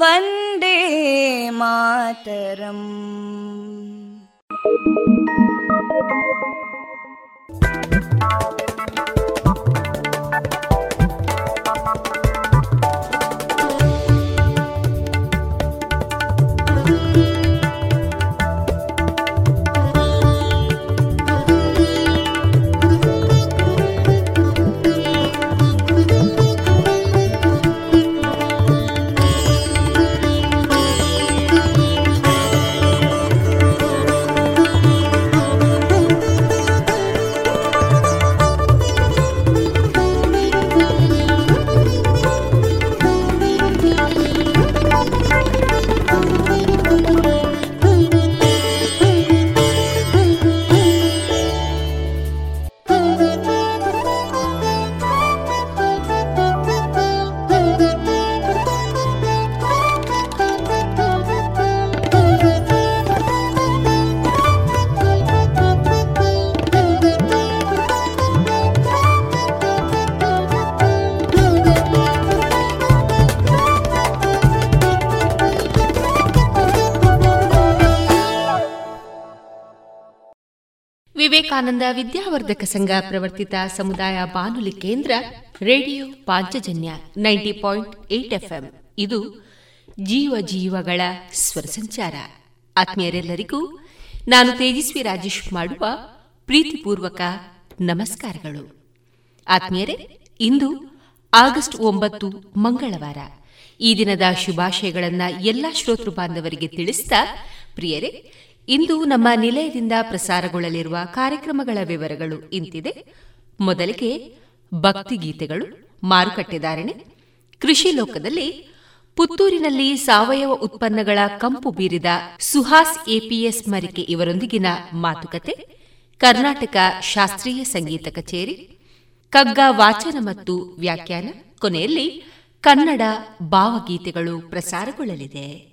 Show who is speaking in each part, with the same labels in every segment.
Speaker 1: वन्दे मातरम्
Speaker 2: ವಿವೇಕಾನಂದ ವಿದ್ಯಾವರ್ಧಕ ಸಂಘ ಪ್ರವರ್ತಿತ ಸಮುದಾಯ ಬಾನುಲಿ ಕೇಂದ್ರ radio Panchajanya ninety point eight FM. ಇದು ಜೀವ ಜೀವಗಳ ಸ್ವರ ಸಂಚಾರ. ಆತ್ಮೀಯರೆಲ್ಲರಿಗೂ ನಾನು ತೇಜಸ್ವಿ ರಾಜೇಶ್ ಮಾಡುವ ಪ್ರೀತಿಪೂರ್ವಕ ನಮಸ್ಕಾರಗಳು. ಆತ್ಮೀಯರೇ, ಇಂದು ಆಗಸ್ಟ್ ಒಂಬತ್ತು ಮಂಗಳವಾರ. ಈ ದಿನದ ಶುಭಾಶಯಗಳನ್ನು ಎಲ್ಲಾ ಶ್ರೋತೃ ಬಾಂಧವರಿಗೆ ತಿಳಿಸಿದ ಪ್ರಿಯರೇ ಇಂದು ನಮ್ಮ ನಿಲಯದಿಂದ ಪ್ರಸಾರಗೊಳ್ಳಲಿರುವ ಕಾರ್ಯಕ್ರಮಗಳ ವಿವರಗಳು ಇಂತಿದೆ. ಮೊದಲಿಗೆ ಭಕ್ತಿಗೀತೆಗಳು ಮಾರುಕಟ್ಟೆದಾರಣೆ ಕೃಷಿ ಲೋಕದಲ್ಲಿ ಪುತ್ತೂರಿನಲ್ಲಿ ಸಾವಯವ ಉತ್ಪನ್ನಗಳ ಕಂಪು ಬೀರಿದ ಸುಹಾಸ್ ಎಪಿಎಸ್ ಮರಿಕೆ ಇವರೊಂದಿಗಿನ ಮಾತುಕತೆ, ಕರ್ನಾಟಕ ಶಾಸ್ತ್ರೀಯ ಸಂಗೀತ ಕಚೇರಿ, ಕಗ್ಗ ವಾಚನ ಮತ್ತು ವ್ಯಾಖ್ಯಾನ, ಕೊನೆಯಲ್ಲಿ ಕನ್ನಡ ಭಾವಗೀತೆಗಳು ಪ್ರಸಾರಗೊಳ್ಳಲಿದೆ.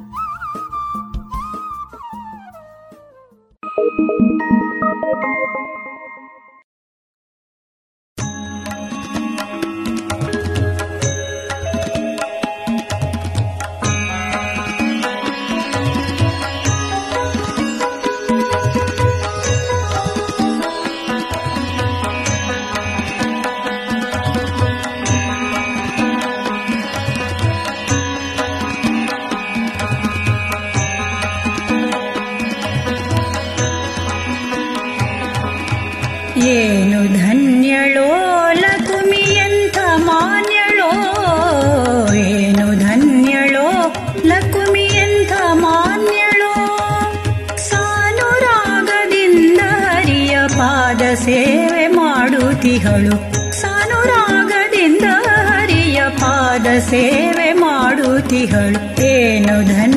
Speaker 2: Thank you.
Speaker 3: ನುಡಿಗಳು ಸಾನುರಾಗದಿಂದ ಹರಿಯ ಪಾದ ಸೇವೆ ಮಾಡುತ್ತಿಹಳು ಏನು ಧನ್ಯಳೋ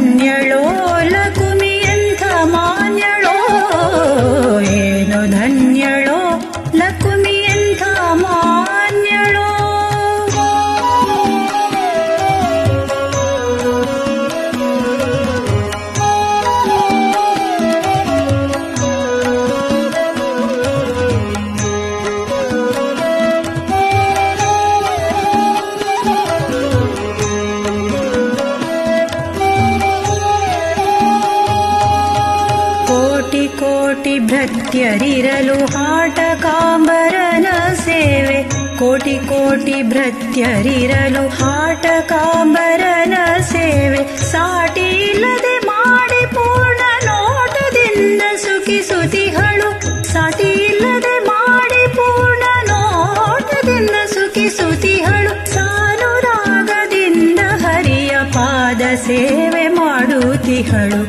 Speaker 3: ಭೃತ್ಯರಿರಲು ಹಾಟ ಕಾಂಬರನ ಸೇವೆ. ಕೋಟಿ ಕೋಟಿ ಭ್ರತ್ಯರಿರಲು ಹಾಟ ಕಾಂಬರನ ಸೇವೆ. ಸಾಟಿ ಇಲ್ಲದೆ ಮಾಡಿ ಪೂರ್ಣ ನೋಟದಿಂದ ಸುಖಿಸುತಿಗಳು ಸಾಟಿ ಇಲ್ಲದೆ ಮಾಡಿ ಪೂರ್ಣ ನೋಟದಿಂದ ಸುಖಿಸುತಿಗಳು ಸಾನುರಾಗದಿಂದ ಹರಿಯ ಪಾದ ಸೇವೆ ಮಾಡುತ್ತಿಗಳು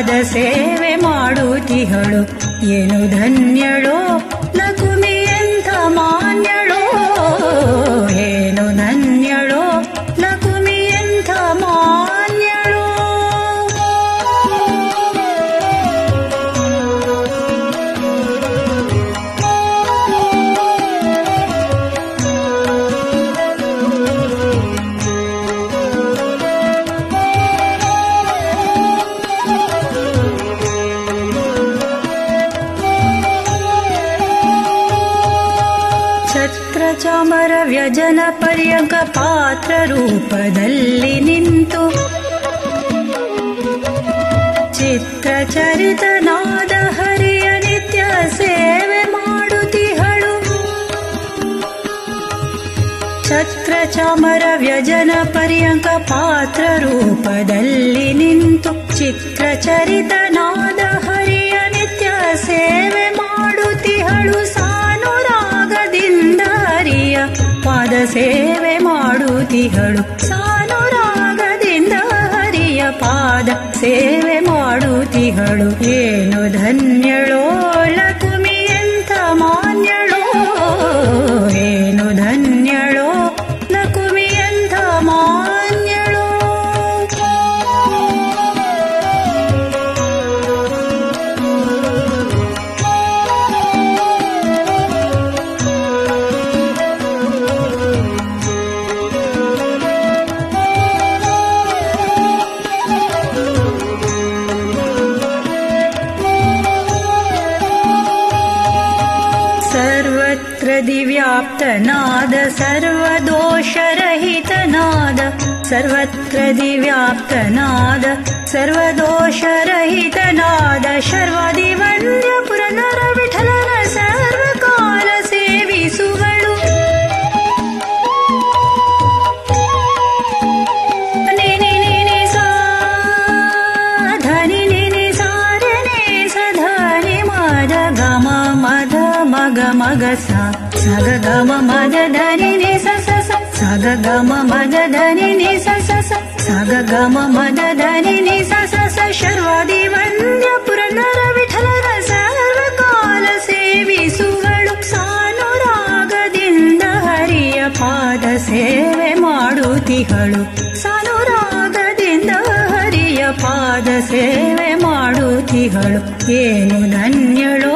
Speaker 3: ಪಾದ ಸೇವೆ ಮಾಡುತ್ತಿಹಳು ಏನು ಧನ್ಯಳೋ ಪಾತ್ರ ರೂಪದಲ್ಲಿ ನಿಂತು ಚಿತ್ರಚರಿತನಾದ ಹರಿಯ ನಿತ್ಯ ಸೇವೆ ಮಾಡುತ್ತಿಹಳು. ಛತ್ರ ಚಾಮರ ವ್ಯಜನ ಪರ್ಯಂಕ ಪಾತ್ರ ರೂಪದಲ್ಲಿ ನಿಂತು ಚಿತ್ರಚರಿತನಾದ ಹರಿಯ ನಿತ್ಯ ಸೇವೆ ಮಾಡುತ್ತಿಹಳು. ಸೇವೆ ಮಾಡುತ್ತಿಹಳು ಸಾನುರಾಗದಿಂದ ಹರಿಯ ಪಾದ ಸೇವೆ ಮಾಡುತ್ತಿಹಳು ಏನು ಧನ್ಯಳೋಲ सर्वदोषरहितनाद सर्वत्र दिव्याप्तनाद सर्वदोषरहितनाद शर्वादिवन्द्य ಸಗ ಗಮ ಮದ ಧನಿ ನಿ ಸ ಸ ಸ ಸಗ ಗಮ ಮದ ಧನಿ ನಿ ಸ ಸ ಸ ಸಗ ಗಮ ಮದ ಧನಿ ನಿ ಸ ಸ ಸ ಶರ್ವಾದಿ ವಂದ್ಯ ಪುರನರ ವಿಠಲನ ಸರ್ವಕಾಲ ಸೇವಿಸುಗಳು ಸಾನುರಾಗದಿಂದ ಹರಿಯ ಪಾದ ಸೇವೆ ಮಾಡುತ್ತಿಹಳು ಸಾನುರಾಗದಿಂದ ಹರಿಯ ಪಾದ ಸೇವೆ ಮಾಡುತ್ತಿಹಳು ಏನು ಧನ್ಯಳೋ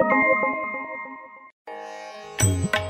Speaker 4: Thank you.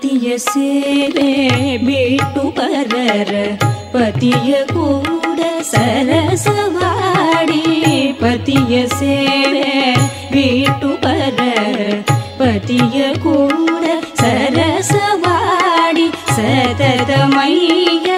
Speaker 5: पतय सेले बेटु पदर पतय कोड सरसवाे पतय शेर बेटु पदर पतय कोड सरसवा सरदमैया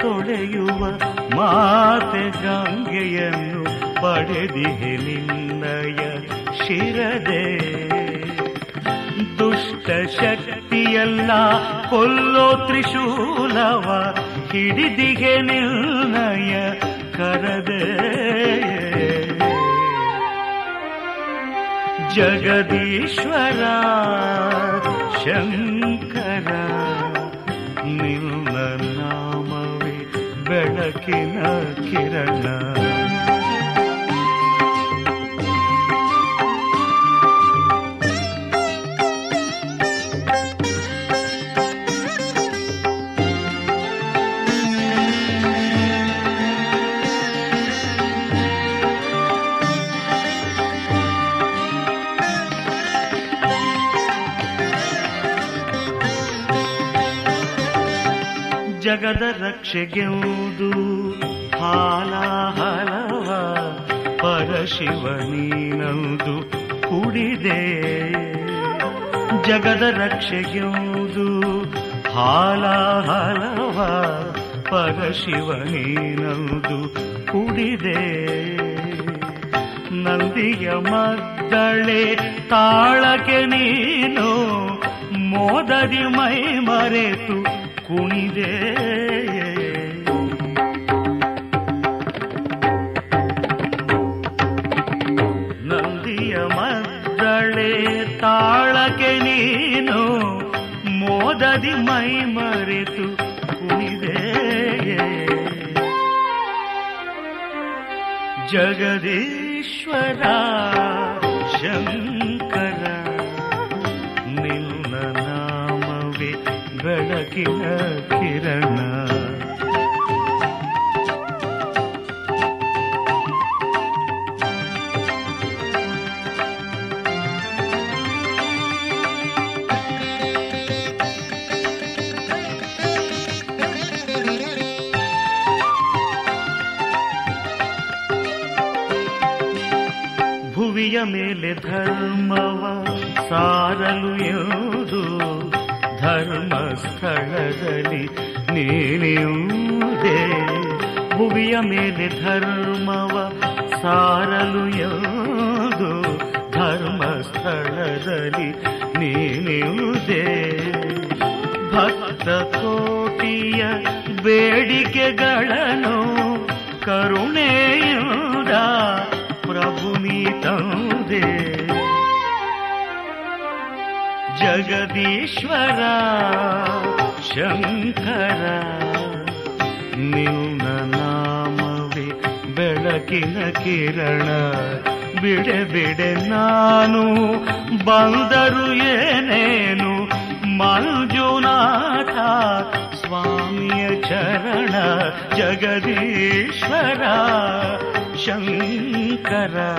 Speaker 6: ತೊಳೆಯುವ ಮಾತೆ ಗಂಗೆಯನ್ನು ಪಡೆದಿಹೆ ನಿನ್ನಯ ಶಿರದೆ. ದುಷ್ಟ ಶಕ್ತಿಯಲ್ಲ ಕೊಲ್ಲೋ ತ್ರಿಶೂಲವ ಹಿಡಿದಿಗೆ ನಿರ್ಣಯ ಕರದೆ. ಜಗದೀಶ್ವರ, ಶಂಕರ ನಾಮವೇ ಬೆಳಕಿನ ಕಿರಣ ಜಗದ ರಕ್ಷೆಗೆಂದು ಹಾಲಾಹಲವ ಪರಶಿವ ನೀನಂದು ಕುಡಿದೆ. ಜಗದ ರಕ್ಷೆಗೆಂದು ಹಾಲಾಹಲವ ಪರಶಿವ ನೀನಂದು ಕುಡಿದೆ. ನಂದಿಯ ಮದ್ದಳೆ ತಾಳಕ್ಕೆ ನೀನು ಮೋದರಿ ಮೈ ಮರೆತು ಕುಣಿದೆ. ನಂದಿಯ ಮದ್ದಳೆ ತಾಳಕ್ಕೆ ನೀನು ಮೋದದಿ ಮೈ ಮರೆತು ಕುಣಿದೆ. ಜಗದೀಶ್ವರ. ಬೆಳಕಿನ ಕಿರಣ ಭುವಿಯ ಮೇಲೆ ಧರ್ಮವ ಸಾರಲು ಯೋ ಧರ್ಮ ಸ್ಥಳದಲ್ಲಿ ಭುವಿಯ ಮೇಲೆ ಧರ್ಮವ ಸಾರಲು ಯೋದು ಧರ್ಮ ಸ್ಥಳದಲ್ಲಿ ನೀನಿಯುವುದೇ ಭಕ್ತ ಕೋಟಿಯ ಬೇಡಿಕೆಗಳನ್ನು ಕರುಣೆಯುದ ಪ್ರಭು ನೀ ಜಗದೀಶ್ವರ, ಶಂಕರ, ನಿನ್ನ ನಾಮವೇ ಬೆಳಕಿನ ಕಿರಣ. ಬಿಡೆ ಬಿಡೆ, ನಾನು ಬಂದರು ಏನೇನು? ಮಂಜುನಾಥ, ಸ್ವಾಮಿಯ ಚರಣ, ಜಗದೀಶ್ವರ, ಶಂಕರ.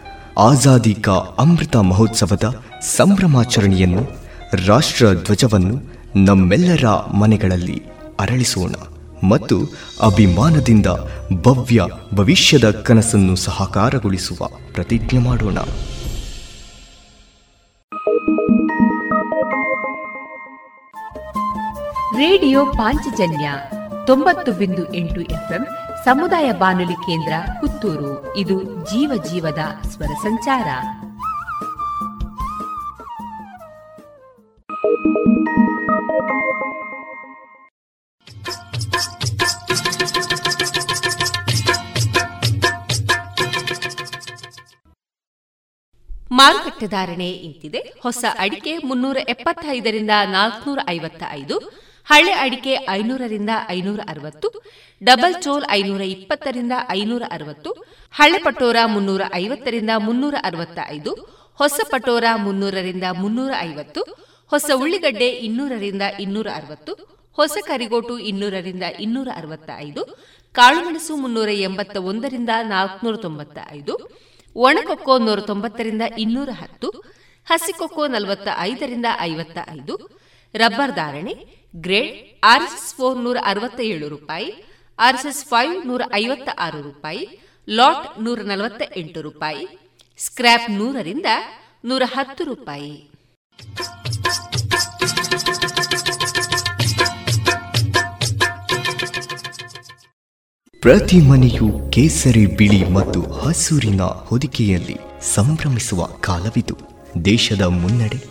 Speaker 7: ಆಜಾದಿ ಕಾ ಅಮೃತ ಮಹೋತ್ಸವದ ಸಂಭ್ರಮಾಚರಣೆಯನ್ನು, ರಾಷ್ಟ್ರ ಧ್ವಜವನ್ನು ನಮ್ಮೆಲ್ಲರ ಮನೆಗಳಲ್ಲಿ ಅರಳಿಸೋಣ ಮತ್ತು ಅಭಿಮಾನದಿಂದ ಭವ್ಯ ಭವಿಷ್ಯದ ಕನಸನ್ನು ಸಹಕಾರಗೊಳಿಸುವ ಪ್ರತಿಜ್ಞೆ ಮಾಡೋಣ.
Speaker 2: ರೇಡಿಯೋ ಪಾಂಚಜನ್ಯ ತೊಂಬತ್ತು ಬಿಂದು ಎಂಟು ಎಫ್ಎಂ ಸಮುದಾಯ ಬಾನುಲಿ ಕೇಂದ್ರ ಪುತ್ತೂರು. ಇದು ಜೀವ ಜೀವದ ಸ್ವರ ಸಂಚಾರ. ಮಾರುಕಟ್ಟೆ ಧಾರಣೆ ಇಂತಿದೆ. ಹೊಸ ಅಡಿಕೆ ಮುನ್ನೂರ ಎಪ್ಪತ್ತೈದರಿಂದ ನಾಲ್ಕನೂರ ಐವತ್ತ ಐದು ಹಳೆ ಅಡಿಕೆ ಐನೂರರಿಂದ ಐನೂರ ಅರವತ್ತು ಡಬಲ್ ಚೋಲ್ ಐನೂರ ಇಪ್ಪತ್ತರಿಂದ ಐನೂರ ಅರವತ್ತು ಹಳೆ ಪಟೋರ ಮುನ್ನೂರ ಐವತ್ತರಿಂದ ಮುನ್ನೂರ ಅರವತ್ತ ಐದು ಹೊಸ ಪಟೋರ ಮುನ್ನೂರರಿಂದ ಮುನ್ನೂರ ಐವತ್ತು ಹೊಸ ಉಳ್ಳಿಗಡ್ಡೆ ಇನ್ನೂರರಿಂದ ಇನ್ನೂರ ಅರವತ್ತು ಹೊಸ ಕರಿಗೋಟು ಇನ್ನೂರರಿಂದ ಇನ್ನೂರ ಅರವತ್ತ ಐದು ಕಾಳುಮೆಣಸು ಮುನ್ನೂರ ಎಂಬತ್ತ ಒಂದರಿಂದ ನಾಲ್ಕುನೂರ ತೊಂಬತ್ತ ಐದು ಒಣಕೊಕ್ಕೋ ನೂರ ತೊಂಬತ್ತರಿಂದ ಇನ್ನೂರ ಹತ್ತು ಹಸಿಕೊಕ್ಕೋ ನಲವತ್ತ ಐದರಿಂದ ಐವತ್ತ ಐದು ರಬ್ಬರ್ ಧಾರಣೆ ಗ್ರೇಡ್ ಆರ್ಎಸ್ಎಸ್ ಫೋರ್ ನೂರ ಅರವತ್ತ ಏಳು ರೂಪಾಯಿ, ಆರ್ಎಸ್ಎಸ್ ಫೈವ್ ನೂರ ಐವತ್ತ ಆರು ರೂಪಾಯಿ, ಲಾಟ್ ನೂರ ನಲವತ್ತ ಎಂಟು ರೂಪಾಯಿ, ಸ್ಕ್ರ್ಯಾಪ್ ನೂರರಿಂದ ನೂರ ಹತ್ತು ರೂಪಾಯಿ.
Speaker 7: ಪ್ರತಿ ಮನೆಯು ಕೇಸರಿ ಬಿಳಿ ಮತ್ತು ಹಸೂರಿನ ಹೊದಿಕೆಯಲ್ಲಿ ಸಂಭ್ರಮಿಸುವ ಕಾಲವಿದು. ದೇಶದ ಮುನ್ನಡೆ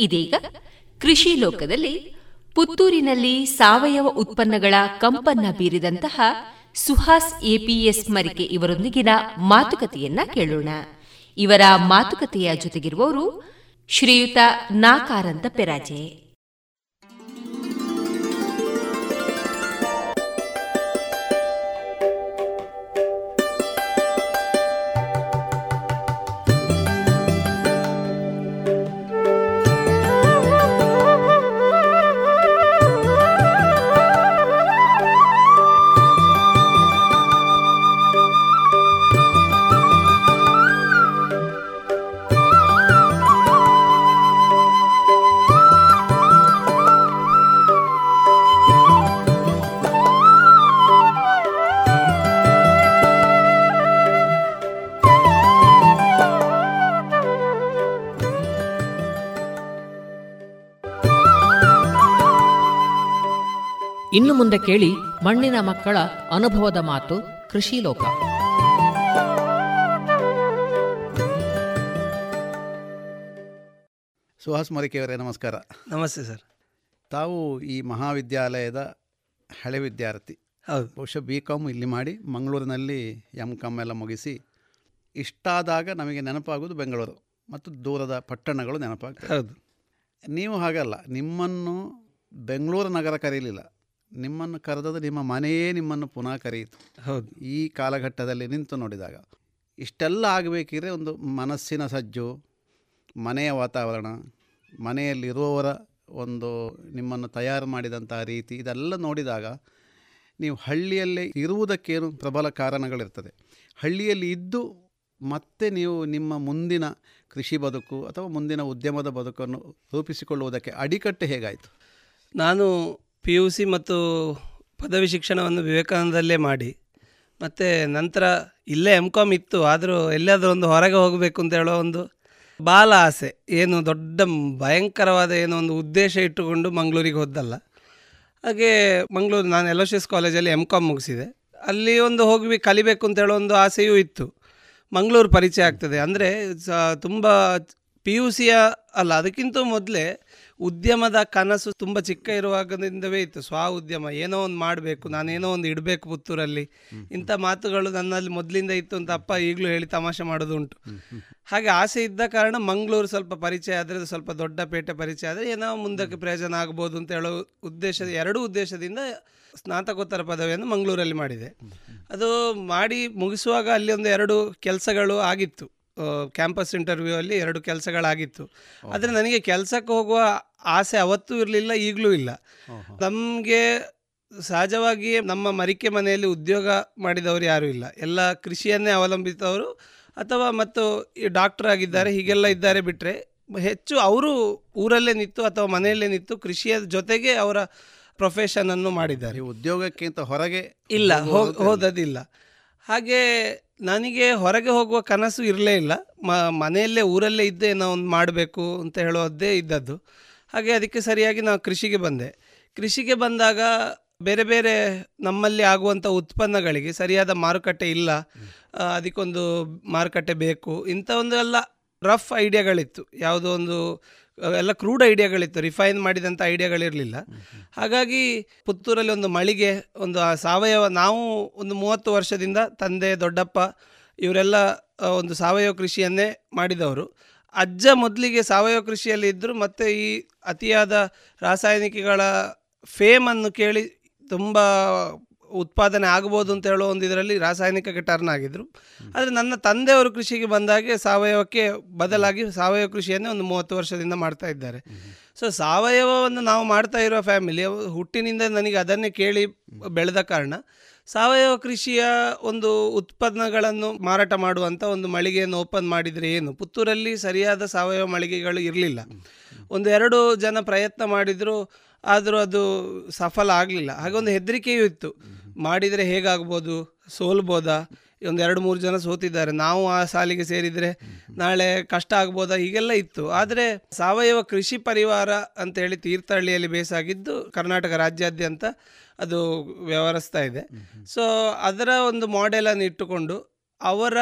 Speaker 2: ಇದೀಗ ಕೃಷಿ ಲೋಕದಲ್ಲಿ ಪುತ್ತೂರಿನಲ್ಲಿ ಸಾವಯವ ಉತ್ಪನ್ನಗಳ ಕಂಪನ್ನ ಬೀರಿದಂತಹ ಸುಹಾಸ್ ಎಪಿಎಸ್ ಮರಿಕೆ ಇವರೊಂದಿಗಿನ ಮಾತುಕತೆಯನ್ನ ಕೇಳೋಣ. ಇವರ ಮಾತುಕತೆಯ ಜೊತೆಗಿರುವವರು ಶ್ರೀಯುತ ನಾಕಾರಂತ ಪೆರಾಜೆ.
Speaker 8: ಇನ್ನು ಮುಂದೆ ಕೇಳಿ ಮಣ್ಣಿನ ಮಕ್ಕಳ ಅನುಭವದ ಮಾತು ಕೃಷಿ ಲೋಕ
Speaker 9: ಸುಹಾಸ್ ಮರಿಕೆಯವರೇ ನಮಸ್ಕಾರ.
Speaker 10: ನಮಸ್ತೆ ಸರ್.
Speaker 9: ತಾವು ಈ ಮಹಾವಿದ್ಯಾಲಯದ ಹಳೆ ವಿದ್ಯಾರ್ಥಿ.
Speaker 10: ಹೌದು.
Speaker 9: ಬಹುಶಃ ಬಿ ಕಾಮ್ ಇಲ್ಲಿ ಮಾಡಿ ಮಂಗಳೂರಿನಲ್ಲಿ ಎಂ ಕಾಮ್ ಎಲ್ಲ ಮುಗಿಸಿ ಇಷ್ಟಾದಾಗ ನಮಗೆ ನೆನಪಾಗೋದು ಬೆಂಗಳೂರು ಮತ್ತು ದೂರದ ಪಟ್ಟಣಗಳು ನೆನಪಾಗ್ತದೆ
Speaker 10: ಹೌದು.
Speaker 9: ನೀವು ಹಾಗಲ್ಲ ನಿಮ್ಮನ್ನು ಬೆಂಗಳೂರು ನಗರ ಕರೀಲಿಲ್ಲ. ನಿಮ್ಮನ್ನು ಕರೆದದ್ದು ನಿಮ್ಮ ಮನೆಯೇ ನಿಮ್ಮನ್ನು ಪುನಃ ಕರೆಯಿತು.
Speaker 10: ಹೌದು.
Speaker 9: ಈ ಕಾಲಘಟ್ಟದಲ್ಲಿ ನಿಂತು ನೋಡಿದಾಗ ಇಷ್ಟೆಲ್ಲ ಆಗಬೇಕಿದ್ರೆ ಒಂದು ಮನಸ್ಸಿನ ಸಜ್ಜು ಮನೆಯ ವಾತಾವರಣ ಮನೆಯಲ್ಲಿರುವವರ ಒಂದು ನಿಮ್ಮನ್ನು ತಯಾರು ಮಾಡಿದಂತಹ ರೀತಿ ಇದೆಲ್ಲ ನೋಡಿದಾಗ ನೀವು ಹಳ್ಳಿಯಲ್ಲೇ ಇರುವುದಕ್ಕೇನು ಪ್ರಬಲ ಕಾರಣಗಳಿರ್ತದೆ. ಹಳ್ಳಿಯಲ್ಲಿ ಇದ್ದು ಮತ್ತೆ ನೀವು ನಿಮ್ಮ ಮುಂದಿನ ಕೃಷಿ ಬದುಕು ಅಥವಾ ಮುಂದಿನ ಉದ್ಯಮದ ಬದುಕನ್ನು ರೂಪಿಸಿಕೊಳ್ಳುವುದಕ್ಕೆ ಅಡಿಕಟ್ಟು ಹೇಗಾಯಿತು?
Speaker 10: ನಾನು ಪಿ ಯು ಸಿ ಮತ್ತು ಪದವಿ ಶಿಕ್ಷಣವನ್ನು ವಿವೇಕಾನಂದಲ್ಲೇ ಮಾಡಿ. ಮತ್ತು ನಂತರ ಇಲ್ಲೇ ಎಂ ಕಾಮ್ ಇತ್ತು. ಆದರೂ ಎಲ್ಲಾದರೂ ಒಂದು ಹೊರಗೆ ಹೋಗಬೇಕು ಅಂತ ಹೇಳೋ ಒಂದು ಬಾಲ ಆಸೆ. ಏನು ದೊಡ್ಡ ಭಯಂಕರವಾದ ಏನೋ ಒಂದು ಉದ್ದೇಶ ಇಟ್ಟುಕೊಂಡು ಮಂಗಳೂರಿಗೆ ಹೋದಲ್ಲ ಹಾಗೆ ಮಂಗಳೂರು ನಾನು ಎಲ್ ಎಸ್ ಕಾಲೇಜಲ್ಲಿ ಎಂ ಕಾಮ್ ಮುಗಿಸಿದೆ. ಅಲ್ಲಿ ಒಂದು ಹೋಗಿ ಕಲಿಬೇಕು ಅಂತ ಹೇಳೋ ಒಂದು ಆಸೆಯೂ ಇತ್ತು. ಮಂಗಳೂರು ಪರಿಚಯ ಆಗ್ತದೆ. ಅಂದರೆ ತುಂಬ ಪಿ ಯು ಸಿಯ ಅಲ್ಲ, ಅದಕ್ಕಿಂತ ಮೊದಲೇ ಉದ್ಯಮದ ಕನಸು ತುಂಬ ಚಿಕ್ಕ ಇರುವಾಗದಿಂದವೇ ಇತ್ತು. ಸ್ವ ಉದ್ಯಮ, ಏನೋ ಒಂದು ಮಾಡಬೇಕು, ನಾನೇನೋ ಒಂದು ಇಡಬೇಕು ಪುತ್ತೂರಲ್ಲಿ. ಇಂಥ ಮಾತುಗಳು ನನ್ನಲ್ಲಿ ಮೊದಲಿಂದ ಇತ್ತು ಅಂತ ಅಪ್ಪ ಈಗಲೂ ಹೇಳಿ ತಮಾಷೆ ಮಾಡೋದು ಉಂಟು. ಹಾಗೆ ಆಸೆ ಇದ್ದ ಕಾರಣ ಮಂಗಳೂರು ಸ್ವಲ್ಪ ಪರಿಚಯ ಆದರೆ ಸ್ವಲ್ಪ ದೊಡ್ಡ ಪೇಟೆ ಪರಿಚಯ ಆದರೆ ಏನೋ ಮುಂದಕ್ಕೆ ಪ್ರಯೋಜನ ಆಗ್ಬೋದು ಅಂತ ಹೇಳೋ ಉದ್ದೇಶ ಎರಡೂ ಉದ್ದೇಶದಿಂದ ಸ್ನಾತಕೋತ್ತರ ಪದವಿಯನ್ನು ಮಂಗಳೂರಲ್ಲಿ ಮಾಡಿದೆ. ಅದು ಮಾಡಿ ಮುಗಿಸುವಾಗ ಅಲ್ಲಿ ಒಂದು ಎರಡು ಕೆಲಸಗಳು ಆಗಿತ್ತು. ಕ್ಯಾಂಪಸ್ ಇಂಟರ್ವ್ಯೂ ಅಲ್ಲಿ ಎರಡು ಕೆಲಸಗಳಾಗಿತ್ತು. ಆದರೆ ನನಗೆ ಕೆಲಸಕ್ಕೆ ಹೋಗುವ ಆಸೆ ಅವತ್ತೂ ಇರಲಿಲ್ಲ ಈಗಲೂ ಇಲ್ಲ. ನಮಗೆ ಸಹಜವಾಗಿ ನಮ್ಮ ಮರಿಕೆ ಮನೆಯಲ್ಲಿ ಉದ್ಯೋಗ ಮಾಡಿದವರು ಯಾರೂ ಇಲ್ಲ. ಎಲ್ಲ ಕೃಷಿಯನ್ನೇ ಅವಲಂಬಿತವರು ಅಥವಾ ಮತ್ತು ಈ ಡಾಕ್ಟರ್ ಆಗಿದ್ದಾರೆ ಹೀಗೆಲ್ಲ ಇದ್ದಾರೆ ಬಿಟ್ಟರೆ ಹೆಚ್ಚು ಅವರು ಊರಲ್ಲೇ ನಿಂತು ಅಥವಾ ಮನೆಯಲ್ಲೇ ನಿಂತು ಕೃಷಿಯ ಜೊತೆಗೆ ಅವರ ಪ್ರೊಫೆಷನನ್ನು ಮಾಡಿದ್ದಾರೆ.
Speaker 9: ಉದ್ಯೋಗಕ್ಕಿಂತ ಹೊರಗೆ
Speaker 10: ಇಲ್ಲ ಹೋದದಿಲ್ಲ ಹಾಗೆ ನನಗೆ ಹೊರಗೆ ಹೋಗುವ ಕನಸು ಇರಲೇ ಇಲ್ಲ. ಮ ಮನೆಯಲ್ಲೇ ಊರಲ್ಲೇ ಇದ್ದೇ ನಾವು ಒಂದು ಮಾಡಬೇಕು ಅಂತ ಹೇಳೋದೇ ಇದ್ದದ್ದು. ಹಾಗೆ ಅದಕ್ಕೆ ಸರಿಯಾಗಿ ನಾವು ಕೃಷಿಗೆ ಬಂದೆ. ಕೃಷಿಗೆ ಬಂದಾಗ ಬೇರೆ ಬೇರೆ ನಮ್ಮಲ್ಲಿ ಆಗುವಂಥ ಉತ್ಪನ್ನಗಳಿಗೆ ಸರಿಯಾದ ಮಾರುಕಟ್ಟೆ ಇಲ್ಲ. ಅದಕ್ಕೊಂದು ಮಾರುಕಟ್ಟೆ ಬೇಕು. ಇಂಥ ಒಂದು ಎಲ್ಲ ರಫ್ ಐಡಿಯಾಗಳಿತ್ತು ಯಾವುದೋ ಒಂದು, ಎಲ್ಲ ಕ್ರೂಡ್ ಐಡಿಯಾಗಳಿತ್ತು ರಿಫೈನ್ ಮಾಡಿದಂಥ ಐಡಿಯಾಗಳಿರಲಿಲ್ಲ ಹಾಗಾಗಿ ಪುತ್ತೂರಲ್ಲಿ ಒಂದು ಮಳಿಗೆ, ಒಂದು ಸಾವಯವ, ನಾವು ಒಂದು ಮೂವತ್ತು ವರ್ಷದಿಂದ ತಂದೆ, ದೊಡ್ಡಪ್ಪ, ಇವರೆಲ್ಲ ಒಂದು ಸಾವಯವ ಕೃಷಿಯನ್ನೇ ಮಾಡಿದವರು. ಅಜ್ಜ ಮೊದಲಿಗೆ ಸಾವಯವ ಕೃಷಿಯಲ್ಲಿ ಇದ್ದರು ಮತ್ತು ಈ ಅತಿಯಾದ ರಾಸಾಯನಿಕಗಳ ಫೇಮನ್ನು ಕೇಳಿ ತುಂಬ ಉತ್ಪಾದನೆ ಆಗ್ಬೋದು ಅಂತ ಹೇಳೋ ಒಂದು ಇದರಲ್ಲಿ ರಾಸಾಯನಿಕಕ್ಕೆ ಟರ್ನ್ ಆಗಿದ್ದರು ಆದರೆ ನನ್ನ ತಂದೆಯವರು ಕೃಷಿಗೆ ಬಂದಾಗೆ ಸಾವಯವಕ್ಕೆ ಬದಲಾಗಿ ಸಾವಯವ ಕೃಷಿಯನ್ನೇ ಒಂದು ಮೂವತ್ತು ವರ್ಷದಿಂದ ಮಾಡ್ತಾ ಇದ್ದಾರೆ. ಸೊ ಸಾವಯವವನ್ನು ನಾವು ಮಾಡ್ತಾ ಇರೋ ಫ್ಯಾಮಿಲಿ ಹುಟ್ಟಿನಿಂದ ನನಗೆ ಅದನ್ನೇ ಕೇಳಿ ಬೆಳೆದ ಕಾರಣ ಸಾವಯವ ಕೃಷಿಯ ಒಂದು ಉತ್ಪನ್ನಗಳನ್ನು ಮಾರಾಟ ಮಾಡುವಂಥ ಒಂದು ಮಳಿಗೆಯನ್ನು ಓಪನ್ ಮಾಡಿದರೆ ಏನು? ಪುತ್ತೂರಲ್ಲಿ ಸರಿಯಾದ ಸಾವಯವ ಮಳಿಗೆಗಳು ಇರಲಿಲ್ಲ. ಒಂದು ಎರಡು ಜನ ಪ್ರಯತ್ನ ಮಾಡಿದರೂ, ಆದರೂ ಅದು ಸಫಲ ಆಗಲಿಲ್ಲ. ಹಾಗೆ ಒಂದು ಹೆದರಿಕೆಯೂ ಇತ್ತು. ಮಾಡಿದರೆ ಹೇಗಾಗ್ಬೋದು? ಸೋಲ್ಬೋದಾ? ಒಂದು ಎರಡು ಮೂರು ಜನ ಸೋತಿದ್ದಾರೆ. ನಾವು ಆ ಸಾಲಿಗೆ ಸೇರಿದರೆ ನಾಳೆ ಕಷ್ಟ ಆಗ್ಬೋದಾ? ಹೀಗೆಲ್ಲ ಇತ್ತು. ಆದರೆ ಸಾವಯವ ಕೃಷಿ ಪರಿವಾರ ಅಂತೇಳಿ ತೀರ್ಥಹಳ್ಳಿಯಲ್ಲಿ ಬೇಸಾಗಿದ್ದು ಕರ್ನಾಟಕ ರಾಜ್ಯಾದ್ಯಂತ ಅದು ವ್ಯವಹರಿಸ್ತಾ ಇದೆ. ಸೊ ಅದರ ಒಂದು ಮಾಡೆಲನ್ನು ಇಟ್ಟುಕೊಂಡು ಅವರ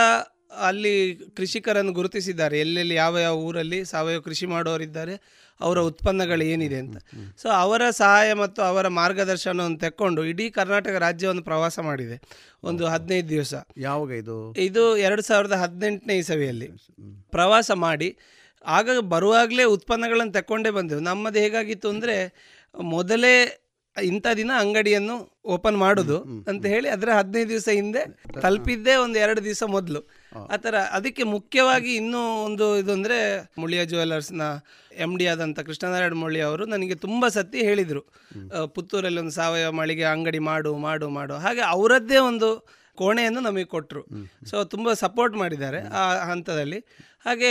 Speaker 10: ಅಲ್ಲಿ ಕೃಷಿಕರನ್ನು ಗುರುತಿಸಿದ್ದಾರೆ. ಎಲ್ಲೆಲ್ಲಿ ಯಾವ ಯಾವ ಊರಲ್ಲಿ ಸಾವಯವ ಕೃಷಿ ಮಾಡೋರಿದ್ದಾರೆ ಅವರ ಉತ್ಪನ್ನಗಳು ಏನಿದೆ ಅಂತ. ಸೊ ಅವರ ಸಹಾಯ ಮತ್ತು ಅವರ ಮಾರ್ಗದರ್ಶನವನ್ನು ತೆಕ್ಕೊಂಡು ಇಡೀ ಕರ್ನಾಟಕ ರಾಜ್ಯವನ್ನು ಪ್ರವಾಸ ಮಾಡಿದೆ. ಒಂದು ಹದಿನೈದು ದಿವಸ.
Speaker 9: ಯಾವಾಗ ಇದು?
Speaker 10: ಇದು ಎರಡು ಸಾವಿರದ ಹದಿನೆಂಟನೇ ಇಸವಿಯಲ್ಲಿ. ಪ್ರವಾಸ ಮಾಡಿ ಆಗ ಬರುವಾಗಲೇ ಉತ್ಪನ್ನಗಳನ್ನು ತಕ್ಕೊಂಡೇ ಬಂದೆವು. ನಮ್ಮದು ಹೇಗಾಗಿತ್ತು ಅಂದರೆ ಮೊದಲೇ ಇಂಥ ದಿನ ಅಂಗಡಿಯನ್ನು ಓಪನ್ ಮಾಡುದು ಅಂತ ಹೇಳಿ ಅದರ ಹದಿನೈದು ದಿವಸ ಹಿಂದೆ ತಲುಪಿದ್ದೇ. ಒಂದು ಎರಡು ದಿವಸ ಮೊದಲು. ಆ ಥರ ಅದಕ್ಕೆ ಮುಖ್ಯವಾಗಿ ಇನ್ನೂ ಒಂದು ಇದು ಅಂದರೆ ಮುಳಿಯ ಜುವೆಲ್ಲರ್ಸ್ನ ಎಂ ಡಿ ಆದಂಥ ಕೃಷ್ಣನಾರಾಯಣ ಮುಳಿ ಅವರು ನನಗೆ ತುಂಬ ಸತಿ ಹೇಳಿದರು. ಪುತ್ತೂರಲ್ಲಿ ಒಂದು ಸಾವಯವ ಮಳಿಗೆ ಅಂಗಡಿ ಮಾಡು ಮಾಡು ಮಾಡು. ಹಾಗೆ ಅವರದ್ದೇ ಒಂದು ಕೋಣೆಯನ್ನು ನಮಗೆ ಕೊಟ್ಟರು ಸೊ ತುಂಬ ಸಪೋರ್ಟ್ ಮಾಡಿದ್ದಾರೆ ಆ ಹಂತದಲ್ಲಿ. ಹಾಗೆ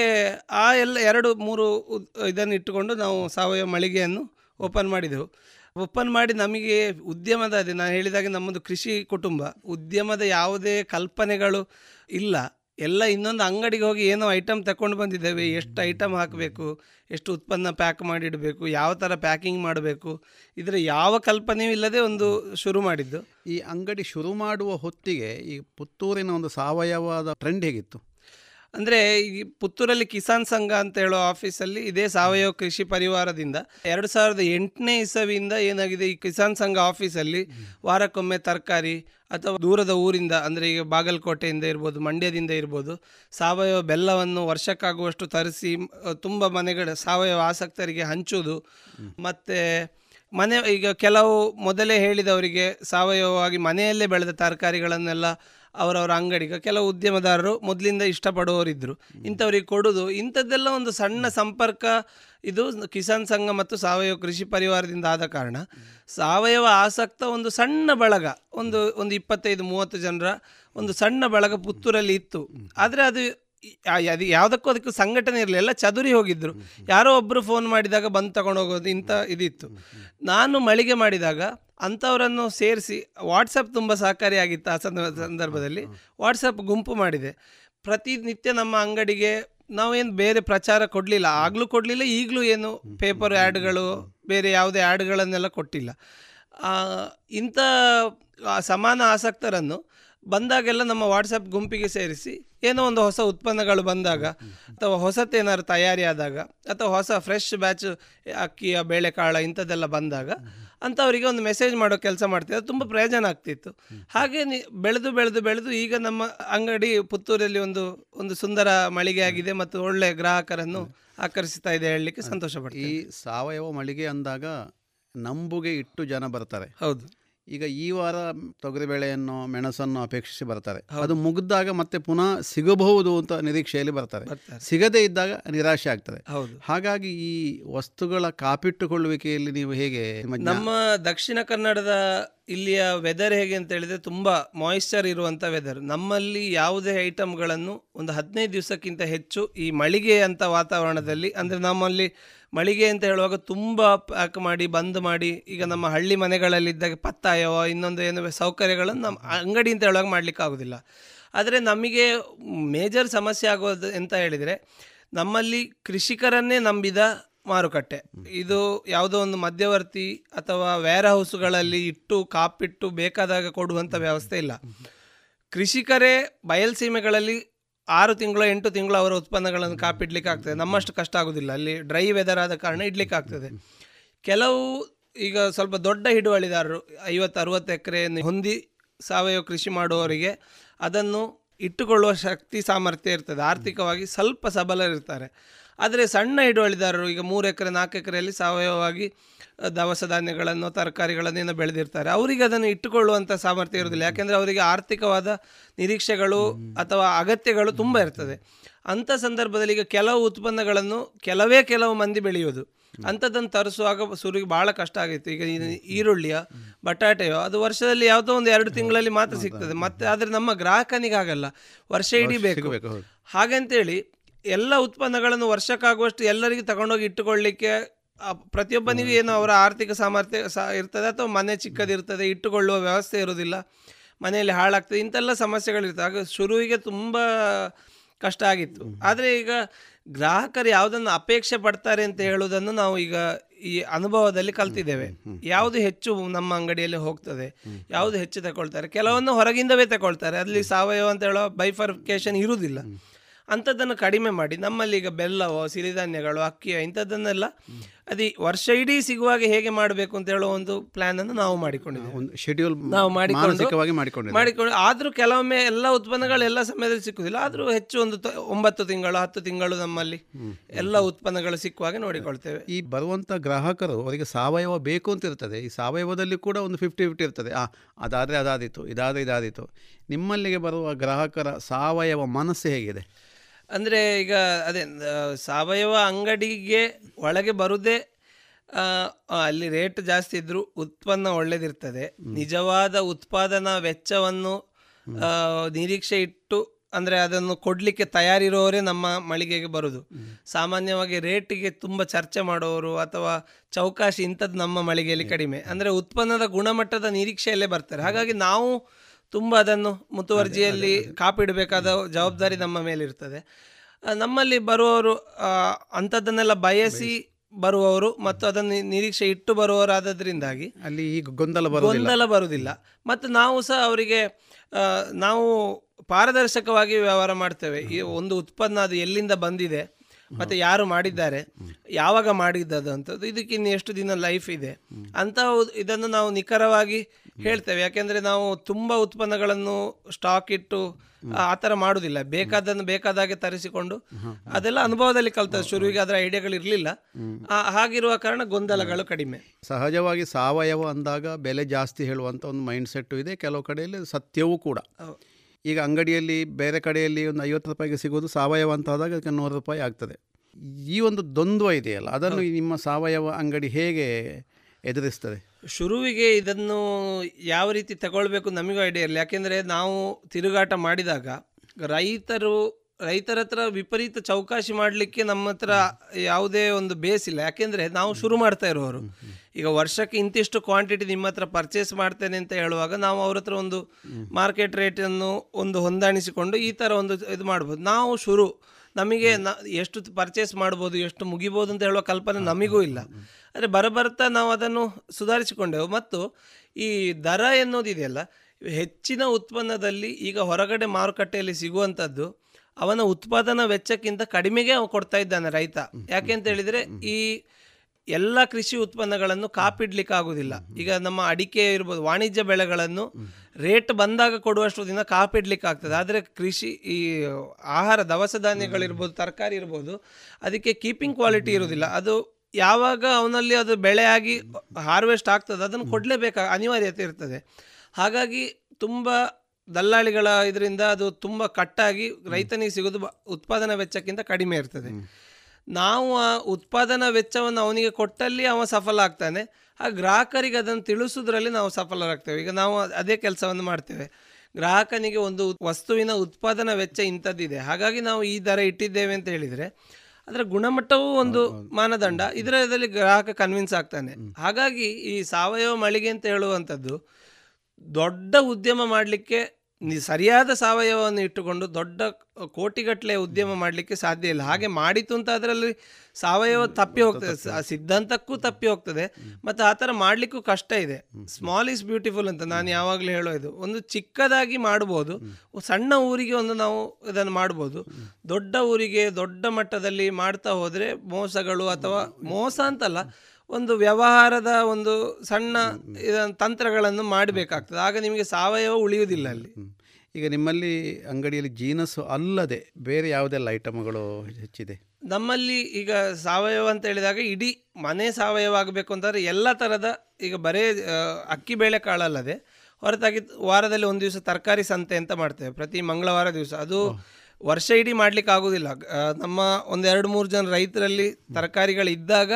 Speaker 10: ಆ ಎಲ್ಲ ಎರಡು ಮೂರು ಇದನ್ನು ಇಟ್ಟುಕೊಂಡು ನಾವು ಸಾವಯವ ಮಳಿಗೆಯನ್ನು ಓಪನ್ ಮಾಡಿದೆವು. ಓಪನ್ ಮಾಡಿ ನಮಗೆ ಉದ್ಯಮದ, ಅದೇ ನಾನು ಹೇಳಿದಾಗ ನಮ್ಮದು ಕೃಷಿ ಕುಟುಂಬ, ಉದ್ಯಮದ ಯಾವುದೇ ಕಲ್ಪನೆಗಳು ಇಲ್ಲ. ಎಲ್ಲ ಇನ್ನೊಂದು ಅಂಗಡಿಗೆ ಹೋಗಿ ಏನೋ ಐಟಮ್ ತಗೊಂಡು ಬಂದಿದ್ದೇವೆ. ಎಷ್ಟು ಐಟಮ್ ಹಾಕಬೇಕು, ಎಷ್ಟು ಉತ್ಪನ್ನ ಪ್ಯಾಕ್ ಮಾಡಿಡಬೇಕು, ಯಾವ ಥರ ಪ್ಯಾಕಿಂಗ್ ಮಾಡಬೇಕು, ಇದರ ಯಾವ ಕಲ್ಪನೆಯೂ ಇಲ್ಲದೆ ಒಂದು ಶುರು ಮಾಡಿದ್ದು.
Speaker 9: ಈ ಅಂಗಡಿ ಶುರು ಮಾಡುವ ಹೊತ್ತಿಗೆ ಈ ಪುತ್ತೂರಿನ ಒಂದು ಸಾವಯವದ ಟ್ರೆಂಡ್ ಹೇಗಿತ್ತು?
Speaker 10: ಅಂದರೆ ಈ ಪುತ್ತೂರಲ್ಲಿ ಕಿಸಾನ್ ಸಂಘ ಅಂತ ಹೇಳೋ ಆಫೀಸಲ್ಲಿ ಇದೇ ಸಾವಯವ ಕೃಷಿ ಪರಿವಾರದಿಂದ ಎರಡು ಸಾವಿರದ ಎಂಟನೇ ಇಸವಿಯಿಂದ ಏನಾಗಿದೆ ಈ ಕಿಸಾನ್ ಸಂಘ ಆಫೀಸಲ್ಲಿ ವಾರಕ್ಕೊಮ್ಮೆ ತರಕಾರಿ ಅಥವಾ ದೂರದ ಊರಿಂದ ಅಂದರೆ ಈಗ ಬಾಗಲಕೋಟೆಯಿಂದ ಇರ್ಬೋದು ಮಂಡ್ಯದಿಂದ ಇರ್ಬೋದು ಸಾವಯವ ಬೆಲ್ಲವನ್ನು ವರ್ಷಕ್ಕಾಗುವಷ್ಟು ತರಿಸಿ ತುಂಬ ಮನೆಗಳ ಸಾವಯವ ಆಸಕ್ತರಿಗೆ ಹಂಚುವುದು ಮತ್ತು ಮನೆ ಈಗ ಕೆಲವು ಮೊದಲೇ ಹೇಳಿದವರಿಗೆ ಸಾವಯವವಾಗಿ ಮನೆಯಲ್ಲೇ ಬೆಳೆದ ತರಕಾರಿಗಳನ್ನೆಲ್ಲ ಅವರವರ ಅಂಗಡಿಗೆ. ಕೆಲವು ಉದ್ಯಮದಾರರು ಮೊದಲಿಂದ ಇಷ್ಟಪಡುವವರಿದ್ದರು ಇಂಥವ್ರಿಗೆ ಕೊಡೋದು ಇಂಥದ್ದೆಲ್ಲ ಒಂದು ಸಣ್ಣ ಸಂಪರ್ಕ, ಇದು ಕಿಸಾನ್ ಸಂಘ ಮತ್ತು ಸಾವಯವ ಕೃಷಿ ಪರಿವಾರದಿಂದ ಆದ ಕಾರಣ ಸಾವಯವ ಆಸಕ್ತ ಒಂದು ಸಣ್ಣ ಬಳಗ, ಒಂದು ಒಂದು ಇಪ್ಪತ್ತೈದು, ಮೂವತ್ತು ಜನರ ಒಂದು ಸಣ್ಣ ಬಳಗ ಪುತ್ತೂರಲ್ಲಿ ಇತ್ತು. ಆದರೆ ಅದು ಅದು ಯಾವುದಕ್ಕೂ ಅದಕ್ಕೂ ಸಂಘಟನೆ ಇರಲಿಲ್ಲ. ಎಲ್ಲ ಚದುರಿ ಹೋಗಿದ್ದರು ಯಾರೋ ಒಬ್ಬರು ಫೋನ್ ಮಾಡಿದಾಗ ಬಂದು ತಗೊಂಡು ಹೋಗೋದು ಇಂಥ ಇದಿತ್ತು. ನಾನು ಮಳಿಗೆ ಮಾಡಿದಾಗ ಅಂಥವರನ್ನು ಸೇರಿಸಿ ವಾಟ್ಸಪ್ ತುಂಬ ಸಹಕಾರಿಯಾಗಿತ್ತು ಆ ಸಂದರ್ಭ ಸಂದರ್ಭದಲ್ಲಿ. ವಾಟ್ಸಪ್ ಗುಂಪು ಮಾಡಿದೆ. ಪ್ರತಿನಿತ್ಯ ನಮ್ಮ ಅಂಗಡಿಗೆ ನಾವೇನು ಬೇರೆ ಪ್ರಚಾರ ಕೊಡಲಿಲ್ಲ. ಆಗಲೂ ಕೊಡಲಿಲ್ಲ ಈಗಲೂ ಏನು ಪೇಪರ್ ಆ್ಯಡ್ಗಳು ಬೇರೆ ಯಾವುದೇ ಆ್ಯಡ್ಗಳನ್ನೆಲ್ಲ ಕೊಟ್ಟಿಲ್ಲ. ಇಂಥ ಸಮಾನ ಆಸಕ್ತರನ್ನು ಬಂದಾಗೆಲ್ಲ ನಮ್ಮ ವಾಟ್ಸಪ್ ಗುಂಪಿಗೆ ಸೇರಿಸಿ ಏನೋ ಒಂದು ಹೊಸ ಉತ್ಪನ್ನಗಳು ಬಂದಾಗ ಅಥವಾ ಹೊಸತೇನಾದ್ರು ತಯಾರಿ ಆದಾಗ ಅಥವಾ ಹೊಸ ಫ್ರೆಶ್ ಬ್ಯಾಚ್ ಅಕ್ಕಿಯ ಬೇಳೆಕಾಳ ಇಂಥದ್ದೆಲ್ಲ ಬಂದಾಗ ಅಂಥವರಿಗೆ ಒಂದು ಮೆಸೇಜ್ ಮಾಡೋ ಕೆಲಸ ಮಾಡ್ತಿದ್ದೆ ಅದು ತುಂಬ ಪ್ರಯೋಜನ ಆಗ್ತಿತ್ತು. ಹಾಗೆ ಬೆಳೆದು ಬೆಳೆದು ಬೆಳೆದು ಈಗ ನಮ್ಮ ಅಂಗಡಿ ಪುತ್ತೂರಲ್ಲಿ ಒಂದು ಒಂದು ಸುಂದರ ಮಳಿಗೆ ಆಗಿದೆ ಮತ್ತು ಒಳ್ಳೆಯ ಗ್ರಾಹಕರನ್ನು ಆಕರ್ಷಿಸ್ತಾ ಇದೆ ಹೇಳಲಿಕ್ಕೆ ಸಂತೋಷ
Speaker 9: ಈ ಸಾವಯವ ಮಳಿಗೆ ಅಂದಾಗ ನಂಬುಗೆ ಇಟ್ಟು ಜನ ಬರ್ತಾರೆ.
Speaker 10: ಹೌದು.
Speaker 9: ಈಗ ಈ ವಾರ ತೊಗರಿಬೇಳೆಯನ್ನು ಮೆಣಸನ್ನು ಅಪೇಕ್ಷಿಸಿ ಬರ್ತಾರೆ ಅದು ಮುಗಿದಾಗ ಮತ್ತೆ ಪುನಃ ಸಿಗಬಹುದು ಅಂತ ನಿರೀಕ್ಷೆಯಲ್ಲಿ ಬರ್ತಾರೆ. ಸಿಗದೇ ಇದ್ದಾಗ ನಿರಾಶೆ ಆಗ್ತದೆ.
Speaker 10: ಹೌದು.
Speaker 9: ಹಾಗಾಗಿ ಈ ವಸ್ತುಗಳ ಕಾಪಿಟ್ಟುಕೊಳ್ಳುವಿಕೆಯಲ್ಲಿ ನೀವು ಹೇಗೆ ನಮ್ಮ
Speaker 10: ದಕ್ಷಿಣ ಕನ್ನಡದ ಇಲ್ಲಿಯ ವೆದರ್ ಹೇಗೆ ಅಂತ ಹೇಳಿದ್ರೆ ತುಂಬ ಮಾಯಿಶ್ಚರ್ ಇರುವಂಥ ವೆದರ್ ನಮ್ಮಲ್ಲಿ ಯಾವುದೇ ಐಟಮ್ಗಳನ್ನು ಒಂದು ಹದಿನೈದು ದಿವಸಕ್ಕಿಂತ ಹೆಚ್ಚು ಈ ಮಳಿಗೆ ಅಂತ ವಾತಾವರಣದಲ್ಲಿ ಅಂದರೆ ನಮ್ಮಲ್ಲಿ ಮಳಿಗೆ ಅಂತ ಹೇಳುವಾಗ ತುಂಬ ಪ್ಯಾಕ್ ಮಾಡಿ, ಬಂದ್ ಮಾಡಿ, ಈಗ ನಮ್ಮ ಹಳ್ಳಿ ಮನೆಗಳಲ್ಲಿದ್ದಾಗ ಪತ್ತಾಯವೋ ಇನ್ನೊಂದು ಏನು ಸೌಕರ್ಯಗಳನ್ನು ನಮ್ಮ ಅಂಗಡಿ ಅಂತ ಹೇಳುವಾಗ ಮಾಡಲಿಕ್ಕೆ ಆಗೋದಿಲ್ಲ. ಆದರೆ ನಮಗೆ ಮೇಜರ್ ಸಮಸ್ಯೆ ಆಗೋದು ಅಂತ ಹೇಳಿದರೆ, ನಮ್ಮಲ್ಲಿ ಕೃಷಿಕರನ್ನೇ ನಂಬಿದ ಮಾರುಕಟ್ಟೆ. ಇದು ಯಾವುದೋ ಒಂದು ಮಧ್ಯವರ್ತಿ ಅಥವಾ ವೇರ್ ಹೌಸ್ಗಳಲ್ಲಿ ಇಟ್ಟು, ಕಾಪಿಟ್ಟು ಬೇಕಾದಾಗ ಕೊಡುವಂಥ ವ್ಯವಸ್ಥೆ ಇಲ್ಲ. ಕೃಷಿಕರೇ ಬಯಲ್ಸೀಮೆಗಳಲ್ಲಿ ಆರು ತಿಂಗಳು ಎಂಟು ತಿಂಗಳು ಅವರ ಉತ್ಪನ್ನಗಳನ್ನು ಕಾಪಿಡ್ಲಿಕ್ಕೆ ಆಗ್ತದೆ ನಮ್ಮಷ್ಟು ಕಷ್ಟ ಆಗೋದಿಲ್ಲ. ಅಲ್ಲಿ ಡ್ರೈ ವೆದರ್ ಆದ ಕಾರಣ ಇಡ್ಲಿಕ್ಕೆ ಆಗ್ತದೆ ಕೆಲವು ಈಗ ಸ್ವಲ್ಪ ದೊಡ್ಡ ಹಿಡುವಳಿದಾರರು ಐವತ್ತು ಅರುವತ್ತು ಎಕರೆ ಹೊಂದಿ ಸಾವಯವ ಕೃಷಿ ಮಾಡುವವರಿಗೆ ಅದನ್ನು ಇಟ್ಟುಕೊಳ್ಳುವ ಶಕ್ತಿ ಸಾಮರ್ಥ್ಯ ಇರ್ತದೆ. ಆರ್ಥಿಕವಾಗಿ ಸ್ವಲ್ಪ ಸಬಲರಿರ್ತಾರೆ. ಆದರೆ ಸಣ್ಣ ಹಿಡುವಳಿದಾರರು ಈಗ ಮೂರು ಎಕರೆ, ನಾಲ್ಕು ಎಕರೆಯಲ್ಲಿ ಸಾವಯವವಾಗಿ ದವಸ ಧಾನ್ಯಗಳನ್ನು ತರಕಾರಿಗಳನ್ನೇನೋ ಬೆಳೆದಿರ್ತಾರೆ. ಅವರಿಗೆ ಅದನ್ನು ಇಟ್ಟುಕೊಳ್ಳುವಂಥ ಸಾಮರ್ಥ್ಯ ಇರೋದಿಲ್ಲ ಯಾಕೆಂದರೆ ಅವರಿಗೆ ಆರ್ಥಿಕವಾದ ನಿರೀಕ್ಷೆಗಳು ಅಥವಾ ಅಗತ್ಯಗಳು ತುಂಬ ಇರ್ತದೆ. ಅಂಥ ಸಂದರ್ಭದಲ್ಲಿ ಈಗ ಕೆಲವು ಉತ್ಪನ್ನಗಳನ್ನು ಕೆಲವೇ ಕೆಲವು ಮಂದಿ ಬೆಳೆಯೋದು ಅಂಥದ್ದನ್ನು ತರಿಸುವಾಗ ಸುರಿಗೆ ಭಾಳ ಕಷ್ಟ ಆಗಿತ್ತು. ಈಗ ಈರುಳ್ಳಿಯ ಬಟಾಟೆಯೋ ಅದು ವರ್ಷದಲ್ಲಿ ಯಾವುದೋ ಒಂದು ಎರಡು ತಿಂಗಳಲ್ಲಿ ಮಾತ್ರ ಸಿಗ್ತದೆ. ಮತ್ತೆ ಆದರೆ ನಮ್ಮ ಗ್ರಾಹಕನಿಗಾಗಲ್ಲ. ವರ್ಷ ಇಡೀ ಬೇಕು. ಹಾಗಂತೇಳಿ ಎಲ್ಲ ಉತ್ಪನ್ನಗಳನ್ನು ವರ್ಷಕ್ಕಾಗುವಷ್ಟು ಎಲ್ಲರಿಗೂ ತಗೊಂಡೋಗಿ ಇಟ್ಟುಕೊಳ್ಳಿಕ್ಕೆ ಪ್ರತಿಯೊಬ್ಬನಿಗೂ ಏನು ಅವರ ಆರ್ಥಿಕ ಸಾಮರ್ಥ್ಯ ಸಹ ಇರ್ತದೆ ಅಥವಾ ಮನೆ ಚಿಕ್ಕದಿರ್ತದೆ ಇಟ್ಟುಕೊಳ್ಳುವ ವ್ಯವಸ್ಥೆ ಇರೋದಿಲ್ಲ ಮನೆಯಲ್ಲಿ ಹಾಳಾಗ್ತದೆ ಇಂಥೆಲ್ಲ ಸಮಸ್ಯೆಗಳಿರ್ತದೆ ಆಗ ಶುರುವಿಗೆ ತುಂಬ ಕಷ್ಟ ಆಗಿತ್ತು. ಆದರೆ ಈಗ ಗ್ರಾಹಕರು ಯಾವುದನ್ನು ಅಪೇಕ್ಷೆ ಪಡ್ತಾರೆ ಅಂತ ಹೇಳುವುದನ್ನು ನಾವು ಈಗ ಈ ಅನುಭವದಲ್ಲಿ ಕಲ್ತಿದ್ದೇವೆ. ಯಾವುದು ಹೆಚ್ಚು ನಮ್ಮ ಅಂಗಡಿಯಲ್ಲಿ ಹೋಗ್ತದೆ ಯಾವುದು ಹೆಚ್ಚು ತಗೊಳ್ತಾರೆ ಕೆಲವನ್ನು ಹೊರಗಿಂದವೇ ತಗೊಳ್ತಾರೆ. ಅಲ್ಲಿ ಸಾವಯವ ಅಂತ ಹೇಳೋ ಬೈಫರ್ಕೇಶನ್ ಇರುವುದಿಲ್ಲ. ಅಂಥದ್ದನ್ನು ಕಡಿಮೆ ಮಾಡಿ ನಮ್ಮಲ್ಲಿ ಈಗ ಬೆಲ್ಲವೋ ಸಿರಿಧಾನ್ಯಗಳು ಅಕ್ಕಿಯೋ ಇಂಥದ್ದನ್ನೆಲ್ಲ ಅದು ವರ್ಷ ಇಡೀ ಸಿಗುವಾಗ ಹೇಗೆ ಮಾಡಬೇಕು ಅಂತ ಹೇಳೋ ಒಂದು ಪ್ಲಾನ್ ಅನ್ನು ನಾವು ಮಾಡಿಕೊಂಡಿದ್ದೀವಿ.
Speaker 9: ಒಂದು ಶೆಡ್ಯೂಲ್
Speaker 10: ನಾವು ಮಾಡಿಕೊಂಡು. ಮಾಡಿಕೊಂಡು ಆದರೂ ಕೆಲವೊಮ್ಮೆ ಎಲ್ಲ ಉತ್ಪನ್ನಗಳು ಎಲ್ಲ ಸಮಯದಲ್ಲಿ ಸಿಕ್ಕುದಿಲ್ಲ. ಆದರೂ ಹೆಚ್ಚು ಒಂದು ಒಂಬತ್ತು ತಿಂಗಳು ಹತ್ತು ತಿಂಗಳು ನಮ್ಮಲ್ಲಿ ಎಲ್ಲ ಉತ್ಪನ್ನಗಳು ಸಿಕ್ಕುವಾಗ ನೋಡಿಕೊಳ್ತೇವೆ.
Speaker 9: ಈ ಬರುವಂಥ ಗ್ರಾಹಕರು ಅವರಿಗೆ ಸಾವಯವ ಬೇಕು ಅಂತ ಇರ್ತದೆ. ಈ ಸಾವಯವದಲ್ಲಿ ಕೂಡ ಒಂದು ಫಿಫ್ಟಿ ಫಿಫ್ಟಿ ಇರ್ತದೆ. ಆ ಅದಾದರೆ ಅದಾದಿತ್ತು ಇದಾದರೆ ಇದಾದಿತ್ತು ನಿಮ್ಮಲ್ಲಿಗೆ ಬರುವ ಗ್ರಾಹಕರ ಸಾವಯವ ಮನಸ್ಸು ಹೇಗಿದೆ?
Speaker 10: ಅಂದರೆ ಈಗ ಅದೇ ಸಾವಯವ ಅಂಗಡಿಗೆ ಒಳಗೆ ಬರುದೇ ಅಲ್ಲಿ ರೇಟ್ ಜಾಸ್ತಿ ಇದ್ದರೂ ಉತ್ಪನ್ನ ಒಳ್ಳೆದಿರ್ತದೆ. ನಿಜವಾದ ಉತ್ಪಾದನಾ ವೆಚ್ಚವನ್ನು ನಿರೀಕ್ಷೆ ಇಟ್ಟು ಅಂದರೆ ಅದನ್ನು ಕೊಡಲಿಕ್ಕೆ ತಯಾರಿರೋರೇ ನಮ್ಮ ಮಳಿಗೆಗೆ ಬರೋದು. ಸಾಮಾನ್ಯವಾಗಿ ರೇಟಿಗೆ ತುಂಬ ಚರ್ಚೆ ಮಾಡೋರು ಅಥವಾ ಚೌಕಾಶಿ ಇಂಥದ್ದು ನಮ್ಮ ಮಳಿಗೆಯಲ್ಲಿ ಕಡಿಮೆ. ಅಂದರೆ ಉತ್ಪನ್ನದ ಗುಣಮಟ್ಟದ ನಿರೀಕ್ಷೆಯಲ್ಲೇ ಬರ್ತಾರೆ. ಹಾಗಾಗಿ ನಾವು ತುಂಬ ಅದನ್ನು ಮುತುವರ್ಜಿಯಲ್ಲಿ ಕಾಪಿಡಬೇಕಾದ ಜವಾಬ್ದಾರಿ ನಮ್ಮ ಮೇಲಿರ್ತದೆ ನಮ್ಮಲ್ಲಿ ಬರುವವರು ಅಂಥದ್ದನ್ನೆಲ್ಲ ಬಯಸಿ ಬರುವವರು ಮತ್ತು ಅದನ್ನು ನಿರೀಕ್ಷೆ ಇಟ್ಟು ಬರುವವರಾದದ್ರಿಂದಾಗಿ
Speaker 9: ಅಲ್ಲಿ ಈಗ ಗೊಂದಲ
Speaker 10: ಗೊಂದಲ ಬರುವುದಿಲ್ಲ. ಮತ್ತು ನಾವು ಸಹ ಅವರಿಗೆ ನಾವು ಪಾರದರ್ಶಕವಾಗಿ ವ್ಯವಹಾರ ಮಾಡ್ತೇವೆ. ಈ ಒಂದು ಉತ್ಪನ್ನ ಅದು ಎಲ್ಲಿಂದ ಬಂದಿದೆ ಮತ್ತೆ ಯಾರು ಮಾಡಿದ್ದಾರೆ ಯಾವಾಗ ಮಾಡಿದ್ದದು ಅಂತದ್ದು ಇದಕ್ಕೆ ಇನ್ನು ಎಷ್ಟು ದಿನ ಲೈಫ್ ಇದೆ ಅಂತ ಇದನ್ನು ನಾವು ನಿಖರವಾಗಿ ಹೇಳ್ತೇವೆ. ಯಾಕೆಂದ್ರೆ ನಾವು ತುಂಬಾ ಉತ್ಪನ್ನಗಳನ್ನು ಸ್ಟಾಕ್ ಇಟ್ಟು ಆ ತರ ಥರ ಮಾಡುವುದಿಲ್ಲ. ಬೇಕಾದನ್ನು ಬೇಕಾದಾಗೆ ತರಿಸಿಕೊಂಡು ಅದೆಲ್ಲ ಅನುಭವದಲ್ಲಿ ಕಲ್ತ ಶುರುವಿಗೆ ಅದರ ಐಡಿಯಾಗಳು ಇರಲಿಲ್ಲ. ಹಾಗಿರುವ ಕಾರಣ ಗೊಂದಲಗಳು ಕಡಿಮೆ.
Speaker 9: ಸಹಜವಾಗಿ ಸಾವಯವ ಅಂದಾಗ ಬೆಲೆ ಜಾಸ್ತಿ ಹೇಳುವಂತ ಒಂದು ಮೈಂಡ್ ಸೆಟ್ ಇದೆ. ಕೆಲವು ಕಡೆಯಲ್ಲಿ ಸತ್ಯವೂ ಕೂಡ. ಈಗ ಅಂಗಡಿಯಲ್ಲಿ ಬೇರೆ ಕಡೆಯಲ್ಲಿ ಒಂದು ಐವತ್ತು ರೂಪಾಯಿಗೆ ಸಿಗೋದು ಸಾವಯವ ಅಂತ ಆದಾಗ ಅದಕ್ಕೆ ನೂರು ರೂಪಾಯಿ ಆಗ್ತದೆ. ಈ ಒಂದು ದ್ವಂದ್ವ ಇದೆಯಲ್ಲ ಅದನ್ನು ನಿಮ್ಮ ಸಾವಯವ ಅಂಗಡಿ ಹೇಗೆ ಎದುರಿಸ್ತದೆ?
Speaker 10: ಶುರುವಿಗೆ ಇದನ್ನು ಯಾವ ರೀತಿ ತಗೊಳ್ಬೇಕು ನಮಗೂ ಐಡಿಯಾ ಇರಲಿ ಯಾಕೆಂದರೆ ನಾವು ತಿರುಗಾಟ ಮಾಡಿದಾಗ ರೈತರು ರೈತರ ಹತ್ರ ವಿಪರೀತ ಚೌಕಾಶಿ ಮಾಡಲಿಕ್ಕೆ ನಮ್ಮ ಹತ್ರ ಯಾವುದೇ ಒಂದು ಬೇಸ್ ಇಲ್ಲ. ಯಾಕೆಂದರೆ ನಾವು ಶುರು ಮಾಡ್ತಾ ಇರೋರು. ಈಗ ವರ್ಷಕ್ಕೆ ಇಂತಿಷ್ಟು ಕ್ವಾಂಟಿಟಿ ನಿಮ್ಮ ಹತ್ರ ಪರ್ಚೇಸ್ ಮಾಡ್ತೇನೆ ಅಂತ ಹೇಳುವಾಗ ನಾವು ಅವ್ರ ಹತ್ರ ಒಂದು ಮಾರ್ಕೆಟ್ ರೇಟನ್ನು ಒಂದು ಹೊಂದಾಣಿಸಿಕೊಂಡು ಈ ಥರ ಒಂದು ಇದು ಮಾಡ್ಬೋದು. ನಾವು ಶುರು ನಮಗೆ ನ ಎಷ್ಟು ಪರ್ಚೇಸ್ ಮಾಡ್ಬೋದು, ಎಷ್ಟು ಮುಗಿಬೋದು ಅಂತ ಹೇಳುವ ಕಲ್ಪನೆ ನಮಗೂ ಇಲ್ಲ. ಆದರೆ ಬರಬರ್ತಾ ನಾವು ಅದನ್ನು ಸುಧಾರಿಸಿಕೊಂಡೆವು. ಮತ್ತು ಈ ದರ ಎನ್ನುವುದಿದೆಯಲ್ಲ ಹೆಚ್ಚಿನ ಉತ್ಪನ್ನದಲ್ಲಿ ಈಗ ಹೊರಗಡೆ ಮಾರುಕಟ್ಟೆಯಲ್ಲಿ ಸಿಗುವಂಥದ್ದು ಅವನ ಉತ್ಪಾದನಾ ವೆಚ್ಚಕ್ಕಿಂತ ಕಡಿಮೆಗೆ ಅವನು ಕೊಡ್ತಾ ಇದ್ದಾನೆ ರೈತ. ಯಾಕೆ ಅಂತ ಹೇಳಿದರೆ ಈ ಎಲ್ಲ ಕೃಷಿ ಉತ್ಪನ್ನಗಳನ್ನು ಕಾಪಿಡ್ಲಿಕ್ಕೆ ಆಗುದಿಲ್ಲ. ಈಗ ನಮ್ಮ ಅಡಿಕೆ ಇರ್ಬೋದು ವಾಣಿಜ್ಯ ಬೆಳೆಗಳನ್ನು ರೇಟ್ ಬಂದಾಗ ಕೊಡುವಷ್ಟು ದಿನ ಕಾಪಿಡ್ಲಿಕ್ಕೆ ಆಗ್ತದೆ. ಆದರೆ ಕೃಷಿ ಈ ಆಹಾರ ದವಸ ಧಾನ್ಯಗಳಿರ್ಬೋದು ತರಕಾರಿ ಇರ್ಬೋದು ಅದಕ್ಕೆ ಕೀಪಿಂಗ್ ಕ್ವಾಲಿಟಿ ಇರುವುದಿಲ್ಲ ಅದು ಯಾವಾಗ ಅವನಲ್ಲಿ ಅದು ಬೆಳೆಯಾಗಿ ಹಾರ್ವೆಸ್ಟ್ ಆಗ್ತದೆ ಅದನ್ನು ಕೊಡಲೇಬೇಕಾಗ ಅನಿವಾರ್ಯತೆ ಇರ್ತದೆ. ಹಾಗಾಗಿ ತುಂಬ ದಲ್ಲಾಳಿಗಳ ಇದರಿಂದ ಅದು ತುಂಬ ಕಟ್ಟಾಗಿ ರೈತನಿಗೆ ಸಿಗೋದು ಬ- ಉತ್ಪಾದನಾ ವೆಚ್ಚಕ್ಕಿಂತ ಕಡಿಮೆ ಇರ್ತದೆ. ನಾವು ಆ ಉತ್ಪಾದನಾ ವೆಚ್ಚವನ್ನು ಅವನಿಗೆ ಕೊಟ್ಟಲ್ಲಿ ಅವ ಸಫಲ ಆಗ್ತಾನೆ. ಆ ಗ್ರಾಹಕರಿಗೆ ಅದನ್ನು ತಿಳಿಸೋದ್ರಲ್ಲಿ ನಾವು ಸಫಲರಾಗ್ತೇವೆ. ಈಗ ನಾವು ಅದೇ ಕೆಲಸವನ್ನು ಮಾಡ್ತೇವೆ. ಗ್ರಾಹಕನಿಗೆ ಒಂದು ವಸ್ತುವಿನ ಉತ್ಪಾದನಾ ವೆಚ್ಚ ಇಂಥದ್ದಿದೆ. ಹಾಗಾಗಿ ನಾವು ಈ ದರ ಇಟ್ಟಿದ್ದೇವೆ ಅಂತ ಹೇಳಿದರೆ ಅದರ ಗುಣಮಟ್ಟವೂ ಒಂದು ಮಾನದಂಡ. ಇದರಲ್ಲಿ ಗ್ರಾಹಕ ಕನ್ವಿನ್ಸ್ ಆಗ್ತಾನೆ. ಹಾಗಾಗಿ ಈ ಸಾವಯವ ಮಳಿಗೆ ಅಂತ ಹೇಳುವಂಥದ್ದು ದೊಡ್ಡ ಉದ್ಯಮ ಮಾಡಲಿಕ್ಕೆ ಸರಿಯಾದ ಸಾವಯವವನ್ನು ಇಟ್ಟುಕೊಂಡು ದೊಡ್ಡ ಕೋಟಿಗಟ್ಟಲೆ ಉದ್ಯಮ ಮಾಡಲಿಕ್ಕೆ ಸಾಧ್ಯ ಇಲ್ಲ. ಹಾಗೆ ಮಾಡಿತು ಅಂತ ಅದರಲ್ಲಿ ಸಾವಯವ ತಪ್ಪಿ ಹೋಗ್ತದೆ. ಸಿದ್ಧಾಂತಕ್ಕೂ ತಪ್ಪಿ ಹೋಗ್ತದೆ. ಮತ್ತು ಆ ಥರ ಮಾಡಲಿಕ್ಕೂ ಕಷ್ಟ ಇದೆ. ಸ್ಮಾಲ್ ಈಸ್ ಬ್ಯೂಟಿಫುಲ್ ಅಂತ ನಾನು ಯಾವಾಗಲೂ ಹೇಳೋದು ಒಂದು ಚಿಕ್ಕದಾಗಿ ಮಾಡ್ಬೋದು. ಸಣ್ಣ ಊರಿಗೆ ಒಂದು ನಾವು ಇದನ್ನು ಮಾಡ್ಬೋದು. ದೊಡ್ಡ ಊರಿಗೆ ದೊಡ್ಡ ಮಟ್ಟದಲ್ಲಿ ಮಾಡ್ತಾ ಹೋದರೆ ಮೋಸಗಳು ಅಥವಾ ಮೋಸ ಅಂತಲ್ಲ ಒಂದು ವ್ಯವಹಾರದ ಒಂದು ಸಣ್ಣ ಇದನ್ನ ತಂತ್ರಗಳನ್ನು ಮಾಡಬೇಕಾಗ್ತದೆ. ಆಗ ನಿಮಗೆ ಸಾವಯವ ಉಳಿಯುವುದಿಲ್ಲ ಅಲ್ಲಿ.
Speaker 9: ಈಗ ನಿಮ್ಮಲ್ಲಿ ಅಂಗಡಿಯಲ್ಲಿ ಜೀನಸ್ಸು ಅಲ್ಲದೆ ಬೇರೆ ಯಾವುದೆಲ್ಲ ಐಟಮ್ಗಳು ಹೆಚ್ಚಿದೆ?
Speaker 10: ನಮ್ಮಲ್ಲಿ ಈಗ ಸಾವಯವ ಅಂತ ಹೇಳಿದಾಗ ಇಡೀ ಮನೆ ಸಾವಯವ ಆಗಬೇಕು ಅಂತಂದರೆ ಎಲ್ಲ ಥರದ ಈಗ ಬರೇ ಅಕ್ಕಿ ಬೇಳೆ ಕಾಳಲ್ಲದೆ ಹೊರತಾಗಿ ವಾರದಲ್ಲಿ ಒಂದು ದಿವಸ ತರಕಾರಿ ಸಂತೆ ಅಂತ ಮಾಡ್ತೇವೆ. ಪ್ರತಿ ಮಂಗಳವಾರ ದಿವಸ. ಅದು ವರ್ಷ ಇಡೀ ಮಾಡ್ಲಿಕ್ಕೆ ಆಗೋದಿಲ್ಲ ನಮ್ಮ ಒಂದು ಎರಡು ಮೂರು ಜನ ರೈತರಲ್ಲಿ ತರಕಾರಿಗಳು ಇದ್ದಾಗ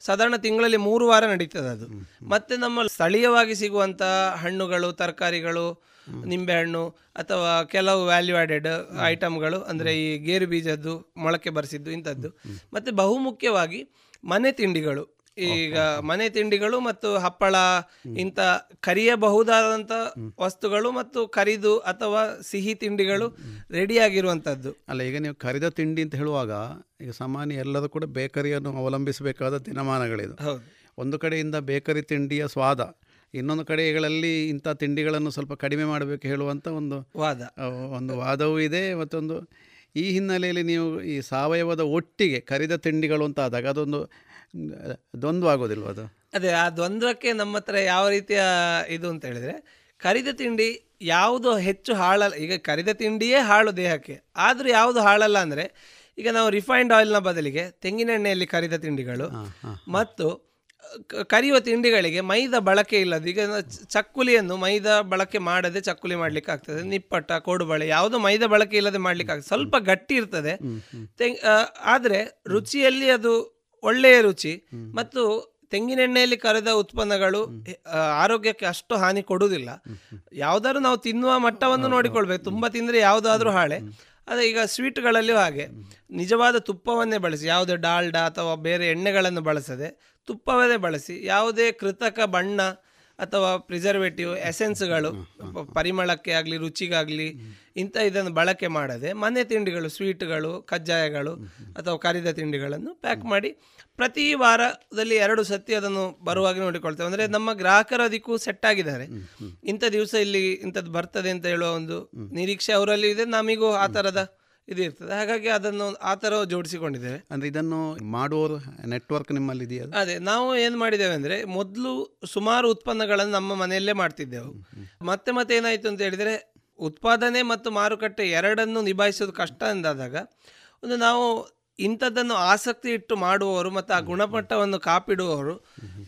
Speaker 10: ಸಾಧಾರಣ ತಿಂಗಳಲ್ಲಿ ಮೂರು ವಾರ ನಡೀತದೆ ಅದು. ಮತ್ತೆ ನಮ್ಮ ಸ್ಥಳೀಯವಾಗಿ ಸಿಗುವಂಥ ಹಣ್ಣುಗಳು ತರಕಾರಿಗಳು ನಿಂಬೆಹಣ್ಣು ಅಥವಾ ಕೆಲವು ವ್ಯಾಲ್ಯೂ ಆಡೆಡ್ ಐಟಮ್ಗಳು ಅಂದರೆ ಈ ಗೇರು ಬೀಜದ್ದು ಮೊಳಕೆ ಬರಿಸಿದ್ದು ಇಂಥದ್ದು. ಮತ್ತು ಬಹುಮುಖ್ಯವಾಗಿ ಮನೆ ತಿಂಡಿಗಳು. ಈಗ ಮನೆ ತಿಂಡಿಗಳು ಮತ್ತು ಹಪ್ಪಳ ಇಂಥ ಕರಿಯಬಹುದಾದಂಥ ವಸ್ತುಗಳು ಮತ್ತು ಕರಿದು ಅಥವಾ ಸಿಹಿ ತಿಂಡಿಗಳು ರೆಡಿಯಾಗಿರುವಂಥದ್ದು.
Speaker 9: ಅಲ್ಲ ಈಗ ನೀವು ಕರಿದ ತಿಂಡಿ ಅಂತ ಹೇಳುವಾಗ ಈಗ ಸಾಮಾನ್ಯ ಎಲ್ಲರೂ ಕೂಡ ಬೇಕರಿಯನ್ನು ಅವಲಂಬಿಸಬೇಕಾದ ದಿನಮಾನಗಳಿದು. ಒಂದು ಕಡೆಯಿಂದ ಬೇಕರಿ ತಿಂಡಿಯ ಸ್ವಾದ ಇನ್ನೊಂದು ಕಡೆಗಳಲ್ಲಿ ಇಂಥ ತಿಂಡಿಗಳನ್ನು ಸ್ವಲ್ಪ ಕಡಿಮೆ ಮಾಡಬೇಕು ಹೇಳುವಂಥ ಒಂದು
Speaker 10: ವಾದ.
Speaker 9: ಒಂದು ವಾದವೂ ಇದೆ. ಮತ್ತೊಂದು ಈ ಹಿನ್ನೆಲೆಯಲ್ಲಿ ನೀವು ಈ ಸಾವಯವದ ಒಟ್ಟಿಗೆ ಕರಿದ ತಿಂಡಿಗಳು ಅಂತ ಆದಾಗ ಅದೊಂದು ದ್ವಂದ್ವ ಆಗೋದಿಲ್ವ ಅದು?
Speaker 10: ಅದೇ ಆ ದ್ವಂದ್ವಕ್ಕೆ ನಮ್ಮ ಹತ್ರ ಯಾವ ರೀತಿಯ ಇದು ಅಂತ ಹೇಳಿದ್ರೆ ಕರಿದ ತಿಂಡಿ ಯಾವುದು ಹೆಚ್ಚು ಹಾಳಲ್ಲ ಈಗ ಕರಿದ ತಿಂಡಿಯೇ ಹಾಳು ದೇಹಕ್ಕೆ. ಆದರೂ ಯಾವುದು ಹಾಳಲ್ಲ ಅಂದರೆ ಈಗ ನಾವು ರಿಫೈನ್ಡ್ ಆಯಿಲ್ನ ಬದಲಿಗೆ ತೆಂಗಿನೆಣ್ಣೆಯಲ್ಲಿ ಕರಿದ ತಿಂಡಿಗಳು ಮತ್ತು ಕರಿಯುವ ತಿಂಡಿಗಳಿಗೆ ಮೈದಾ ಬಳಕೆ ಇಲ್ಲದು ಈಗ ಚಕ್ಕುಲಿಯನ್ನು ಮೈದಾ ಬಳಕೆ ಮಾಡದೆ ಚಕ್ಕುಲಿ ಮಾಡ್ಲಿಕ್ಕೆ ಆಗ್ತದೆ. ನಿಪ್ಪಟ್ಟ ಕೋಡುಬಳೆ ಯಾವುದು ಮೈದಾ ಬಳಕೆ ಇಲ್ಲದೆ ಮಾಡ್ಲಿಕ್ಕೆ ಆಗ್ತದೆ. ಸ್ವಲ್ಪ ಗಟ್ಟಿ ಇರ್ತದೆ. ತೆಂಗ್ ಆದ್ರೆ ರುಚಿಯಲ್ಲಿ ಅದು ಒಳ್ಳೆಯ ರುಚಿ ಮತ್ತು ತೆಂಗಿನೆಣ್ಣೆಯಲ್ಲಿ ಕರೆದ ಉತ್ಪನ್ನಗಳು ಆರೋಗ್ಯಕ್ಕೆ ಅಷ್ಟು ಹಾನಿ ಕೊಡುವುದಿಲ್ಲ. ಯಾವ್ದಾದ್ರು ನಾವು ತಿನ್ನುವ ಮಟ್ಟವನ್ನು ನೋಡಿಕೊಳ್ಬೇಕು. ತುಂಬ ತಿಂದರೆ ಯಾವುದಾದ್ರೂ ಹಾಳೆ. ಅದೇ ಈಗ ಸ್ವೀಟ್ಗಳಲ್ಲಿಯೂ ಹಾಗೆ. ನಿಜವಾದ ತುಪ್ಪವನ್ನೇ ಬಳಸಿ ಯಾವುದೇ ಡಾಲ್ಡಾ ಅಥವಾ ಬೇರೆ ಎಣ್ಣೆಗಳನ್ನು ಬಳಸದೆ ತುಪ್ಪವನ್ನೇ ಬಳಸಿ ಯಾವುದೇ ಕೃತಕ ಬಣ್ಣ ಅಥವಾ ಪ್ರಿಸರ್ವೇಟಿವ್ ಎಸೆನ್ಸ್ಗಳು ಪರಿಮಳಕ್ಕೆ ಆಗಲಿ, ರುಚಿಗಾಗಲಿ, ಇಂಥ ಇದನ್ನು ಬಳಕೆ ಮಾಡದೆ ಮನೆ ತಿಂಡಿಗಳು ಸ್ವೀಟ್ಗಳು ಕಜ್ಜಾಯಗಳು ಅಥವಾ ಕರಿದ ತಿಂಡಿಗಳನ್ನು ಪ್ಯಾಕ್ ಮಾಡಿ ಪ್ರತಿ ವಾರದಲ್ಲಿ ಎರಡು ಸತಿ ಅದನ್ನು ಬರುವಾಗ ನೋಡಿಕೊಳ್ತೇವೆ. ಅಂದರೆ ನಮ್ಮ ಗ್ರಾಹಕರು ಅದಕ್ಕೂ ಸೆಟ್ ಆಗಿದ್ದಾರೆ. ಇಂಥ ದಿವಸ ಇಲ್ಲಿ ಇಂಥದ್ದು ಬರ್ತದೆ ಅಂತ ಹೇಳುವ ಒಂದು ನಿರೀಕ್ಷೆ ಅವರಲ್ಲಿ ಇದೆ. ನಮಗೂ ಆ ಥರದ ಇದು ಇರ್ತದೆ ಹಾಗಾಗಿ ಅದನ್ನು ಆ ಥರ ಜೋಡಿಸಿಕೊಂಡಿದ್ದೇವೆ.
Speaker 9: ಅಂದರೆ ಇದನ್ನು ಮಾಡುವವರು ನೆಟ್ವರ್ಕ್ ನಿಮ್ಮಲ್ಲಿ ಇದೆಯಾ ಅದು?
Speaker 10: ನಾವು ಏನು ಮಾಡಿದ್ದೇವೆ ಅಂದರೆ ಮೊದಲು ಸುಮಾರು ಉತ್ಪನ್ನಗಳನ್ನು ನಮ್ಮ ಮನೆಯಲ್ಲೇ ಮಾಡ್ತಿದ್ದೆವು. ಮತ್ತೆ ಮತ್ತೆ ಏನಾಯಿತು ಅಂತ ಹೇಳಿದರೆ ಉತ್ಪಾದನೆ ಮತ್ತು ಮಾರುಕಟ್ಟೆ ಎರಡನ್ನು ನಿಭಾಯಿಸೋದು ಕಷ್ಟ ಎಂದಾದಾಗ ಒಂದು ನಾವು ಇಂಥದ್ದನ್ನು ಆಸಕ್ತಿ ಇಟ್ಟು ಮಾಡುವವರು ಮತ್ತು ಆ ಗುಣಮಟ್ಟವನ್ನು ಕಾಪಿಡುವವರು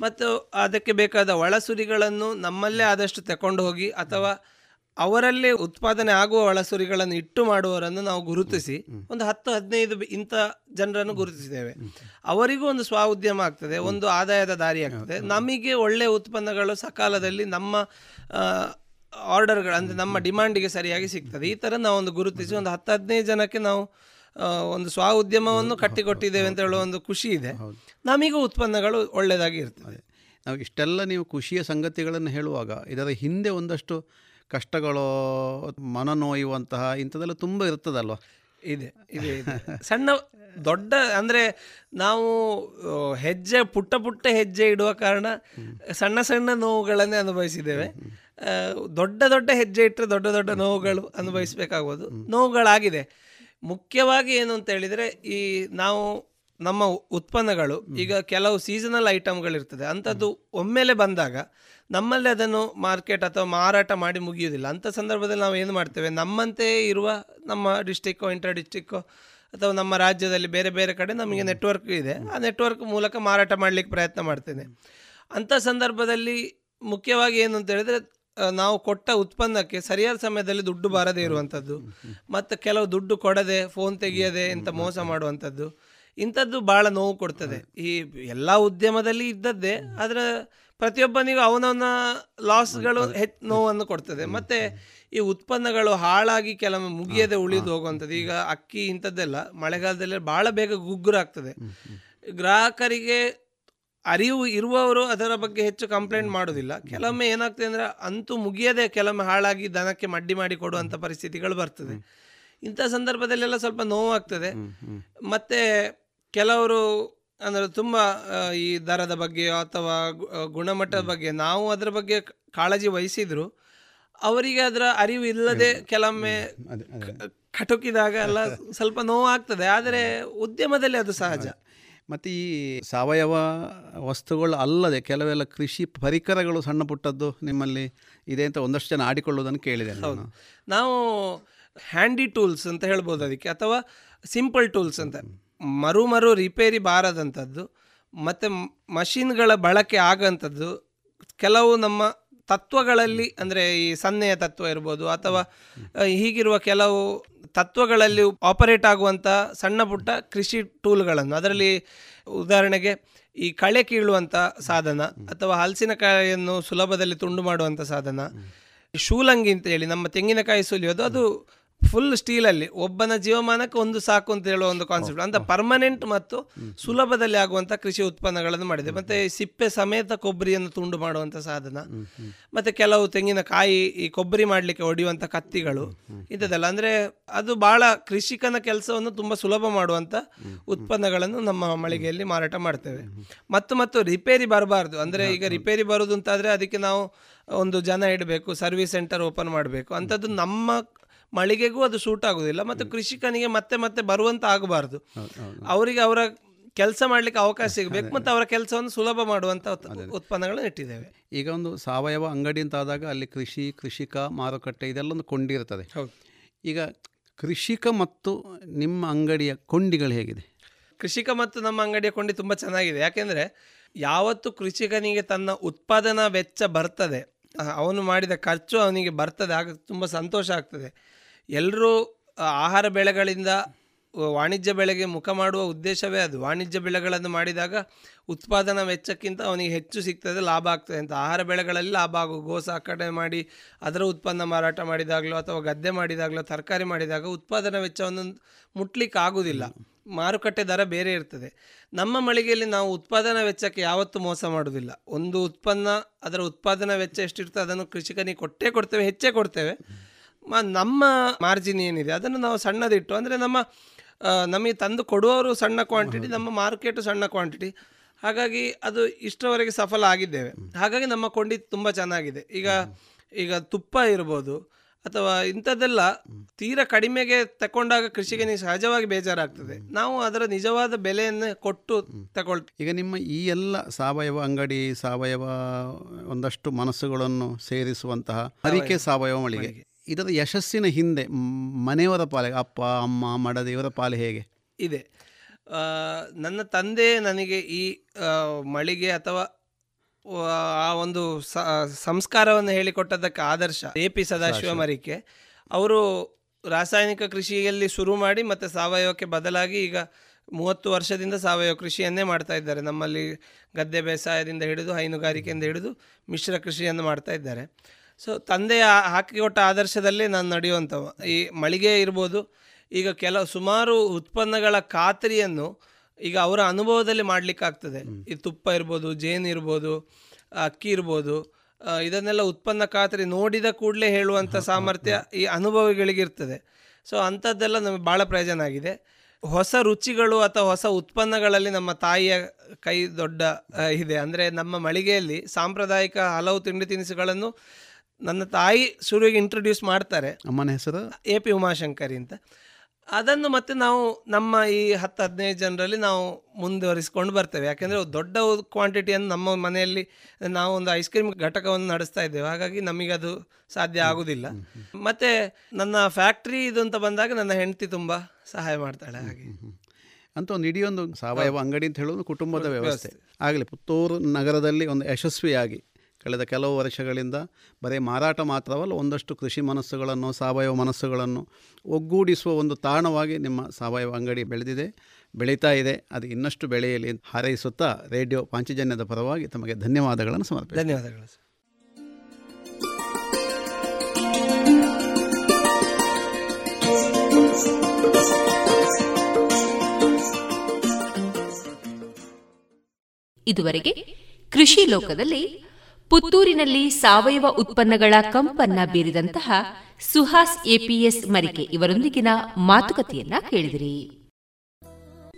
Speaker 10: ಮತ್ತು ಅದಕ್ಕೆ ಬೇಕಾದ ಒಳಸುರಿಗಳನ್ನು ನಮ್ಮಲ್ಲೇ ಆದಷ್ಟು ತಕೊಂಡು ಹೋಗಿ ಅಥವಾ ಅವರಲ್ಲೇ ಉತ್ಪಾದನೆ ಆಗುವ ಒಳಸುರಿಗಳನ್ನು ಇಟ್ಟು ಮಾಡುವವರನ್ನು ನಾವು ಗುರುತಿಸಿ ಒಂದು ಹತ್ತು ಹದಿನೈದು ಇಂಥ ಜನರನ್ನು ಗುರುತಿಸಿದ್ದೇವೆ. ಅವರಿಗೂ ಒಂದು ಸ್ವ ಉದ್ಯಮ ಆಗ್ತದೆ ಒಂದು ಆದಾಯದ ದಾರಿ ಆಗ್ತದೆ. ನಮಗೆ ಒಳ್ಳೆಯ ಉತ್ಪನ್ನಗಳು ಸಕಾಲದಲ್ಲಿ ನಮ್ಮ ಆರ್ಡರ್ಗಳು ಅಂದರೆ ನಮ್ಮ ಡಿಮಾಂಡಿಗೆ ಸರಿಯಾಗಿ ಸಿಗ್ತದೆ. ಈ ಥರ ನಾವು ಒಂದು ಗುರುತಿಸಿ ಒಂದು ಹತ್ತು ಹದಿನೈದು ಜನಕ್ಕೆ ನಾವು ಒಂದು ಸ್ವ ಉದ್ಯಮವನ್ನು ಕಟ್ಟಿಕೊಟ್ಟಿದ್ದೇವೆ ಅಂತ ಹೇಳುವ ಒಂದು ಖುಷಿ ಇದೆ. ನಮಗೂ ಉತ್ಪನ್ನಗಳು ಒಳ್ಳೆಯದಾಗಿ ಇರ್ತದೆ.
Speaker 9: ನಾವು ಇಷ್ಟೆಲ್ಲ ನೀವು ಖುಷಿಯ ಸಂಗತಿಗಳನ್ನು ಹೇಳುವಾಗ ಇದರ ಹಿಂದೆ ಒಂದಷ್ಟು ಕಷ್ಟಗಳು ಮನನೋಯುವಂತಹ ಇಂಥದ್ದೆಲ್ಲ ತುಂಬ ಇರ್ತದಲ್ವ?
Speaker 10: ಇದೆ ಇದೆ. ಸಣ್ಣ, ದೊಡ್ಡ ಅಂದರೆ ನಾವು ಹೆಜ್ಜೆ, ಪುಟ್ಟ ಪುಟ್ಟ ಹೆಜ್ಜೆ ಇಡುವ ಕಾರಣ ಸಣ್ಣ ಸಣ್ಣ ನೋವುಗಳನ್ನೇ ಅನುಭವಿಸಿದ್ದೇವೆ. ದೊಡ್ಡ ದೊಡ್ಡ ಹೆಜ್ಜೆ ಇಟ್ಟರೆ ದೊಡ್ಡ ದೊಡ್ಡ ನೋವುಗಳು ಅನುಭವಿಸಬೇಕಾಗ್ಬೋದು. ನೋವುಗಳಾಗಿದೆ. ಮುಖ್ಯವಾಗಿ ಏನು ಅಂತ ಹೇಳಿದರೆ, ಈ ನಾವು ನಮ್ಮ ಉತ್ಪನ್ನಗಳು, ಈಗ ಕೆಲವು ಸೀಸನಲ್ ಐಟಮ್ಗಳಿರ್ತದೆ ಅಂಥದ್ದು ಒಮ್ಮೆಲೆ ಬಂದಾಗ ನಮ್ಮಲ್ಲಿ ಅದನ್ನು ಮಾರ್ಕೆಟ್ ಅಥವಾ ಮಾರಾಟ ಮಾಡಿ ಮುಗಿಯುವುದಿಲ್ಲ. ಅಂಥ ಸಂದರ್ಭದಲ್ಲಿ ನಾವು ಏನು ಮಾಡ್ತೇವೆ? ನಮ್ಮಂತೆ ಇರುವ ನಮ್ಮ ಡಿಸ್ಟಿಕ್ಕೋ ಇಂಟರ್ ಡಿಸ್ಟಿಕ್ಕೋ ಅಥವಾ ನಮ್ಮ ರಾಜ್ಯದಲ್ಲಿ ಬೇರೆ ಬೇರೆ ಕಡೆ ನಮಗೆ ನೆಟ್ವರ್ಕ್ ಇದೆ. ಆ ನೆಟ್ವರ್ಕ್ ಮೂಲಕ ಮಾರಾಟ ಮಾಡಲಿಕ್ಕೆ ಪ್ರಯತ್ನ ಮಾಡ್ತೇನೆ. ಅಂಥ ಸಂದರ್ಭದಲ್ಲಿ ಮುಖ್ಯವಾಗಿ ಏನು ಅಂತ ಹೇಳಿದರೆ ನಾವು ಕೊಟ್ಟ ಉತ್ಪನ್ನಕ್ಕೆ ಸರಿಯಾದ ಸಮಯದಲ್ಲಿ ದುಡ್ಡು ಬಾರದೇ ಇರುವಂಥದ್ದು. ಮತ್ತು ಕೆಲವು ದುಡ್ಡು ಕೊಡದೆ ಫೋನ್ ತೆಗೆಯದೆ ಇಂಥ ಮೋಸ ಮಾಡುವಂಥದ್ದು. ಇಂಥದ್ದು ಭಾಳ ನೋವು ಕೊಡ್ತದೆ. ಈ ಎಲ್ಲ ಉದ್ಯಮದಲ್ಲಿ ಇದ್ದದ್ದೇ ಆದರೆ ಪ್ರತಿಯೊಬ್ಬನಿಗೂ ಅವನವನ ಲಾಸ್ಗಳು ಹೆಚ್ಚು ನೋವನ್ನು ಕೊಡ್ತದೆ. ಮತ್ತು ಈ ಉತ್ಪನ್ನಗಳು ಹಾಳಾಗಿ ಕೆಲವೊಮ್ಮೆ ಮುಗಿಯದೆ ಉಳಿದು ಹೋಗುವಂಥದ್ದು. ಈಗ ಅಕ್ಕಿ ಇಂಥದ್ದೆಲ್ಲ ಮಳೆಗಾಲದಲ್ಲಿ ಭಾಳ ಬೇಗ ಗುಗ್ಗುರಾಗ್ತದೆ ಗ್ರಾಹಕರಿಗೆ ಅರಿವು ಇರುವವರು ಅದರ ಬಗ್ಗೆ ಹೆಚ್ಚು ಕಂಪ್ಲೇಂಟ್ ಮಾಡೋದಿಲ್ಲ. ಕೆಲವೊಮ್ಮೆ ಏನಾಗ್ತದೆ ಅಂದರೆ ಅಂತೂ ಮುಗಿಯದೆ ಕೆಲವೊಮ್ಮೆ ಹಾಳಾಗಿ ದನಕ್ಕೆ ಮಡ್ಡಿ ಮಾಡಿ ಕೊಡುವಂಥ ಪರಿಸ್ಥಿತಿಗಳು ಬರ್ತದೆ. ಇಂಥ ಸಂದರ್ಭದಲ್ಲೆಲ್ಲ ಸ್ವಲ್ಪ ನೋವಾಗ್ತದೆ. ಮತ್ತು ಕೆಲವರು ಅಂದರೆ ತುಂಬ ಈ ದರದ ಬಗ್ಗೆ ಅಥವಾ ಗುಣಮಟ್ಟದ ಬಗ್ಗೆ ನಾವು ಅದರ ಬಗ್ಗೆ ಕಾಳಜಿ ವಹಿಸಿದ್ರು. ಅವರಿಗೆ ಅದರ ಅರಿವು ಇಲ್ಲದೆ ಕೆಲವೊಮ್ಮೆ ಕಟುಕಿದಾಗ ಎಲ್ಲ ಸ್ವಲ್ಪ ನೋವಾಗ್ತದೆ. ಆದರೆ ಉದ್ಯಮದಲ್ಲಿ ಅದು ಸಹಜ.
Speaker 9: ಮತ್ತು ಈ ಸಾವಯವ ವಸ್ತುಗಳು ಅಲ್ಲದೆ ಕೆಲವೆಲ್ಲ ಕೃಷಿ ಪರಿಕರಗಳು ಸಣ್ಣ ಪುಟ್ಟದ್ದು ನಿಮ್ಮಲ್ಲಿ ಇದೆ ಅಂತ ಒಂದಷ್ಟು ಜನ ಆಡಿಕೊಳ್ಳೋದನ್ನು ಕೇಳಿದೆ ನಾನು.
Speaker 10: ನಾವು ಹ್ಯಾಂಡಿ ಟೂಲ್ಸ್ ಅಂತ ಹೇಳ್ಬೋದು ಅದಕ್ಕೆ ಅಥವಾ ಸಿಂಪಲ್ ಟೂಲ್ಸ್ ಅಂತ. ಮರು ಮರು ರಿಪೇರಿ ಬಾರದಂಥದ್ದು ಮತ್ತು ಮಷಿನ್ಗಳ ಬಳಕೆ ಆಗಂಥದ್ದು ಕೆಲವು ನಮ್ಮ ತತ್ವಗಳಲ್ಲಿ ಅಂದರೆ ಈ ಸನ್ನೆಯ ತತ್ವ ಇರ್ಬೋದು ಅಥವಾ ಹೀಗಿರುವ ಕೆಲವು ತತ್ವಗಳಲ್ಲಿ ಆಪರೇಟ್ ಆಗುವಂಥ ಸಣ್ಣ ಪುಟ್ಟ ಕೃಷಿ ಟೂಲ್ಗಳನ್ನು ಅದರಲ್ಲಿ ಉದಾಹರಣೆಗೆ ಈ ಕಳೆ ಕೀಳುವಂಥ ಸಾಧನ ಅಥವಾ ಹಲಸಿನಕಾಯಿಯನ್ನು ಸುಲಭದಲ್ಲಿ ತುಂಡು ಮಾಡುವಂಥ ಸಾಧನ ಶೂಲಂಗಿ ಅಂತ ಹೇಳಿ ನಮ್ಮ ತೆಂಗಿನಕಾಯಿ ಸುಲಿಯೋದು ಅದು ಫುಲ್ ಸ್ಟೀಲಲ್ಲಿ ಒಬ್ಬನ ಜೀವಮಾನಕ್ಕೆ ಒಂದು ಸಾಕು ಅಂತ ಹೇಳುವ ಒಂದು ಕಾನ್ಸೆಪ್ಟ್ ಅಂತ ಪರ್ಮನೆಂಟ್ ಮತ್ತು ಸುಲಭದಲ್ಲಿ ಆಗುವಂಥ ಕೃಷಿ ಉತ್ಪನ್ನಗಳನ್ನು ಮಾಡಿದೆ. ಮತ್ತು ಸಿಪ್ಪೆ ಸಮೇತ ಕೊಬ್ಬರಿಯನ್ನು ತುಂಡು ಮಾಡುವಂಥ ಸಾಧನ. ಮತ್ತು ಕೆಲವು ತೆಂಗಿನಕಾಯಿ ಈ ಕೊಬ್ಬರಿ ಮಾಡಲಿಕ್ಕೆ ಹೊಡೆಯುವಂಥ ಕತ್ತಿಗಳು ಇಂಥದ್ದೆಲ್ಲ. ಅಂದರೆ ಅದು ಭಾಳ ಕೃಷಿಕನ ಕೆಲಸವನ್ನು ತುಂಬ ಸುಲಭ ಮಾಡುವಂಥ ಉತ್ಪನ್ನಗಳನ್ನು ನಮ್ಮ ಮಳಿಗೆಯಲ್ಲಿ ಮಾರಾಟ ಮಾಡ್ತೇವೆ. ಮತ್ತು ಮತ್ತು ರಿಪೇರಿ ಬರಬಾರ್ದು. ಅಂದರೆ ಈಗ ರಿಪೇರಿ ಬರೋದು ಅಂತಾದರೆ ಅದಕ್ಕೆ ನಾವು ಒಂದು ಜನ ಇಡಬೇಕು ಸರ್ವಿಸ್ ಸೆಂಟರ್ ಓಪನ್ ಮಾಡಬೇಕು. ಅಂಥದ್ದು ನಮ್ಮ ಮಳಿಗೆಗೂ ಅದು ಸೂಟ್ ಆಗೋದಿಲ್ಲ ಮತ್ತು ಕೃಷಿಕನಿಗೆ ಮತ್ತೆ ಮತ್ತೆ ಬರುವಂತ ಆಗಬಾರ್ದು. ಅವರಿಗೆ ಅವರ ಕೆಲಸ ಮಾಡಲಿಕ್ಕೆ ಅವಕಾಶ ಸಿಗಬೇಕು ಮತ್ತು ಅವರ ಕೆಲಸವನ್ನು ಸುಲಭ ಮಾಡುವಂಥ ಉತ್- ಉತ್ಪನ್ನಗಳನ್ನು ಇಟ್ಟಿದ್ದೇವೆ
Speaker 9: ಈಗ ಒಂದು ಸಾವಯವ ಅಂಗಡಿ ಅಂತ ಆದಾಗ ಅಲ್ಲಿ ಕೃಷಿ ಕೃಷಿಕ ಮಾರುಕಟ್ಟೆ ಇದೆಲ್ಲ ಒಂದು ಕೊಂಡಿರ್ತದೆ.
Speaker 10: ಹೌದು.
Speaker 9: ಈಗ ಕೃಷಿಕ ಮತ್ತು ನಿಮ್ಮ ಅಂಗಡಿಯ ಕೊಂಡಿಗಳು ಹೇಗಿದೆ?
Speaker 10: ಕೃಷಿಕ ಮತ್ತು ನಮ್ಮ ಅಂಗಡಿಯ ಕೊಂಡಿ ತುಂಬ ಚೆನ್ನಾಗಿದೆ. ಯಾಕೆಂದರೆ ಯಾವತ್ತು ಕೃಷಿಕನಿಗೆ ತನ್ನ ಉತ್ಪಾದನಾ ವೆಚ್ಚ ಬರ್ತದೆ. ಅವನು ಮಾಡಿದ ಖರ್ಚು ಅವನಿಗೆ ಬರ್ತದೆ. ಆಗ ತುಂಬ ಸಂತೋಷ ಆಗ್ತದೆ. ಎಲ್ಲರೂ ಆಹಾರ ಬೆಳೆಗಳಿಂದ ವಾಣಿಜ್ಯ ಬೆಳೆಗೆ ಮುಖ ಮಾಡುವ ಉದ್ದೇಶವೇ ಅದು. ವಾಣಿಜ್ಯ ಬೆಳೆಗಳನ್ನು ಮಾಡಿದಾಗ ಉತ್ಪಾದನಾ ವೆಚ್ಚಕ್ಕಿಂತ ಅವನಿಗೆ ಹೆಚ್ಚು ಸಿಗ್ತದೆ, ಲಾಭ ಆಗ್ತದೆ. ಅಂತ ಆಹಾರ ಬೆಳೆಗಳಲ್ಲಿ ಲಾಭ ಆಗೋ ಗೋ ಸಾಕಣೆ ಮಾಡಿ, ಅದರ ಉತ್ಪನ್ನ ಮಾರಾಟ ಮಾಡಿದಾಗಲೋ ಅಥವಾ ಗದ್ದೆ ಮಾಡಿದಾಗಲೋ, ತರಕಾರಿ ಮಾಡಿದಾಗ ಉತ್ಪಾದನಾ ವೆಚ್ಚವನ್ನು ಮುಟ್ಲಿಕ್ಕೆ ಆಗುವುದಿಲ್ಲ. ಮಾರುಕಟ್ಟೆ ದರ ಬೇರೆ ಇರ್ತದೆ. ನಮ್ಮ ಮಳಿಗೆಯಲ್ಲಿ ನಾವು ಉತ್ಪಾದನಾ ವೆಚ್ಚಕ್ಕೆ ಯಾವತ್ತೂ ಮೋಸ ಮಾಡುವುದಿಲ್ಲ. ಒಂದು ಉತ್ಪನ್ನ, ಅದರ ಉತ್ಪಾದನಾ ವೆಚ್ಚ ಎಷ್ಟಿರ್ತದೆ, ಅದನ್ನು ಕೃಷಿಕನಿಗೆ ಕೊಟ್ಟೇ ಕೊಡ್ತೇವೆ, ಹೆಚ್ಚೇ ಕೊಡ್ತೇವೆ. ನಮ್ಮ ಮಾರ್ಜಿನ್ ಏನಿದೆ? ಅದನ್ನು ನಾವು ಸಣ್ಣದಿಟ್ಟು ಅಂದರೆ ನಮ್ಮ ನಮಗೆ ತಂದು ಕೊಡುವವರು ಸಣ್ಣ ಕ್ವಾಂಟಿಟಿ ನಮ್ಮ ಮಾರ್ಕೆಟು ಸಣ್ಣ ಕ್ವಾಂಟಿಟಿ ಹಾಗಾಗಿ ಅದು ಇಷ್ಟರವರೆಗೆ ಸಫಲ ಆಗಿದ್ದೇವೆ. ಹಾಗಾಗಿ ನಮ್ಮ ಕೊಂಡಿ ತುಂಬ ಚೆನ್ನಾಗಿದೆ. ಈಗ ಈಗ ತುಪ್ಪ ಇರ್ಬೋದು ಅಥವಾ ಇಂಥದ್ದೆಲ್ಲ ತೀರ ಕಡಿಮೆಗೆ ತಕೊಂಡಾಗ ಕೃಷಿಗೆ ನೀವು ಸಹಜವಾಗಿ ಬೇಜಾರಾಗ್ತದೆ. ನಾವು ಅದರ ನಿಜವಾದ ಬೆಲೆಯನ್ನು ಕೊಟ್ಟು ತಗೊಳ್ತೀವಿ.
Speaker 9: ಈಗ ನಿಮ್ಮ ಈ ಎಲ್ಲ ಸಾವಯವ ಅಂಗಡಿ ಸಾವಯವ ಒಂದಷ್ಟು ಮನಸ್ಸುಗಳನ್ನು ಸೇರಿಸುವಂತಹ ಅರಿಕೆ ಸಾವಯವ ಮಳಿಗೆ. ಇದರ ಯಶಸ್ಸಿನ ಹಿಂದೆ ಮನೆಯವರ ಪಾಲೆ ಅಪ್ಪ ಅಮ್ಮ ಮಡದ ಇವರ ಪಾಲು ಹೇಗೆ?
Speaker 10: ಇದೆ. ನನ್ನ ತಂದೆ ನನಗೆ ಈ ಮಳಿಗೆ ಅಥವಾ ಆ, ಒಂದು ಸ- ಸಂಸ್ಕಾರವನ್ನು ಹೇಳಿಕೊಟ್ಟದ್ದಕ್ಕೆ ಆದರ್ಶ. A P Sadashiva. ಮರಿಕೆ. ಅವರು ರಾಸಾಯನಿಕ ಕೃಷಿಯಲ್ಲಿ ಶುರು ಮಾಡಿ ಮತ್ತು ಸಾವಯವಕ್ಕೆ ಬದಲಾಗಿ ಈಗ ಮೂವತ್ತು ವರ್ಷದಿಂದ ಸಾವಯವ ಕೃಷಿಯನ್ನೇ ಮಾಡ್ತಾ ಇದ್ದಾರೆ. ನಮ್ಮಲ್ಲಿ ಗದ್ದೆ ಬೇಸಾಯದಿಂದ ಹಿಡಿದು ಹೈನುಗಾರಿಕೆಯಿಂದ ಹಿಡಿದು ಮಿಶ್ರ ಕೃಷಿಯನ್ನು ಮಾಡ್ತಾ ಇದ್ದಾರೆ. ಸೊ ತಂದೆಯ ಹಾಕಿಕೊಟ್ಟ ಆದರ್ಶದಲ್ಲೇ ನಾನು ನಡೆಯುವಂಥವ. ಈ ಮಳಿಗೆ ಇರ್ಬೋದು ಈಗ ಕೆಲವು ಸುಮಾರು ಉತ್ಪನ್ನಗಳ ಖಾತರಿಯನ್ನು ಈಗ ಅವರ ಅನುಭವದಲ್ಲಿ ಮಾಡಲಿಕ್ಕಾಗ್ತದೆ. ಈ ತುಪ್ಪ ಇರ್ಬೋದು ಜೇನು ಇರ್ಬೋದು ಅಕ್ಕಿ ಇರ್ಬೋದು ಇದನ್ನೆಲ್ಲ ಉತ್ಪನ್ನ ಖಾತರಿ ನೋಡಿದ ಕೂಡಲೇ ಹೇಳುವಂಥ ಸಾಮರ್ಥ್ಯ ಈ ಅನುಭವಿಗಳಿಗೆ ಇರ್ತದೆ ಸೊ ಅಂಥದ್ದೆಲ್ಲ ನಮಗೆ ಭಾಳ ಪ್ರಯೋಜನ ಆಗಿದೆ ಹೊಸ ರುಚಿಗಳು ಅಥವಾ ಹೊಸ ಉತ್ಪನ್ನಗಳಲ್ಲಿ ನಮ್ಮ ತಾಯಿಯ ಕೈ ದೊಡ್ಡ ಇದೆ. ಅಂದರೆ ನಮ್ಮ ಮಳಿಗೆಯಲ್ಲಿ ಸಾಂಪ್ರದಾಯಿಕ ಹಲವು ತಿಂಡಿ ತಿನಿಸುಗಳನ್ನು ನನ್ನ ತಾಯಿ ಶುರುವಿಗೆ ಇಂಟ್ರೊಡ್ಯೂಸ್ ಮಾಡ್ತಾರೆ.
Speaker 9: ಅಮ್ಮನ ಹೆಸರು?
Speaker 10: ಎ ಪಿ ಉಮಾಶಂಕರಿ ಅಂತ. ಅದನ್ನು ಮತ್ತೆ ನಾವು ನಮ್ಮ ಈ ಹತ್ತು ಹದಿನೈದು ಜನರಲ್ಲಿ ನಾವು ಮುಂದುವರಿಸ್ಕೊಂಡು ಬರ್ತೇವೆ. ಯಾಕೆಂದರೆ ದೊಡ್ಡ ಕ್ವಾಂಟಿಟಿಯನ್ನು ನಮ್ಮ ಮನೆಯಲ್ಲಿ ನಾವು ಒಂದು ಐಸ್ ಕ್ರೀಮ್ ಘಟಕವನ್ನು ನಡೆಸ್ತಾ ಇದ್ದೇವೆ. ಹಾಗಾಗಿ ನಮಗೆ ಅದು ಸಾಧ್ಯ ಆಗುವುದಿಲ್ಲ ಮತ್ತು ನನ್ನ ಫ್ಯಾಕ್ಟ್ರಿ ಇದು ಅಂತ ಬಂದಾಗ ನನ್ನ ಹೆಂಡತಿ ತುಂಬ ಸಹಾಯ ಮಾಡ್ತಾಳೆ ಹಾಗೆ.
Speaker 9: ಅಂತ ಒಂದು ಇಡೀ ಒಂದು ಸಾವಯವ ಅಂಗಡಿ ಅಂತ ಹೇಳೋದು ಕುಟುಂಬದ ವ್ಯವಸ್ಥೆ. ಆಗಲಿ ಪುತ್ತೂರು ನಗರದಲ್ಲಿ ಒಂದು ಯಶಸ್ವಿಯಾಗಿ ಕಳೆದ ಕೆಲವು ವರ್ಷಗಳಿಂದ ಬರೀ ಮಾರಾಟ ಮಾತ್ರವಲ್ಲ ಒಂದಷ್ಟು ಕೃಷಿ ಮನಸ್ಸುಗಳನ್ನು ಸಾವಯವ ಮನಸ್ಸುಗಳನ್ನು ಒಗ್ಗೂಡಿಸುವ ಒಂದು ತಾಣವಾಗಿ ನಿಮ್ಮ ಸಾವಯವ ಅಂಗಡಿ ಬೆಳೆದಿದೆ ಬೆಳೀತಾ ಇದೆ. ಅದು ಇನ್ನಷ್ಟು ಬೆಳೆಯಲಿ ಅಂತ ಹಾರೈಸುತ್ತಾ ರೇಡಿಯೋ ಪಾಂಚಜನ್ಯದ ಪರವಾಗಿ ತಮಗೆ ಧನ್ಯವಾದಗಳನ್ನು ಸಮರ್ಪಿಸಿ
Speaker 10: ಧನ್ಯವಾದಗಳು ಸರ್.
Speaker 11: ಇದುವರೆಗೆ ಕೃಷಿ ಲೋಕದಲ್ಲಿ ಪುತ್ತೂರಿನಲ್ಲಿ ಸಾವಯವ ಉತ್ಪನ್ನಗಳ ಕಂಪನ್ನ ಬೀರಿದಂತಹ ಸುಹಾಸ್ ಎಪಿಎಸ್ ಮರಿಕೆ ಇವರೊಂದಿಗಿನ ಮಾತುಕತೆಯನ್ನ ಕೇಳಿದಿರಿ.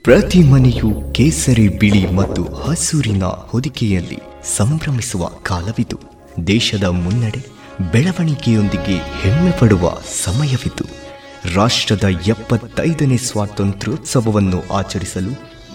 Speaker 7: ಪ್ರತಿ ಮನೆಯು ಕೇಸರಿ ಬಿಳಿ ಮತ್ತು ಹಸೂರಿನ ಹೊದಿಕೆಯಲ್ಲಿ ಸಂಭ್ರಮಿಸುವ ಕಾಲವಿದು. ದೇಶದ ಮುನ್ನಡೆ ಬೆಳವಣಿಗೆಯೊಂದಿಗೆ ಹೆಮ್ಮೆ ಪಡುವ ಸಮಯವಿದು. ರಾಷ್ಟ್ರದ ಎಪ್ಪತ್ತೈದನೇ ಸ್ವಾತಂತ್ರ್ಯೋತ್ಸವವನ್ನು ಆಚರಿಸಲು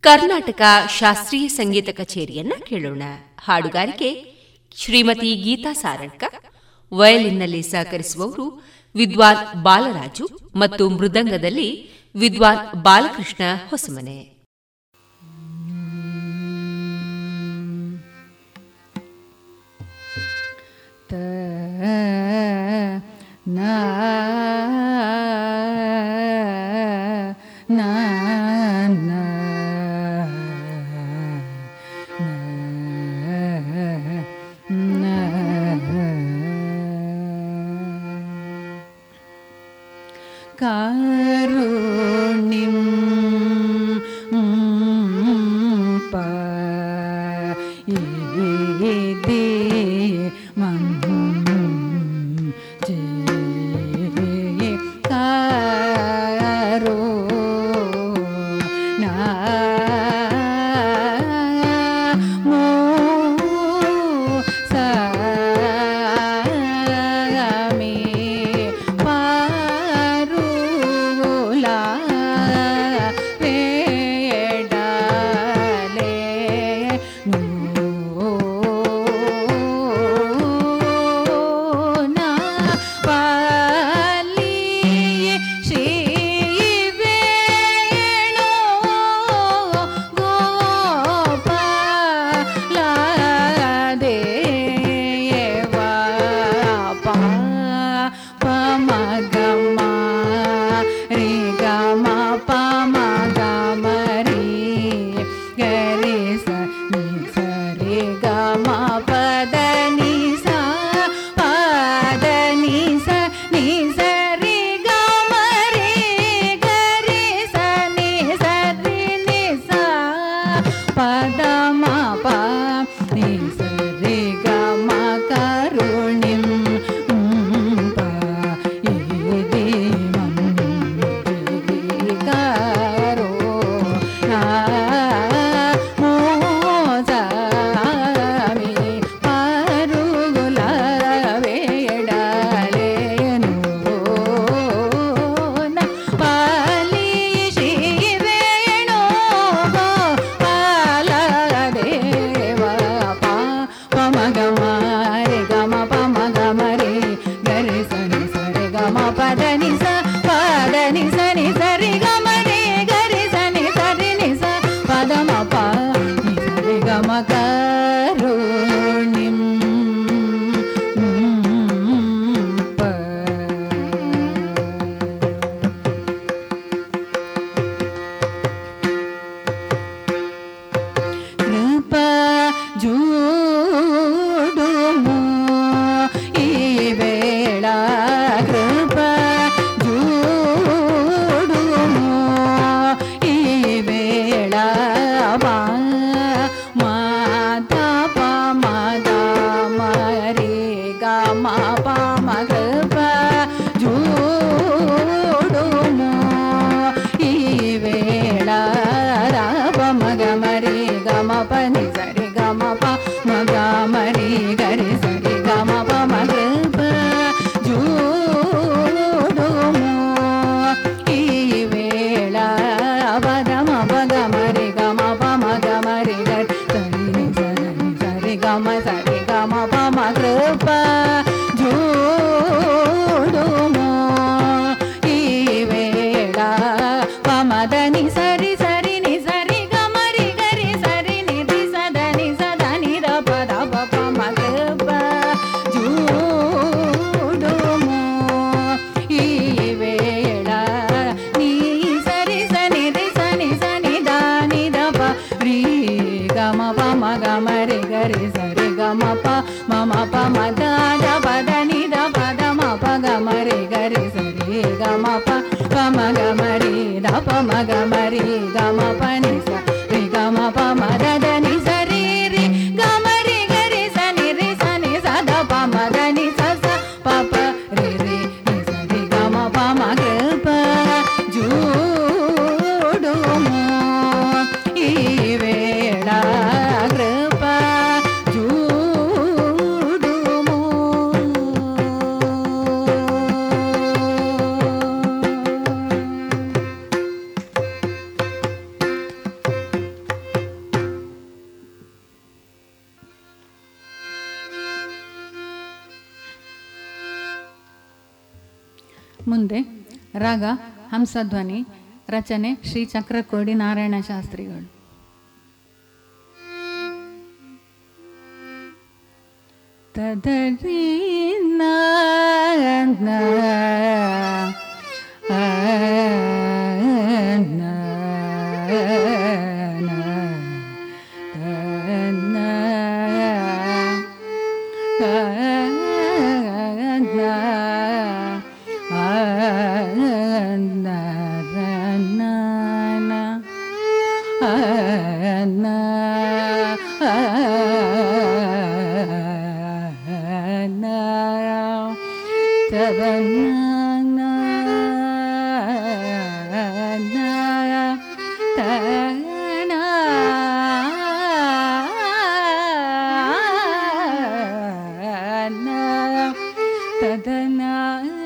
Speaker 11: ಕರ್ನಾಟಕ ಶಾಸ್ತ್ರೀಯ ಸಂಗೀತ ಕಚೇರಿಯನ್ನ ಕೇಳೋಣ. ಹಾಡುಗಾರಿಕೆ ಶ್ರೀಮತಿ ಗೀತಾ ಸಾರಣ್ಕ, ವಯಲಿನ್ನಲ್ಲಿ ಸಹಕರಿಸುವವರು ವಿದ್ವಾನ್ ಬಾಲರಾಜು ಮತ್ತು ಮೃದಂಗದಲ್ಲಿ ವಿದ್ವಾನ್ ಬಾಲಕೃಷ್ಣ ಹೊಸಮನೆ.
Speaker 4: na na കാരുണ്യം ರಚನೆ ಶ್ರೀ ಚಕ್ರಕೋಡಿ ನಾರಾಯಣ ಶಾಸ್ತ್ರಿಗಳು na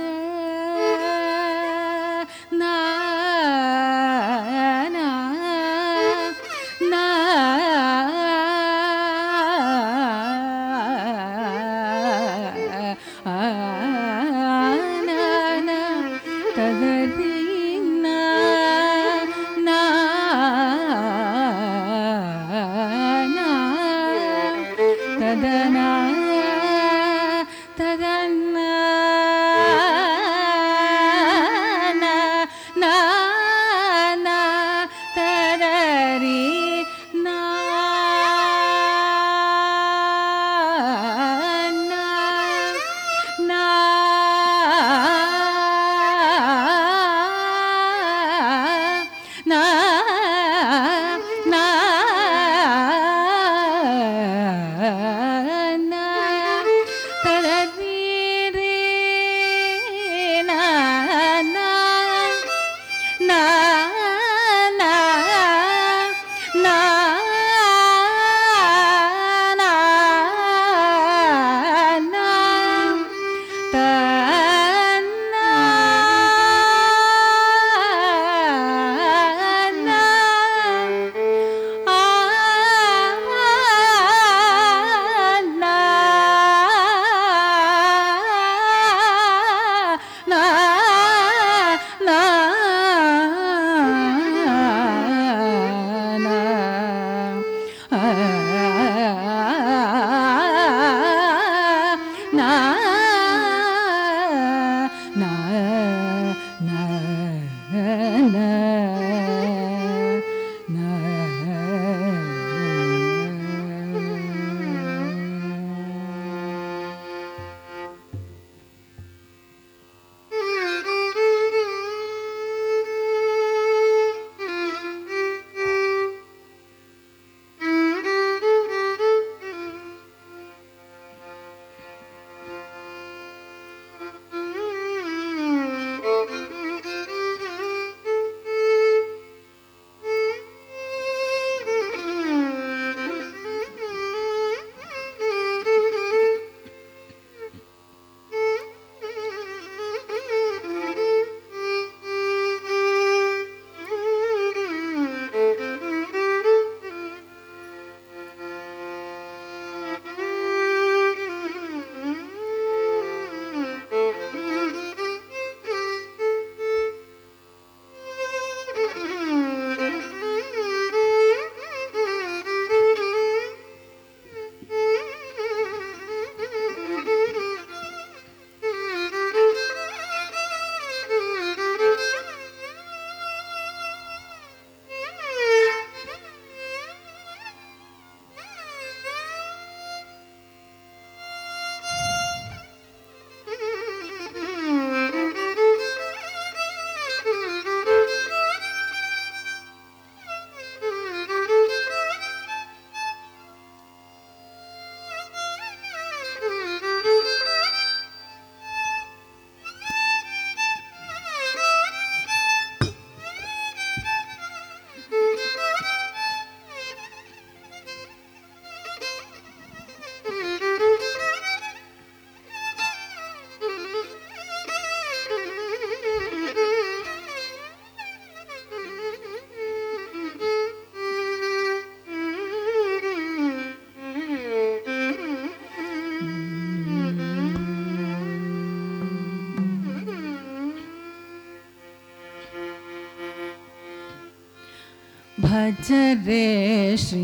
Speaker 4: अक्षरे श्री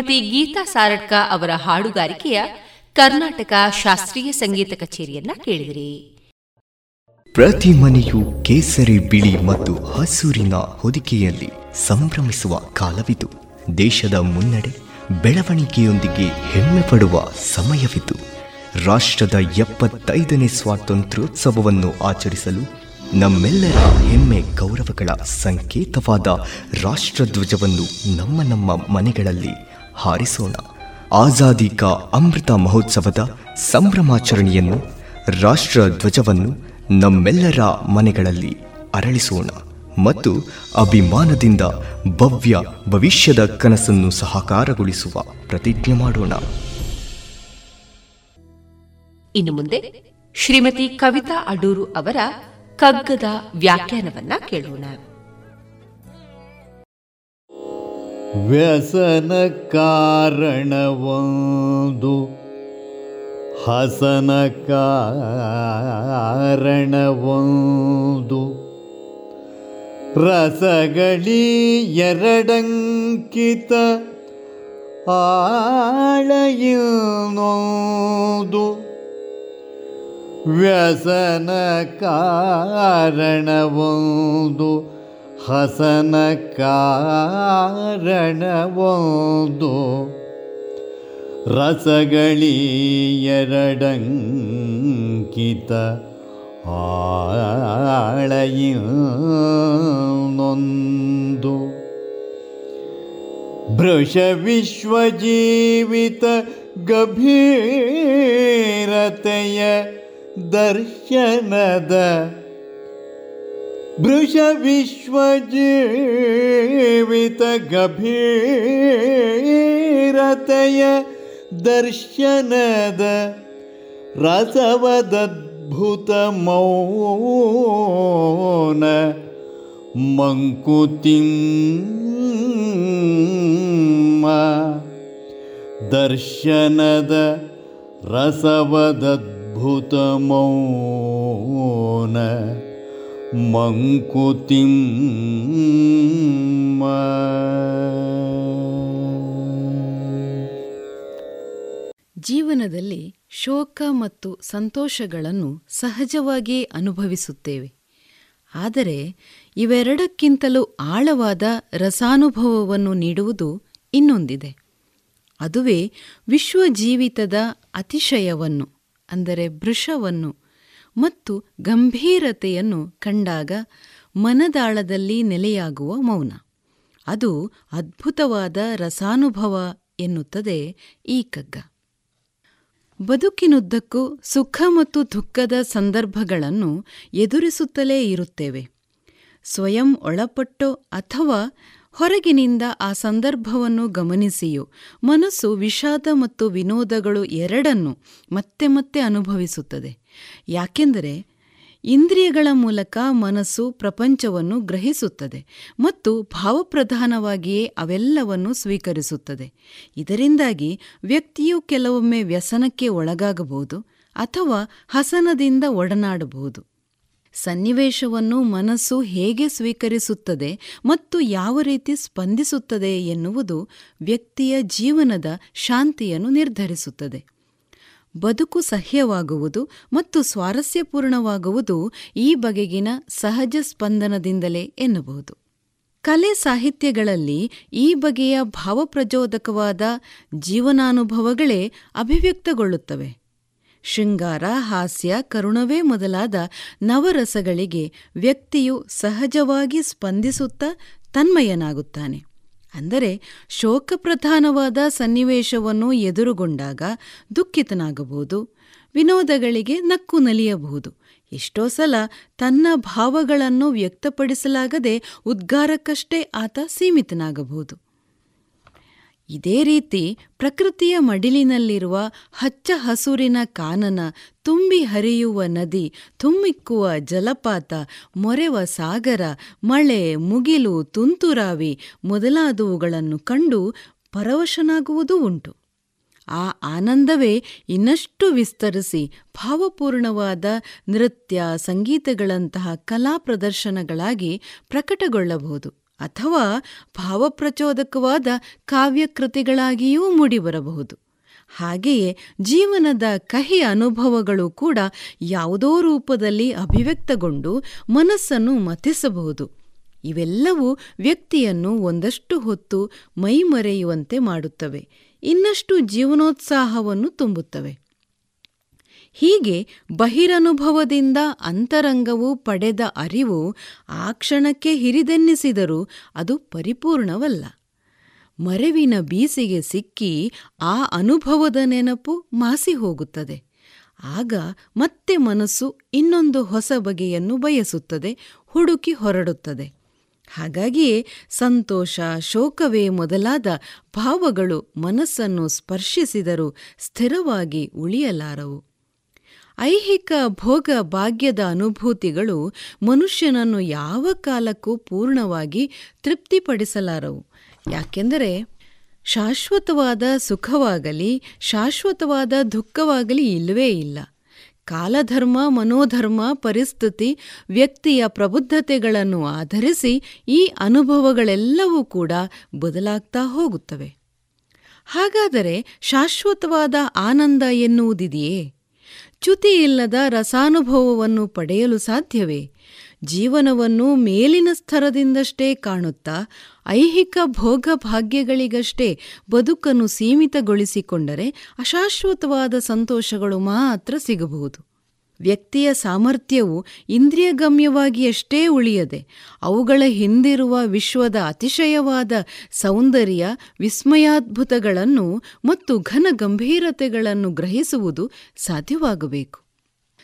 Speaker 11: ಶ್ರೀಮತಿ ಗೀತಾ ಸಾರಡ್ಕ ಅವರ ಹಾಡುಗಾರಿಕೆಯ ಕರ್ನಾಟಕ ಶಾಸ್ತ್ರೀಯ ಸಂಗೀತ ಕಚೇರಿಯನ್ನ ಕೇಳಿದಿರಿ.
Speaker 7: ಪ್ರತಿ ಮನೆಯು ಕೇಸರಿ ಬಿಳಿ ಮತ್ತು ಹಸೂರಿನ ಹೊದಿಕೆಯಲ್ಲಿ ಸಂಭ್ರಮಿಸುವ ಕಾಲವಿದು. ದೇಶದ ಮುನ್ನಡೆ ಬೆಳವಣಿಗೆಯೊಂದಿಗೆ ಹೆಮ್ಮೆ ಪಡುವ ಸಮಯವಿದು. ರಾಷ್ಟ್ರದ ಎಪ್ಪತ್ತೈದನೇ ಸ್ವಾತಂತ್ರ್ಯೋತ್ಸವವನ್ನು ಆಚರಿಸಲು ನಮ್ಮೆಲ್ಲರ ಹೆಮ್ಮೆ ಗೌರವಗಳ ಸಂಕೇತವಾದ ರಾಷ್ಟ್ರಧ್ವಜವನ್ನು ನಮ್ಮ ನಮ್ಮ ಮನೆಗಳಲ್ಲಿ ಹಾರಿಸೋಣ. ಆಜಾದಿ ಕಾ ಅಮೃತ ಮಹೋತ್ಸವದ ಸಂಭ್ರಮಾಚರಣೆಯನ್ನು, ರಾಷ್ಟ್ರ ಧ್ವಜವನ್ನು ನಮ್ಮೆಲ್ಲರ ಮನೆಗಳಲ್ಲಿ ಅರಳಿಸೋಣ ಮತ್ತು ಅಭಿಮಾನದಿಂದ ಭವ್ಯ ಭವಿಷ್ಯದ ಕನಸನ್ನು ಸಹಕಾರಗೊಳಿಸುವ ಪ್ರತಿಜ್ಞೆ ಮಾಡೋಣ.
Speaker 11: ಇನ್ನು ಮುಂದೆ ಶ್ರೀಮತಿ ಕವಿತಾ ಅಡೂರು ಅವರ ಕಗ್ಗದ ವ್ಯಾಖ್ಯಾನವನ್ನ ಕೇಳೋಣ.
Speaker 12: ವ್ಯಸನ ಕಾರಣವೊಂದು ಹಸನ ಕಾರಣವೊಂದು. ರಸಗಳಿ ಎರಡಂಕಿತ ಆಳಯಿನೊಂದು ವ್ಯಸನ ಕಾರಣವೊಂದು. ಹಸನ ಕಾರಣವೊಂದು ರಸಗಳಿ ಎರಡಂಕಿತ ಆಳಯಿನೊಂದು ಭೃಶ ವಿಶ್ವಜೀವಿತ ಗಭೀರತೆಯ ದರ್ಶನದ भृशविश्वजवितगभीरतय दर्शनद रसवदद्भुतमौन मङ्कुतिं दर्शनद रसवदद्भुतमौन ಮಂಕುತಿಮ್ಮ.
Speaker 13: ಜೀವನದಲ್ಲಿ ಶೋಕ ಮತ್ತು ಸಂತೋಷಗಳನ್ನು ಸಹಜವಾಗಿ ಅನುಭವಿಸುತ್ತೇವೆ. ಆದರೆ ಇವೆರಡಕ್ಕಿಂತಲೂ ಆಳವಾದ ರಸಾನುಭವವನ್ನು ನೀಡುವುದು ಇನ್ನೊಂದಿದೆ. ಅದುವೇ ವಿಶ್ವಜೀವಿತದ ಅತಿಶಯವನ್ನು, ಅಂದರೆ ಭೃಶವನ್ನು ಮತ್ತು ಗಂಭೀರತೆಯನ್ನು ಕಂಡಾಗ ಮನದಾಳದಲ್ಲಿ ನೆಲೆಯಾಗುವ ಮೌನ. ಅದು ಅದ್ಭುತವಾದ ರಸಾನುಭವ ಎನ್ನುತ್ತದೆ ಈ ಕಗ್ಗ. ಬದುಕಿನುದ್ದಕ್ಕೂ ಸುಖ ಮತ್ತು ದುಃಖದ ಸಂದರ್ಭಗಳನ್ನು ಎದುರಿಸುತ್ತಲೇ ಇರುತ್ತೇವೆ. ಸ್ವಯಂ ಒಳಪಟ್ಟೋ ಅಥವಾ ಹೊರಗಿನಿಂದ ಆ ಸಂದರ್ಭವನ್ನು ಗಮನಿಸಿಯು. ಮನಸ್ಸು ವಿಷಾದ ಮತ್ತು ವಿನೋದಗಳು ಎರಡನ್ನು ಮತ್ತೆ ಮತ್ತೆ ಅನುಭವಿಸುತ್ತದೆ. ಯಾಕೆಂದರೆ ಇಂದ್ರಿಯಗಳ ಮೂಲಕ ಮನಸ್ಸು ಪ್ರಪಂಚವನ್ನು ಗ್ರಹಿಸುತ್ತದೆ ಮತ್ತು ಭಾವಪ್ರಧಾನವಾಗಿಯೇ ಅವೆಲ್ಲವನ್ನು ಸ್ವೀಕರಿಸುತ್ತದೆ. ಇದರಿಂದಾಗಿ ವ್ಯಕ್ತಿಯು ಕೆಲವೊಮ್ಮೆ ವ್ಯಸನಕ್ಕೆ ಒಳಗಾಗಬಹುದು ಅಥವಾ ಹಸನದಿಂದ ಒಡನಾಡಬಹುದು. ಸನ್ನಿವೇಶವನ್ನು ಮನಸ್ಸು ಹೇಗೆ ಸ್ವೀಕರಿಸುತ್ತದೆ ಮತ್ತು ಯಾವ ರೀತಿ ಸ್ಪಂದಿಸುತ್ತದೆ ಎನ್ನುವುದು ವ್ಯಕ್ತಿಯ ಜೀವನದ ಶಾಂತಿಯನ್ನು ನಿರ್ಧರಿಸುತ್ತದೆ. ಬದುಕು ಸಹ್ಯವಾಗುವುದು ಮತ್ತು ಸ್ವಾರಸ್ಯಪೂರ್ಣವಾಗುವುದು ಈ ಬಗೆಗಿನ ಸಹಜ ಸ್ಪಂದನದಿಂದಲೇ ಎನ್ನಬಹುದು. ಕಲೆ ಸಾಹಿತ್ಯಗಳಲ್ಲಿ ಈ ಬಗೆಯ ಭಾವಪ್ರಚೋದಕವಾದ ಜೀವನಾನುಭವಗಳೇ ಅಭಿವ್ಯಕ್ತಗೊಳ್ಳುತ್ತವೆ. ಶೃಂಗಾರ, ಹಾಸ್ಯ, ಕರುಣವೇ ಮೊದಲಾದ ನವರಸಗಳಿಗೆ ವ್ಯಕ್ತಿಯು ಸಹಜವಾಗಿ ಸ್ಪಂದಿಸುತ್ತಾ ತನ್ಮಯನಾಗುತ್ತಾನೆ. ಅಂದರೆ ಶೋಕಪ್ರಧಾನವಾದ ಸನ್ನಿವೇಶವನ್ನು ಎದುರುಗೊಂಡಾಗ ದುಃಖಿತನಾಗಬಹುದು, ವಿನೋದಗಳಿಗೆ ನಕ್ಕು ನಲಿಯಬಹುದು. ಎಷ್ಟೋ ಸಲ ತನ್ನ ಭಾವಗಳನ್ನು ವ್ಯಕ್ತಪಡಿಸಲಾಗದೆ ಉದ್ಗಾರಕ್ಕಷ್ಟೇ ಆತ ಸೀಮಿತನಾಗಬಹುದು. ಇದೇ ರೀತಿ ಪ್ರಕೃತಿಯ ಮಡಿಲಿನಲ್ಲಿರುವ ಹಚ್ಚ ಹಸುರಿನ ಕಾನನ ತುಂಬಿ ಹರಿಯುವ ನದಿ ತುಮ್ಮಿಕ್ಕುವ ಜಲಪಾತ, ಮೊರೆವ ಸಾಗರ, ಮಳೆ, ಮುಗಿಲು, ತುಂತುರಾವಿ ಮೊದಲಾದವುಗಳನ್ನು ಕಂಡು ಪರವಶನಾಗುವುದೂ ಉಂಟು. ಆ ಆನಂದವೇ ಇನ್ನಷ್ಟು ವಿಸ್ತರಿಸಿ ಭಾವಪೂರ್ಣವಾದ ನೃತ್ಯ, ಸಂಗೀತಗಳಂತಹ ಕಲಾ ಪ್ರದರ್ಶನಗಳಾಗಿ ಪ್ರಕಟಗೊಳ್ಳಬಹುದು. ಅಥವಾ ಭಾವಪ್ರಚೋದಕವಾದ ಕಾವ್ಯಕೃತಿಗಳಾಗಿಯೂ ಮೂಡಿಬರಬಹುದು. ಹಾಗೆಯೇ ಜೀವನದ ಕಹಿ ಅನುಭವಗಳು ಕೂಡ ಯಾವುದೋ ರೂಪದಲ್ಲಿ ಅಭಿವ್ಯಕ್ತಗೊಂಡು ಮನಸ್ಸನ್ನು ಮತಿಸಬಹುದು. ಇವೆಲ್ಲವೂ ವ್ಯಕ್ತಿಯನ್ನು ಒಂದಷ್ಟು ಹೊತ್ತು ಮೈಮರೆಯುವಂತೆ ಮಾಡುತ್ತವೆ. ಇನ್ನಷ್ಟು ಜೀವನೋತ್ಸಾಹವನ್ನು ತುಂಬುತ್ತವೆ. ಹೀಗೆ ಬಹಿರನುಭವದಿಂದ ಅಂತರಂಗವು ಪಡೆದ ಅರಿವು ಆ ಕ್ಷಣಕ್ಕೆ ಹಿರಿದೆನ್ನಿಸಿದರೂ ಅದು ಪರಿಪೂರ್ಣವಲ್ಲ. ಮರೆವಿನ ಬೀಸಿಗೆ ಸಿಕ್ಕಿ ಆ ಅನುಭವದ ನೆನಪು ಮಾಸಿ ಹೋಗುತ್ತದೆ. ಆಗ ಮತ್ತೆ ಮನಸ್ಸು ಇನ್ನೊಂದು ಹೊಸ ಬಗೆಯನ್ನು ಬಯಸುತ್ತದೆ, ಹುಡುಕಿ ಹೊರಡುತ್ತದೆ. ಹಾಗಾಗಿಯೇ ಸಂತೋಷ, ಶೋಕವೇ ಮೊದಲಾದ ಭಾವಗಳು ಮನಸ್ಸನ್ನು ಸ್ಪರ್ಶಿಸಿದರೂ ಸ್ಥಿರವಾಗಿ ಉಳಿಯಲಾರವು. ಐಹಿಕ ಭೋಗ ಭಾಗ್ಯದ ಅನುಭೂತಿಗಳು ಮನುಷ್ಯನನ್ನು ಯಾವ ಕಾಲಕ್ಕೂ ಪೂರ್ಣವಾಗಿ ತೃಪ್ತಿಪಡಿಸಲಾರವು. ಯಾಕೆಂದರೆ ಶಾಶ್ವತವಾದ ಸುಖವಾಗಲಿ, ಶಾಶ್ವತವಾದ ದುಃಖವಾಗಲಿ ಇಲ್ಲವೇ ಇಲ್ಲ. ಕಾಲಧರ್ಮ, ಮನೋಧರ್ಮ, ಪರಿಸ್ಥಿತಿ, ವ್ಯಕ್ತಿಯ ಪ್ರಬುದ್ಧತೆಗಳನ್ನು ಆಧರಿಸಿ ಈ ಅನುಭವಗಳೆಲ್ಲವೂ ಕೂಡ ಬದಲಾಗ್ತಾ ಹೋಗುತ್ತವೆ. ಹಾಗಾದರೆ ಶಾಶ್ವತವಾದ ಆನಂದ ಎನ್ನುವುದಿದೆಯೇ? ಚ್ಯುತಿಯಿಲ್ಲದ ರಸಾನುಭವವನ್ನು ಪಡೆಯಲು ಸಾಧ್ಯವೇ? ಜೀವನವನ್ನು ಮೇಲಿನ ಸ್ತರದಿಂದಷ್ಟೇ ಕಾಣುತ್ತಾ, ಐಹಿಕ ಭೋಗ ಭಾಗ್ಯಗಳಿಗಷ್ಟೇ ಬದುಕನ್ನು ಸೀಮಿತಗೊಳಿಸಿಕೊಂಡರೆ ಅಶಾಶ್ವತವಾದ ಸಂತೋಷಗಳು ಮಾತ್ರ ಸಿಗಬಹುದು. ವ್ಯಕ್ತಿಯ ಸಾಮರ್ಥ್ಯವು ಇಂದ್ರಿಯಗಮ್ಯವಾಗಿಯಷ್ಟೇ ಉಳಿಯದೆ, ಅವುಗಳ ಹಿಂದಿರುವ ವಿಶ್ವದ ಅತಿಶಯವಾದ ಸೌಂದರ್ಯ, ವಿಸ್ಮಯಾದ್ಭುತಗಳನ್ನು ಮತ್ತು ಘನ ಗಂಭೀರತೆಗಳನ್ನು ಗ್ರಹಿಸುವುದು ಸಾಧ್ಯವಾಗಬೇಕು.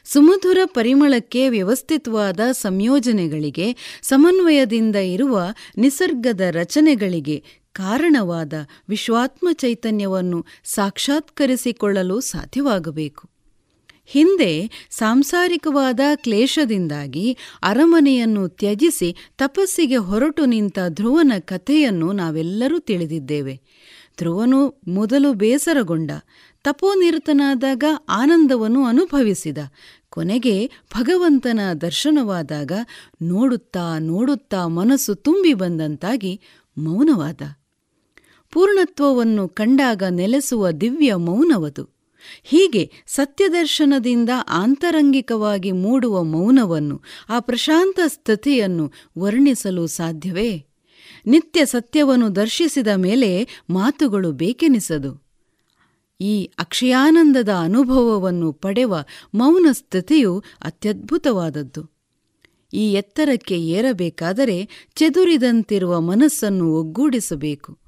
Speaker 13: ಸುಮಧುರ ಪರಿಮಳಕ್ಕೆ ವ್ಯವಸ್ಥಿತವಾದ ಸಂಯೋಜನೆಗಳಿಗೆ, ಸಮನ್ವಯದಿಂದ ಇರುವ ನಿಸರ್ಗದ ರಚನೆಗಳಿಗೆ ಕಾರಣವಾದ ವಿಶ್ವಾತ್ಮ ಚೈತನ್ಯವನ್ನು ಸಾಕ್ಷಾತ್ಕರಿಸಿಕೊಳ್ಳಲು ಸಾಧ್ಯವಾಗಬೇಕು. ಹಿಂದೆ ಸಾಂಸಾರಿಕವಾದ ಕ್ಲೇಶದಿಂದಾಗಿ ಅರಮನೆಯನ್ನು ತ್ಯಜಿಸಿ ತಪಸ್ಸಿಗೆ ಹೊರಟು ನಿಂತ ಧ್ರುವನ ಕಥೆಯನ್ನು ನಾವೆಲ್ಲರೂ ತಿಳಿದಿದ್ದೇವೆ. ಧ್ರುವನು ಮೊದಲು ಬೇಸರಗೊಂಡ, ತಪೋನಿರತನಾದಾಗ ಆನಂದವನ್ನು ಅನುಭವಿಸಿದ, ಕೊನೆಗೆ ಭಗವಂತನ ದರ್ಶನವಾದಾಗ ನೋಡುತ್ತಾ ನೋಡುತ್ತಾ ಮನಸ್ಸು ತುಂಬಿ ಬಂದಂತಾಗಿ ಮೌನವಾದ. ಪೂರ್ಣತ್ವವನ್ನು ಕಂಡಾಗ ನೆಲೆಸುವ ದಿವ್ಯ ಮೌನವದು. ಹೀಗೆ ಸತ್ಯದರ್ಶನದಿಂದ ಆಂತರಂಗಿಕವಾಗಿ ಮೂಡುವ ಮೌನವನ್ನು, ಆ ಪ್ರಶಾಂತ ಸ್ಥಿತಿಯನ್ನು ವರ್ಣಿಸಲು ಸಾಧ್ಯವೇ? ನಿತ್ಯ ಸತ್ಯವನ್ನು ದರ್ಶಿಸಿದ ಮೇಲೆ ಮಾತುಗಳು ಬೇಕೆನಿಸದು? ಈ ಅಕ್ಷಯಾನಂದದ ಅನುಭವವನ್ನು ಪಡೆವ ಮೌನ ಸ್ಥಿತಿಯು ಅತ್ಯದ್ಭುತವಾದದ್ದು. ಈ ಎತ್ತರಕ್ಕೆ ಏರಬೇಕಾದರೆ ಚೆದುರಿದಂತಿರುವ ಮನಸ್ಸನ್ನು ಒಗ್ಗೂಡಿಸಬೇಕು.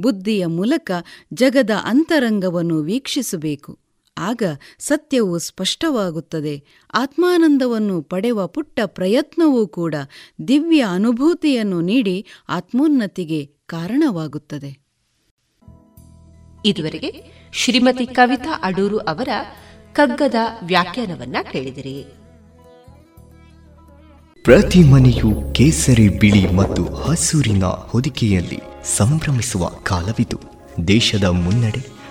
Speaker 13: ಬುದ್ಧಿಯ ಮೂಲಕ ಜಗದ ಅಂತರಂಗವನ್ನು ವೀಕ್ಷಿಸಬೇಕು. ಆಗ ಸತ್ಯವು ಸ್ಪಷ್ಟವಾಗುತ್ತದೆ. ಆತ್ಮಾನಂದವನ್ನು ಪಡೆವ ಪುಟ್ಟ ಪ್ರಯತ್ನವೂ ಕೂಡ ದಿವ್ಯ ಅನುಭೂತಿಯನ್ನು ನೀಡಿ ಆತ್ಮೋನ್ನತಿಗೆ ಕಾರಣವಾಗುತ್ತದೆ.
Speaker 11: ಇದುವರೆಗೆ ಶ್ರೀಮತಿ ಕವಿತಾ ಅಡೂರು ಅವರ ಕಗ್ಗದ ವ್ಯಾಖ್ಯಾನವನ್ನ ಕೇಳಿದಿರಿ.
Speaker 7: ಪ್ರತಿ ಮನೆಯು ಕೇಸರಿ ಬಿಳಿ ಮತ್ತು ಹಸೂರಿನ ಹೊದಿಕೆಯಲ್ಲಿ ಸಂಭ್ರಮಿಸುವ ಕಾಲವಿದು. ದೇಶದ ಮುನ್ನಡೆ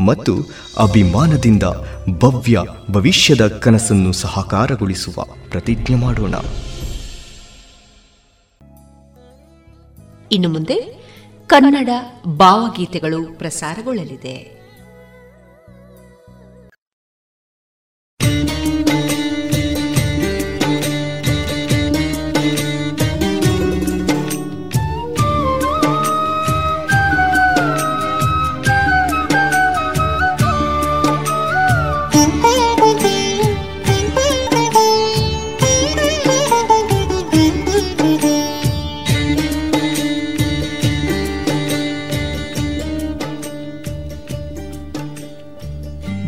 Speaker 7: ಮತ್ತು ಅಭಿಮಾನದಿಂದ ಭವ್ಯ ಭವಿಷ್ಯದ ಕನಸನ್ನು ಸಹಕಾರಗೊಳಿಸುವ ಪ್ರತಿಜ್ಞೆ ಮಾಡೋಣ.
Speaker 11: ಇನ್ನು ಮುಂದೆ ಕನ್ನಡ ಭಾವಗೀತೆಗಳು ಪ್ರಸಾರಗೊಳ್ಳಲಿದೆ.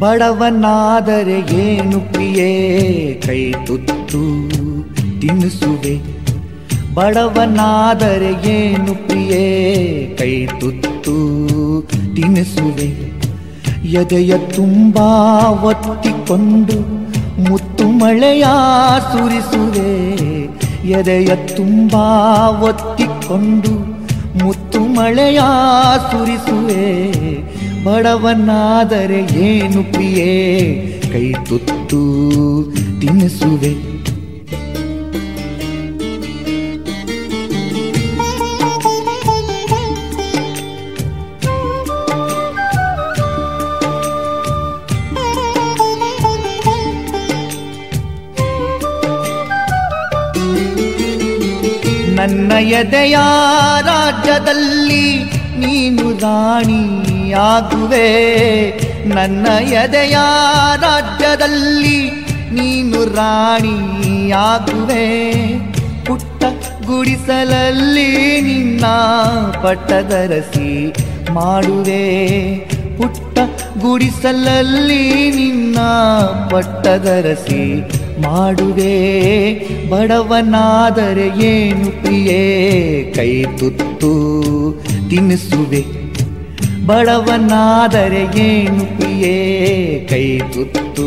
Speaker 14: ಬಡವನಾದರೆ ಏನು ಪ್ರಿಯೇ? ಕೈ ತುತ್ತು ತಿನ್ನಿಸುವೆ. ಬಡವನಾದರೆ ಏನು ಪ್ರಿಯೇ? ಕೈ ತುತ್ತು ತಿನ್ನಿಸುವೆ. ಎದೆಯ ತುಂಬ ಒತ್ತಿಕೊಂಡು ಮುತ್ತು ಮಳೆಯ ಸುರಿಸುವೆ. ಎದೆಯ ತುಂಬ ಒತ್ತಿಕೊಂಡು ಮುತ್ತು ಮಳೆಯ ಸುರಿಸುವೆ. ಬಡವನಾದರೆ ಏನು ಪ್ರಿಯೇ? ಕೈ ತುತ್ತು ತಿನ್ನಿಸುವೆ ನನ್ನ ಎದೆಯ ರಾಜ್ಯದಲ್ಲಿ ನೀನು ರಾಣಿಯಾಗುವೆ ನನ್ನ ಎದೆಯ ರಾಜ್ಯದಲ್ಲಿ ನೀನು ರಾಣಿಯಾಗುವೆ. ಪುಟ್ಟ ಗುಡಿಸಲಲ್ಲಿ ನಿನ್ನ ಪಟ್ಟದರಸಿ ಮಾಡುವೆ. ಪುಟ್ಟ ಗುಡಿಸಲಲ್ಲಿ ನಿನ್ನ ಪಟ್ಟದರಸಿ ಮಾಡುವೆ. ಬಡವನಾದರೆ ಏನು ಪ್ರಿಯೇ? ಕೈ ತುತ್ತು ತಿನ್ನಿಸುವೆ ಬಡವನಾದರೆ ಏನು ಪ್ರಿಯೇ? ಕೈ ತುತ್ತು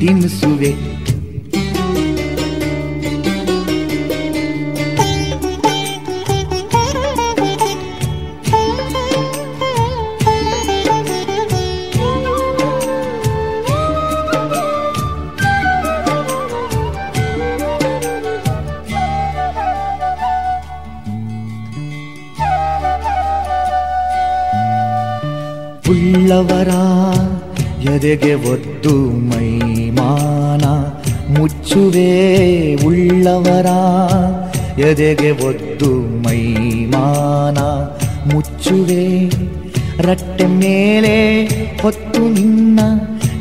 Speaker 14: ತಿನ್ನಿಸುವೆ ಉಳ್ಳವರ ಎದೆಗೆ ಒದ್ದು ಮೈಮಾನ, ಮುಚ್ಚುವೆ ಉಳ್ಳವರ ಎದೆಗೆ ಒದ್ದು ಮೈಮಾನ, ಮುಚ್ಚುವೆ ರಟ್ಟೆ ಮೇಲೆ ಹೊತ್ತು ನಿನ್ನ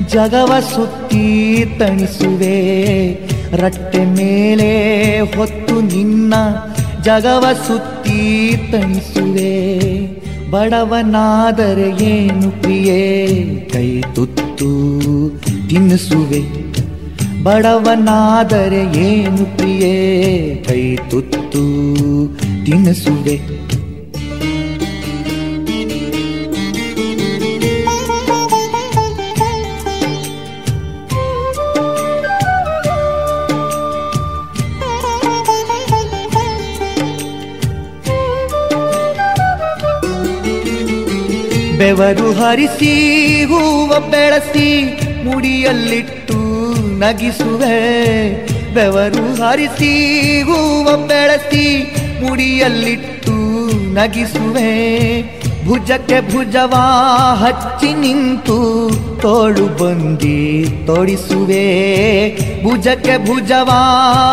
Speaker 14: ಜಗವ ಸುತ್ತಿ ತಣಿಸುವೆ ರಟ್ಟೆ ಮೇಲೆ ಹೊತ್ತು ನಿನ್ನ ಜಗವ ಸುತ್ತಿ ತಣಿಸುವೆ. ಬಡವನಾದರೆ ಏನು ಪ್ರಿಯೇ? ಕೈ ತುತ್ತು ತಿನ್ನಿಸುವೆ. ಬಡವನಾದರೆ ಏನು ಪ್ರಿಯೇ? ಕೈ ತುತ್ತು ತಿನ್ನಿಸುವೆ. ಬೆವರು ಹರಿಸಿ, ಹೂವ ಬೆಳಸಿ, ಮುಡಿಯಲ್ಲಿಟ್ಟು ನಗಿಸುವೆ. ಬೆವರು ಹರಿಸಿ, ಹೂವ ಬೆಳಸಿ, ಮುಡಿಯಲ್ಲಿಟ್ಟು ನಗಿಸುವೆ. ಭುಜಕ್ಕೆ ಭುಜವಾ ಹಚ್ಚಿ ನಿಂತು ತೋಳು ಬಂದಿ ತೊಡಿಸುವೆ. ಭುಜಕ್ಕೆ ಭುಜವಾ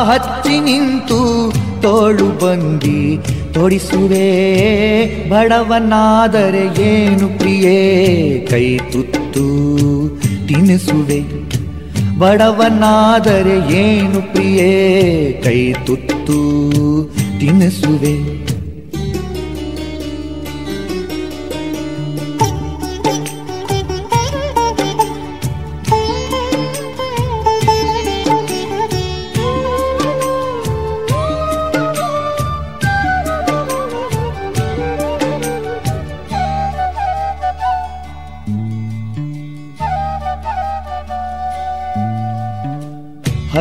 Speaker 14: ಹಚ್ಚಿ ನಿಂತು ತೋಳು ಬಂದಿ ತೊಡಿಸುವೆ ಬಡವನಾದರೆ ಏನು ಪ್ರಿಯೇ? ಕೈ ತುತ್ತು ತಿನಿಸುವೆ. ಬಡವನಾದರೆ ಏನು ಪ್ರಿಯೇ? ಕೈ ತುತ್ತು ತಿನ್ನಿಸುವೆ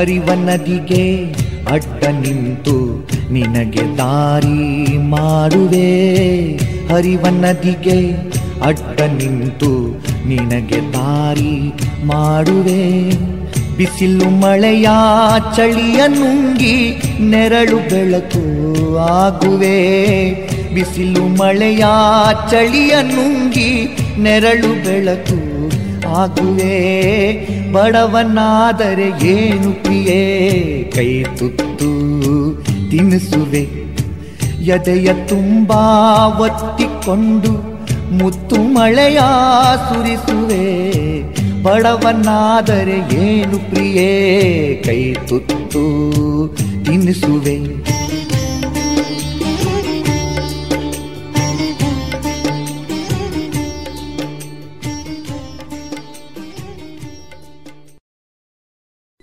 Speaker 14: ಹರಿವ ನದಿಗೆ ಅಡ್ಡ ನಿಂತು ನಿನಗೆ ದಾರಿ ಮಾಡುವೆ ಹರಿವ ನದಿಗೆ ಅಡ್ಡ ನಿಂತು ನಿನಗೆ ದಾರಿ ಮಾಡುವೆ ಬಿಸಿಲು ಮಳೆಯ ಚಳಿಯ ನುಂಗಿ ನೆರಳು ಬೆಳಕು ಆಗುವೆ. ಬಿಸಿಲು ಮಳೆಯ ಚಳಿಯ ನುಂಗಿ ನೆರಳು ಬೆಳಕು ಆಗುವೆ. ಬಡವನಾದರೆ ಏನು ಪ್ರಿಯೇ? ಕೈ ತುತ್ತು ತಿನಿಸುವೆ. ಎದೆಯ ತುಂಬಾ ಒತ್ತಿಕೊಂಡು ಮುತ್ತು ಮಳೆಯ ಸುರಿಸುವೆ. ಬಡವನಾದರೆ ಏನು ಪ್ರಿಯೇ? ಕೈ ತುತ್ತು ತಿನ್ನಿಸುವೆ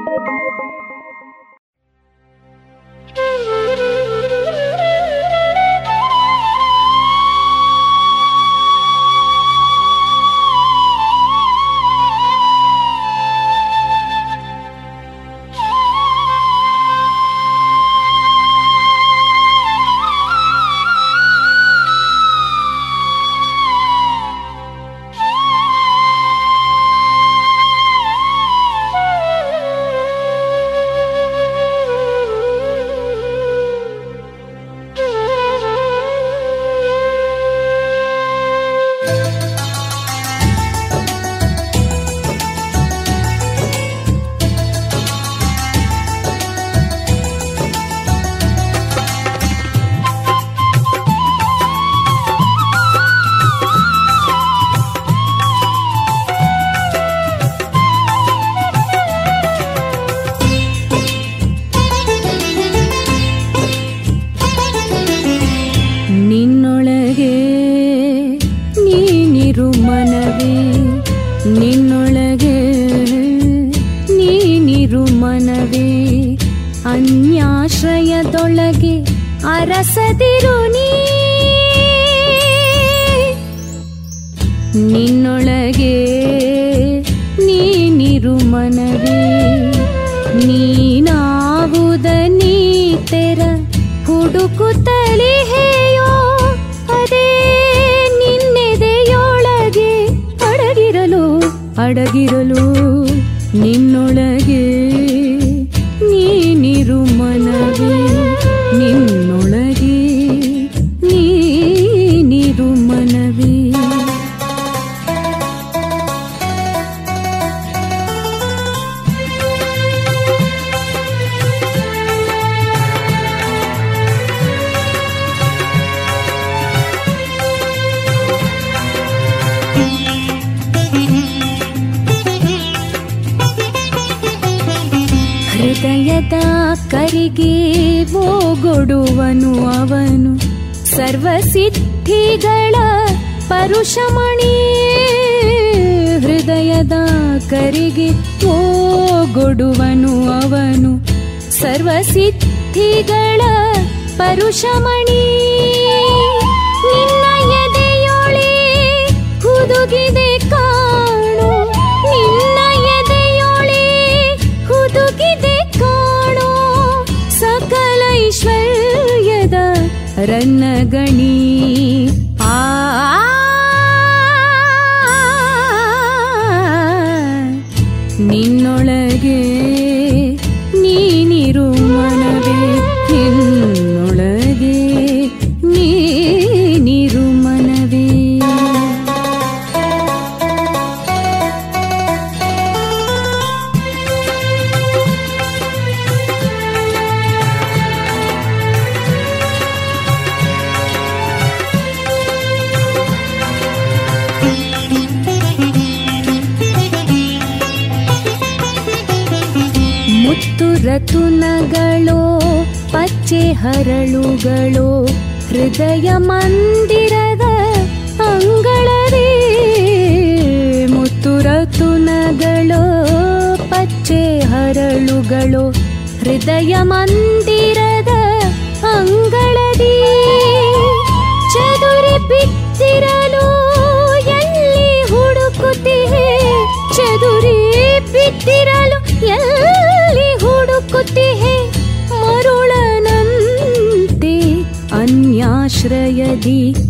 Speaker 4: ನಿನ್ನೊಳಗೆ ಅನ್ಯಾಶ್ರಯದೊಳಗೆ ಅರಸದಿರು ನಿನ್ನೊಳಗೆ ನೀನಿರು ಮನವೇ. ನೀನಾವುದ ನೀ ತೆರ ಹುಡುಕುತ್ತಲೇ ಅದೇ ನಿನ್ನೆದೆಯೊಳಗೆ ಅಡಗಿರಲು ಅಡಗಿರಲು ನಿನ್ನೊಳಗೆ ಕರಿಗೆ ಓಗೊಡುವನು ಅವನು. ಸರ್ವಸಿದ್ಧಿಗಳ ಪರುಷಮಣಿ ಹೃದಯದ ಕರಿಗೆ ಓಗೊಡುವನು ಅವನು. ಸರ್ವಸಿದ್ಧಿಗಳ ಪರುಷಮಣಿ नगणि
Speaker 15: ಮುತ್ತು ರತುನಗಳೋ ಪಚ್ಚೆ ಹರಳುಗಳೋ ಹೃದಯ ಮಂದಿರದ ಅಂಗಳವೇ. ಮುತ್ತುರ ತುನಗಳೋ ಪಚ್ಚೆ ಹರಳುಗಳೋ ಹೃದಯ ಮಂದಿರದ श्रयधि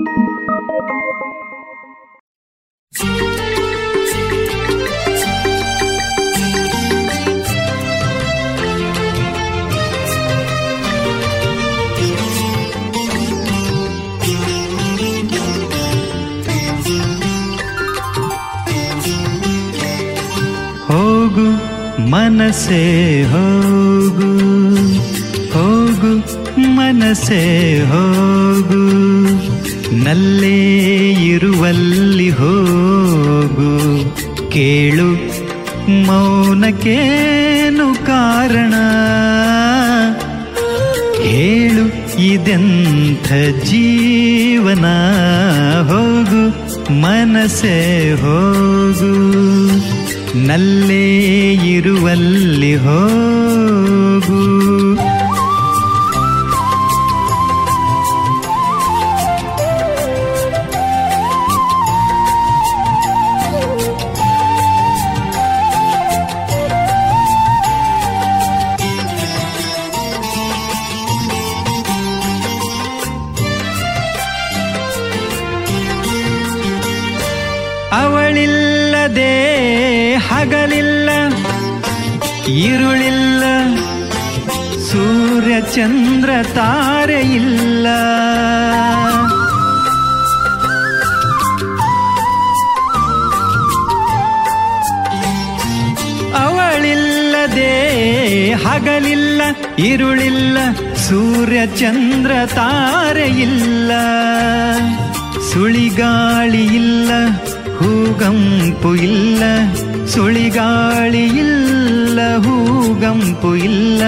Speaker 16: ಮನಸೆ ಹೋಗು ಹೋಗು ಮನಸೆ ಹೋಗು. ನಲ್ಲೇ ಇರುವಲ್ಲಿ ಹೋಗು. ಕೇಳು, ಮೌನಕ್ಕೇನು ಕಾರಣ? ಹೇಳು, ಇದೆಂಥ ಜೀವನ? ಹೋಗು ಮನಸೆ ಹೋಗು. ನಲ್ಲೇ ಇರುವಲ್ಲಿ ಹೋಗು. ಚಂದ್ರ ತಾರೆ ಇಲ್ಲ. ಅವಳಿಲ್ಲದೆ ಹಗಲಿಲ್ಲ, ಇರುಳಿಲ್ಲ, ಸೂರ್ಯ ಚಂದ್ರ ತಾರೆ ಇಲ್ಲ. ಸುಳಿಗಾಳಿ ಇಲ್ಲ, ಹೂಗಂಪು ಇಲ್ಲ. ಸುಳಿಗಾಳಿ ಇಲ್ಲ, ಹೂಗಂಪು ಇಲ್ಲ.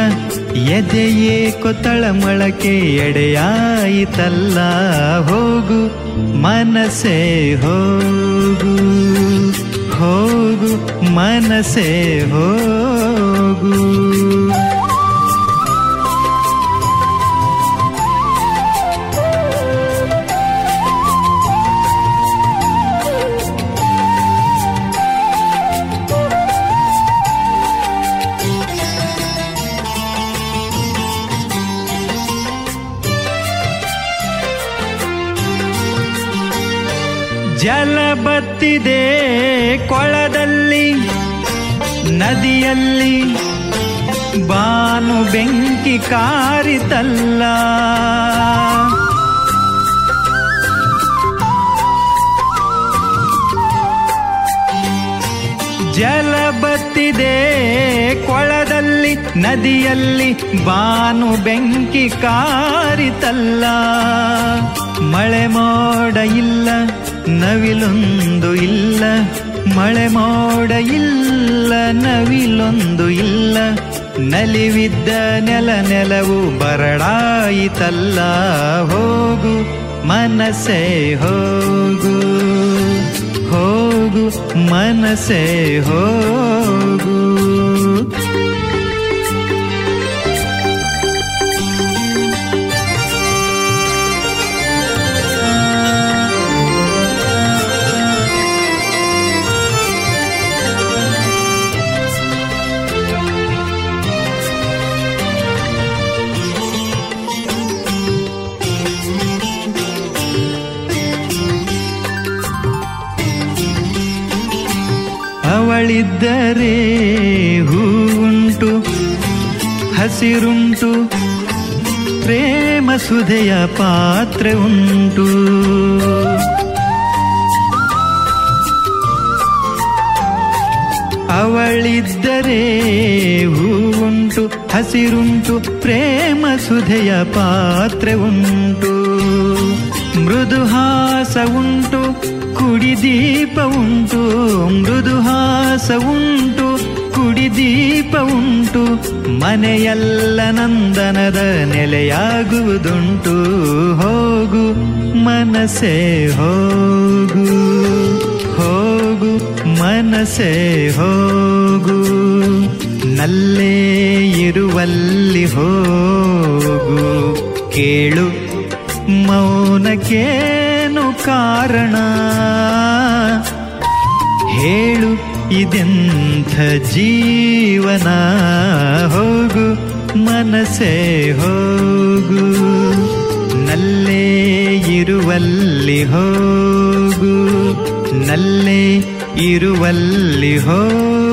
Speaker 16: ಎದೆಯೇ ಕೊತ್ತಳ ಮೊಳಕೆ ಎಡೆಯಾಯಿತಲ್ಲ ಹೋಗು ಮನಸೆ ಹೋಗು ಹೋಗು ಮನಸೆ ಹೋಗು. ಬತ್ತಿದೆ ಕೊಳದಲ್ಲಿ, ನದಿಯಲ್ಲಿ. ಬಾನು ಬೆಂಕಿ ಕಾರಿತಲ್ಲ. ಜಲ ಬತ್ತಿದೆ ಕೊಳದಲ್ಲಿ, ನದಿಯಲ್ಲಿ. ಬಾನು ಬೆಂಕಿ ಕಾರಿತಲ್ಲ. ಮಳೆ ಮೋಡ ಇಲ್ಲ. ನವಿಲೊಂದು ಇಲ್ಲ, ಮಳೆ ಮೋಡ ಇಲ್ಲ, ನವಿಲೊಂದು ಇಲ್ಲ. ನಲಿವಿದ್ದ ನೆಲ ನೆಲವು ಬರಡಾಯಿತಲ್ಲ, ಹೋಗು ಮನಸೆ ಹೋಗು. ಹೋಗು ಮನಸೆ ಹೋಗು. ಅವಳಿದ್ದರೆ ಹೂವುಂಟು ಹಸಿರುಂಟು ಪ್ರೇಮ ಸುಧೆಯ ಪಾತ್ರೆ ಉಂಟು ಅವಳಿದ್ದರೆ ಹೂವುಂಟು ಹಸಿರುಂಟು ಪ್ರೇಮ ಸುಧೆಯ ಪಾತ್ರೆ ಉಂಟು ಮೃದುಹಾಸ ಉಂಟು ಕುಡಿ ದೀಪ ಉಂಟು ಮೃದುಹಾಸ ಉಂಟು ಕುಡಿ ದೀಪ ಉಂಟು ಮನೆಯಲ್ಲ ನಂದನದ ನೆಲೆಯಾಗುವುದುಂಟು. ಹೋಗು ಮನಸೆ ಹೋಗು. ಹೋಗು ಮನಸೆ ಹೋಗು. ನಲ್ಲೇ ಇರುವಲ್ಲಿ ಹೋಗು. ಕಾರಣ. ಹೇಳು ಇದೆಂಥ ಜೀವನ? ಹೋಗು ಮನಸ್ಸೇ ಹೋಗು. ನಲ್ಲೇ ಇರುವಲ್ಲಿ ಹೋಗು. ನಲ್ಲೇ ಇರುವಲ್ಲಿ ಹೋಗು.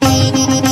Speaker 15: ಎಲ್ಲಿ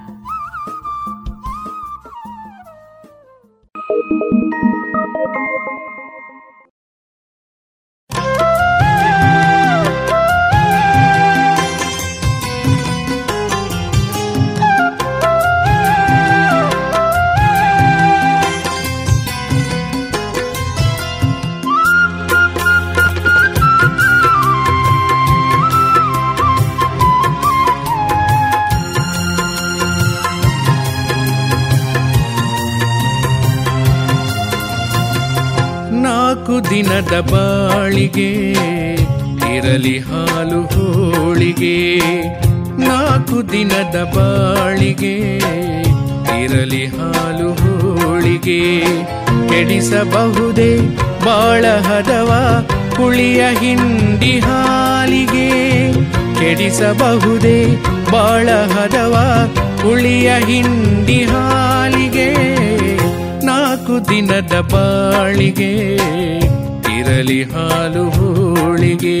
Speaker 17: ದಿನದ ಬಾಳಿಗೆ ಇರಲಿ ಹಾಲು ಹೋಳಿಗೆ, ನಾಲ್ಕು ದಿನದ ಬಾಳಿಗೆ ಇರಲಿ ಹಾಲು ಹೋಳಿಗೆ. ಕೆಡಿಸಬಹುದೇ ಬಾಳ ಹದವ ಹುಳಿಯ ಹಿಂಡಿ ಹಾಲಿಗೆ, ಕೆಡಿಸಬಹುದೇ ಬಾಳ ಹದವ ಹುಳಿಯ ಹಿಂಡಿ ಹಾಲಿಗೆ, ನಾಲ್ಕು ದಿನದ ಬಾಳಿಗೆ. ಇರಲಿ ಹಾಲು ಹೋಳಿಗೆ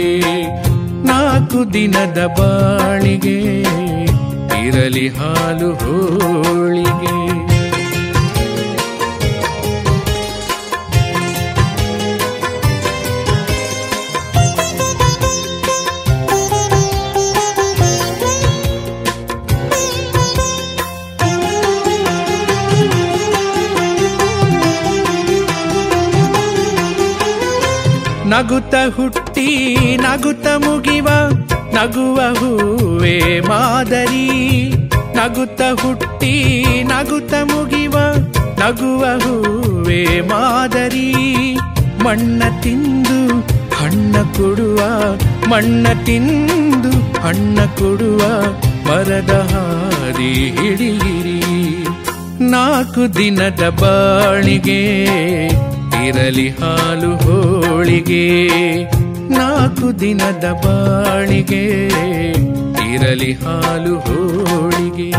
Speaker 17: ನಾಲ್ಕು ದಿನದ ಬಾಳಿಗೆ ಇರಲಿ ಹಾಲು ಹೋಳಿಗೆ. ನಗುತ್ತ ಹುಟ್ಟಿ ನಗುತ್ತ ಮುಗಿವ, ನಗುವ ಹೂವೇ ಮಾದರಿ. ನಗುತ್ತ ಹುಟ್ಟಿ ನಗುತ್ತ ಮುಗಿವ, ನಗುವ ಹೂವೇ ಮಾದರಿ. ಮಣ್ಣ ತಿಂದು ಹಣ್ಣ ಕೊಡುವ, ಮಣ್ಣ ತಿಂದು ಹಣ್ಣ ಕೊಡುವ, ಮರದ ಹಾರಿ ಹಿಡಿಯಿರಿ. ನಾಲ್ಕು ದಿನದ ಬಾಳಿಗೆ ಇರಲಿ ಹಾಲು ಹೋಳಿಗೆ ನಾಲ್ಕು ದಿನದ ಬಾಳಿಗೆ ಇರಲಿ ಹಾಲು ಹೋಳಿಗೆ.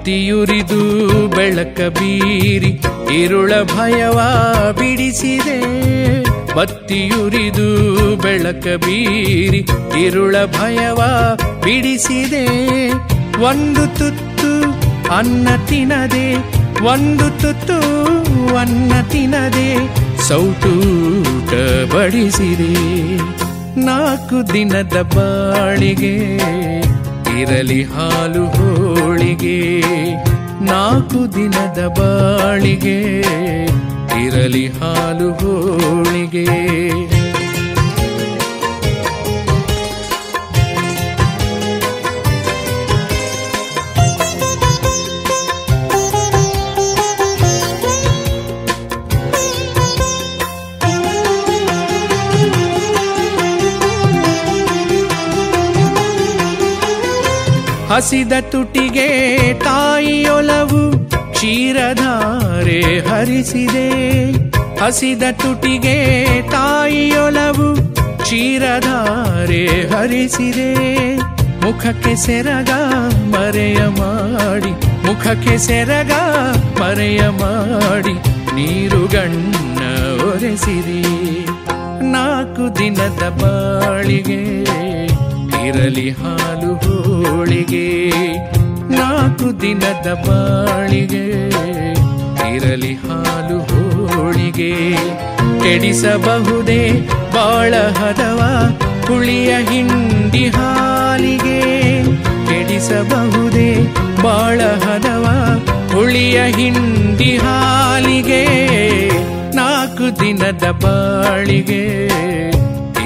Speaker 17: ಬತ್ತಿಯುರಿದು ಬೆಳಕ ಬೀರಿ ಇರುಳ ಭಯವ ಬಿಡಿಸಿದೆ. ಬತ್ತಿಯುರಿದು ಬೆಳಕ ಬೀರಿ ಇರುಳ ಭಯವ ಬಿಡಿಸಿದೆ. ಒಂದು ತುತ್ತು ಅನ್ನ ತಿನ್ನದೆ ಒಂದು ತುತ್ತು ಅನ್ನ ತಿನ್ನದೆ ಸೌಟೂಟ ಬಡಿಸಿದೆ. ನಾಲ್ಕು ದಿನದ ಬಾಳಿಗೆ ಇರಲಿ ಹಾಲು ಹೋಳಿಗೆ ನಾಲ್ಕು ದಿನದ ಬಾಳಿಗೆ. ಇರಲಿ ಹಾಲು ಹೋಳಿಗೆ. ಹಸಿದ ತುಟಿಗೆ ತಾಯಿಯೊಲವು ಕ್ಷೀರಧಾರೆ ಹರಿಸಿದೆ. ಹಸಿದ ತುಟಿಗೆ ತಾಯಿಯೊಲವು ಕ್ಷೀರಧಾರೆ ಹರಿಸಿದೆ. ಮುಖಕ್ಕೆ ಸೆರಗ ಮರೆಯ ಮಾಡಿ, ಮುಖಕ್ಕೆ ಸೆರಗ ಮರೆಯ ಮಾಡಿ ನೀರುಗಣ್ಣ ಒರೆಸಿರಿ. ನಾಲ್ಕು ದಿನದ ಬಾಳಿಗೆ ಇರಲಿ ಹಾಲು ಹೋಳಿಗೆ, ನಾಲ್ಕು ದಿನದ ಬಾಳಿಗೆ ಇರಲಿ ಹಾಲು ಹೋಳಿಗೆ, ಕೆಡಿಸಬಹುದೇ ಬಾಳ ಹದವ ಹುಳಿಯ ಹಿಂಡಿ ಹಾಲಿಗೆ. ಕೆಡಿಸಬಹುದೇ ಬಾಳ ಹದವ ಹುಳಿಯ ಹಿಂಡಿ ಹಾಲಿಗೆ, ನಾಲ್ಕು ದಿನದ ಬಾಳಿಗೆ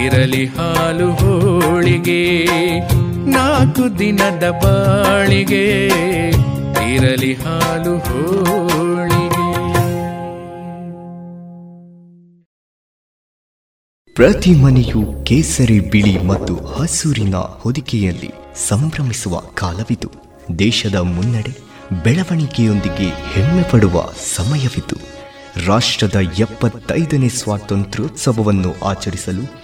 Speaker 17: ಇರಲಿ ಹಾಲು ಹೋಳಿಗೆ, ನಾಲ್ಕು ದಿನದ ಬಾಳಿಗೆ ಇರಲಿ ಹಾಲು ಹೋಳಿಗೆ.
Speaker 7: ಪ್ರತಿ ಮನೆಯು ಕೇಸರಿ ಬಿಳಿ ಮತ್ತು ಹಸೂರಿನ ಹೊದಿಕೆಯಲ್ಲಿ ಸಂಭ್ರಮಿಸುವ ಕಾಲವಿದು. ದೇಶದ ಮುನ್ನಡೆ ಬೆಳವಣಿಗೆಯೊಂದಿಗೆ ಹೆಮ್ಮೆ ಪಡುವ ಸಮಯವಿದು. ರಾಷ್ಟ್ರದ ಎಪ್ಪತ್ತೈದನೇ ಸ್ವಾತಂತ್ರ್ಯೋತ್ಸವವನ್ನು ಆಚರಿಸಲು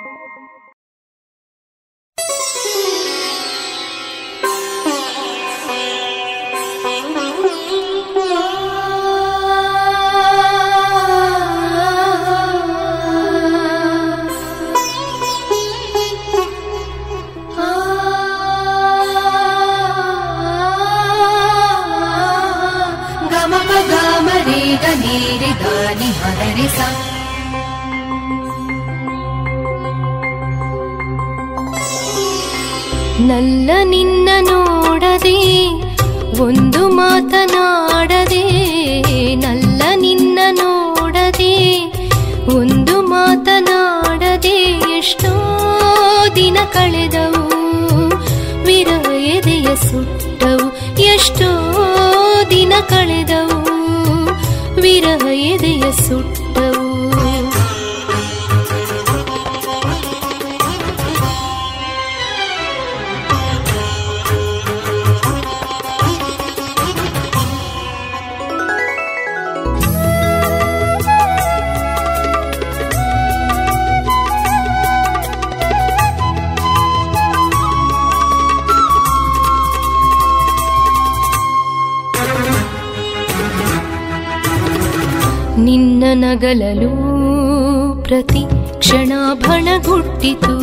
Speaker 15: ನಲ್ಲ ನಿನ್ನ ನೋಡದೆ, ಒಂದು ಮಾತನಾಡದೆ ನಲ್ಲ ನಿನ್ನ ನೋಡದೆ, ಒಂದು ಮಾತನಾಡದೆ ಎಷ್ಟೋ ದಿನ ಕಳೆದವು, ವಿರಹ ಎದೆಯ ಸುಟ್ಟವು, ಎಷ್ಟೋ ದಿನ ಕಳೆದವು. ವಿರಹ ಎದೆಯ ಸುಟ್ಟವು ನಿನ್ನ ನಗಲಲು ಪ್ರತಿ ಕ್ಷಣ ಭಣಗುಟ್ಟಿತು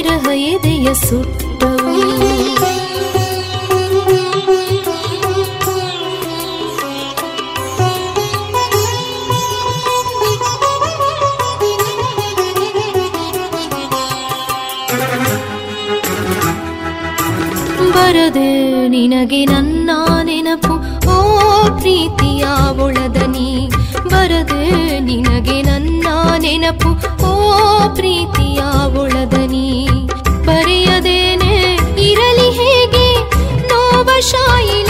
Speaker 15: ವಿರಹ ಎದೆಯ ಸುಟ್ಟವು. ಬರದೆ ನಿನಗೆ ನನ್ನ ನೆನಪು, ಓ ಪ್ರೀತಿಯ ಒಳದನಿ. ಬರದೆ ನಿನಗೆ ನನ್ನ ನೆನಪು, ಓ ಪ್ರೀತಿಯ ಒಳದನಿ. বসাই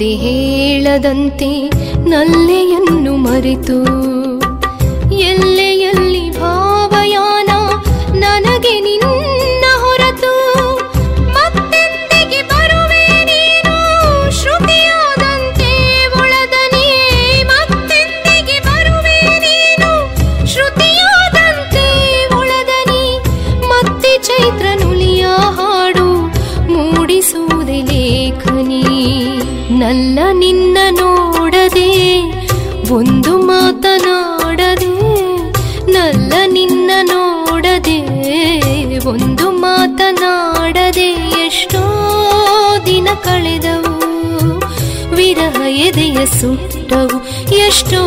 Speaker 15: ಎಲ್ಲಿ ಹೇಳದಂತೆ ನಲ್ಲೆಯನ್ನು ಮರೆತು ಎದೆಯ ಸುಟ್ಟವು. ಎಷ್ಟೋ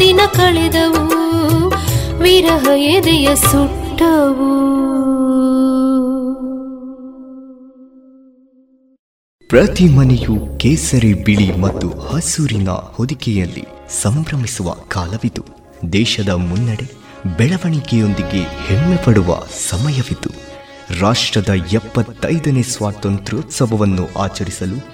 Speaker 15: ದಿನ ಕಳೆದವು. ವಿರಹ ಎದೆಯ ಸುಟ್ಟವು.
Speaker 7: ಪ್ರತಿ ಮನೆಯು ಕೇಸರಿ ಬಿಳಿ ಮತ್ತು ಹಸೂರಿನ ಹೊದಿಕೆಯಲ್ಲಿ ಸಂಭ್ರಮಿಸುವ ಕಾಲವಿದು. ದೇಶದ ಮುನ್ನಡೆ ಬೆಳವಣಿಗೆಯೊಂದಿಗೆ ಹೆಮ್ಮೆ ಪಡುವ ಸಮಯವಿದು. ರಾಷ್ಟ್ರದ ಎಪ್ಪತ್ತೈದನೇ ಸ್ವಾತಂತ್ರ್ಯೋತ್ಸವವನ್ನು ಆಚರಿಸಲು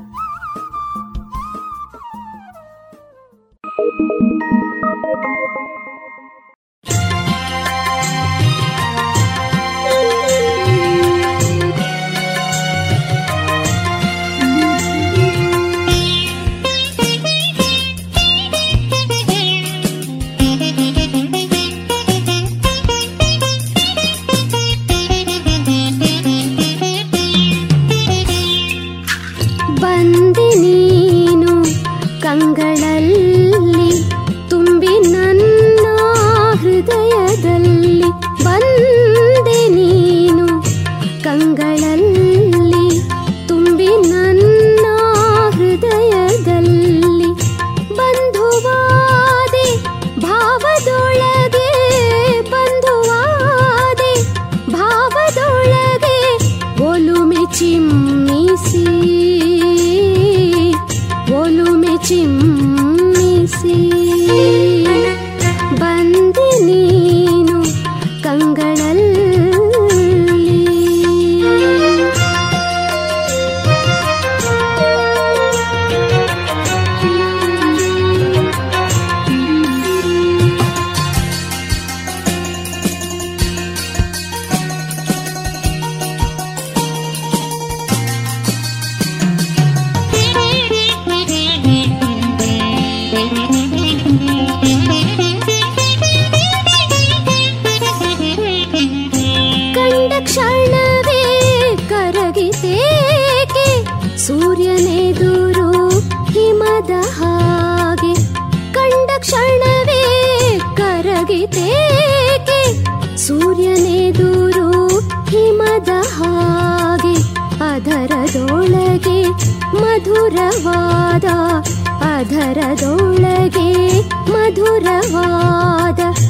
Speaker 18: ನೀನು ಕಂಗಳಲ್ಲಿ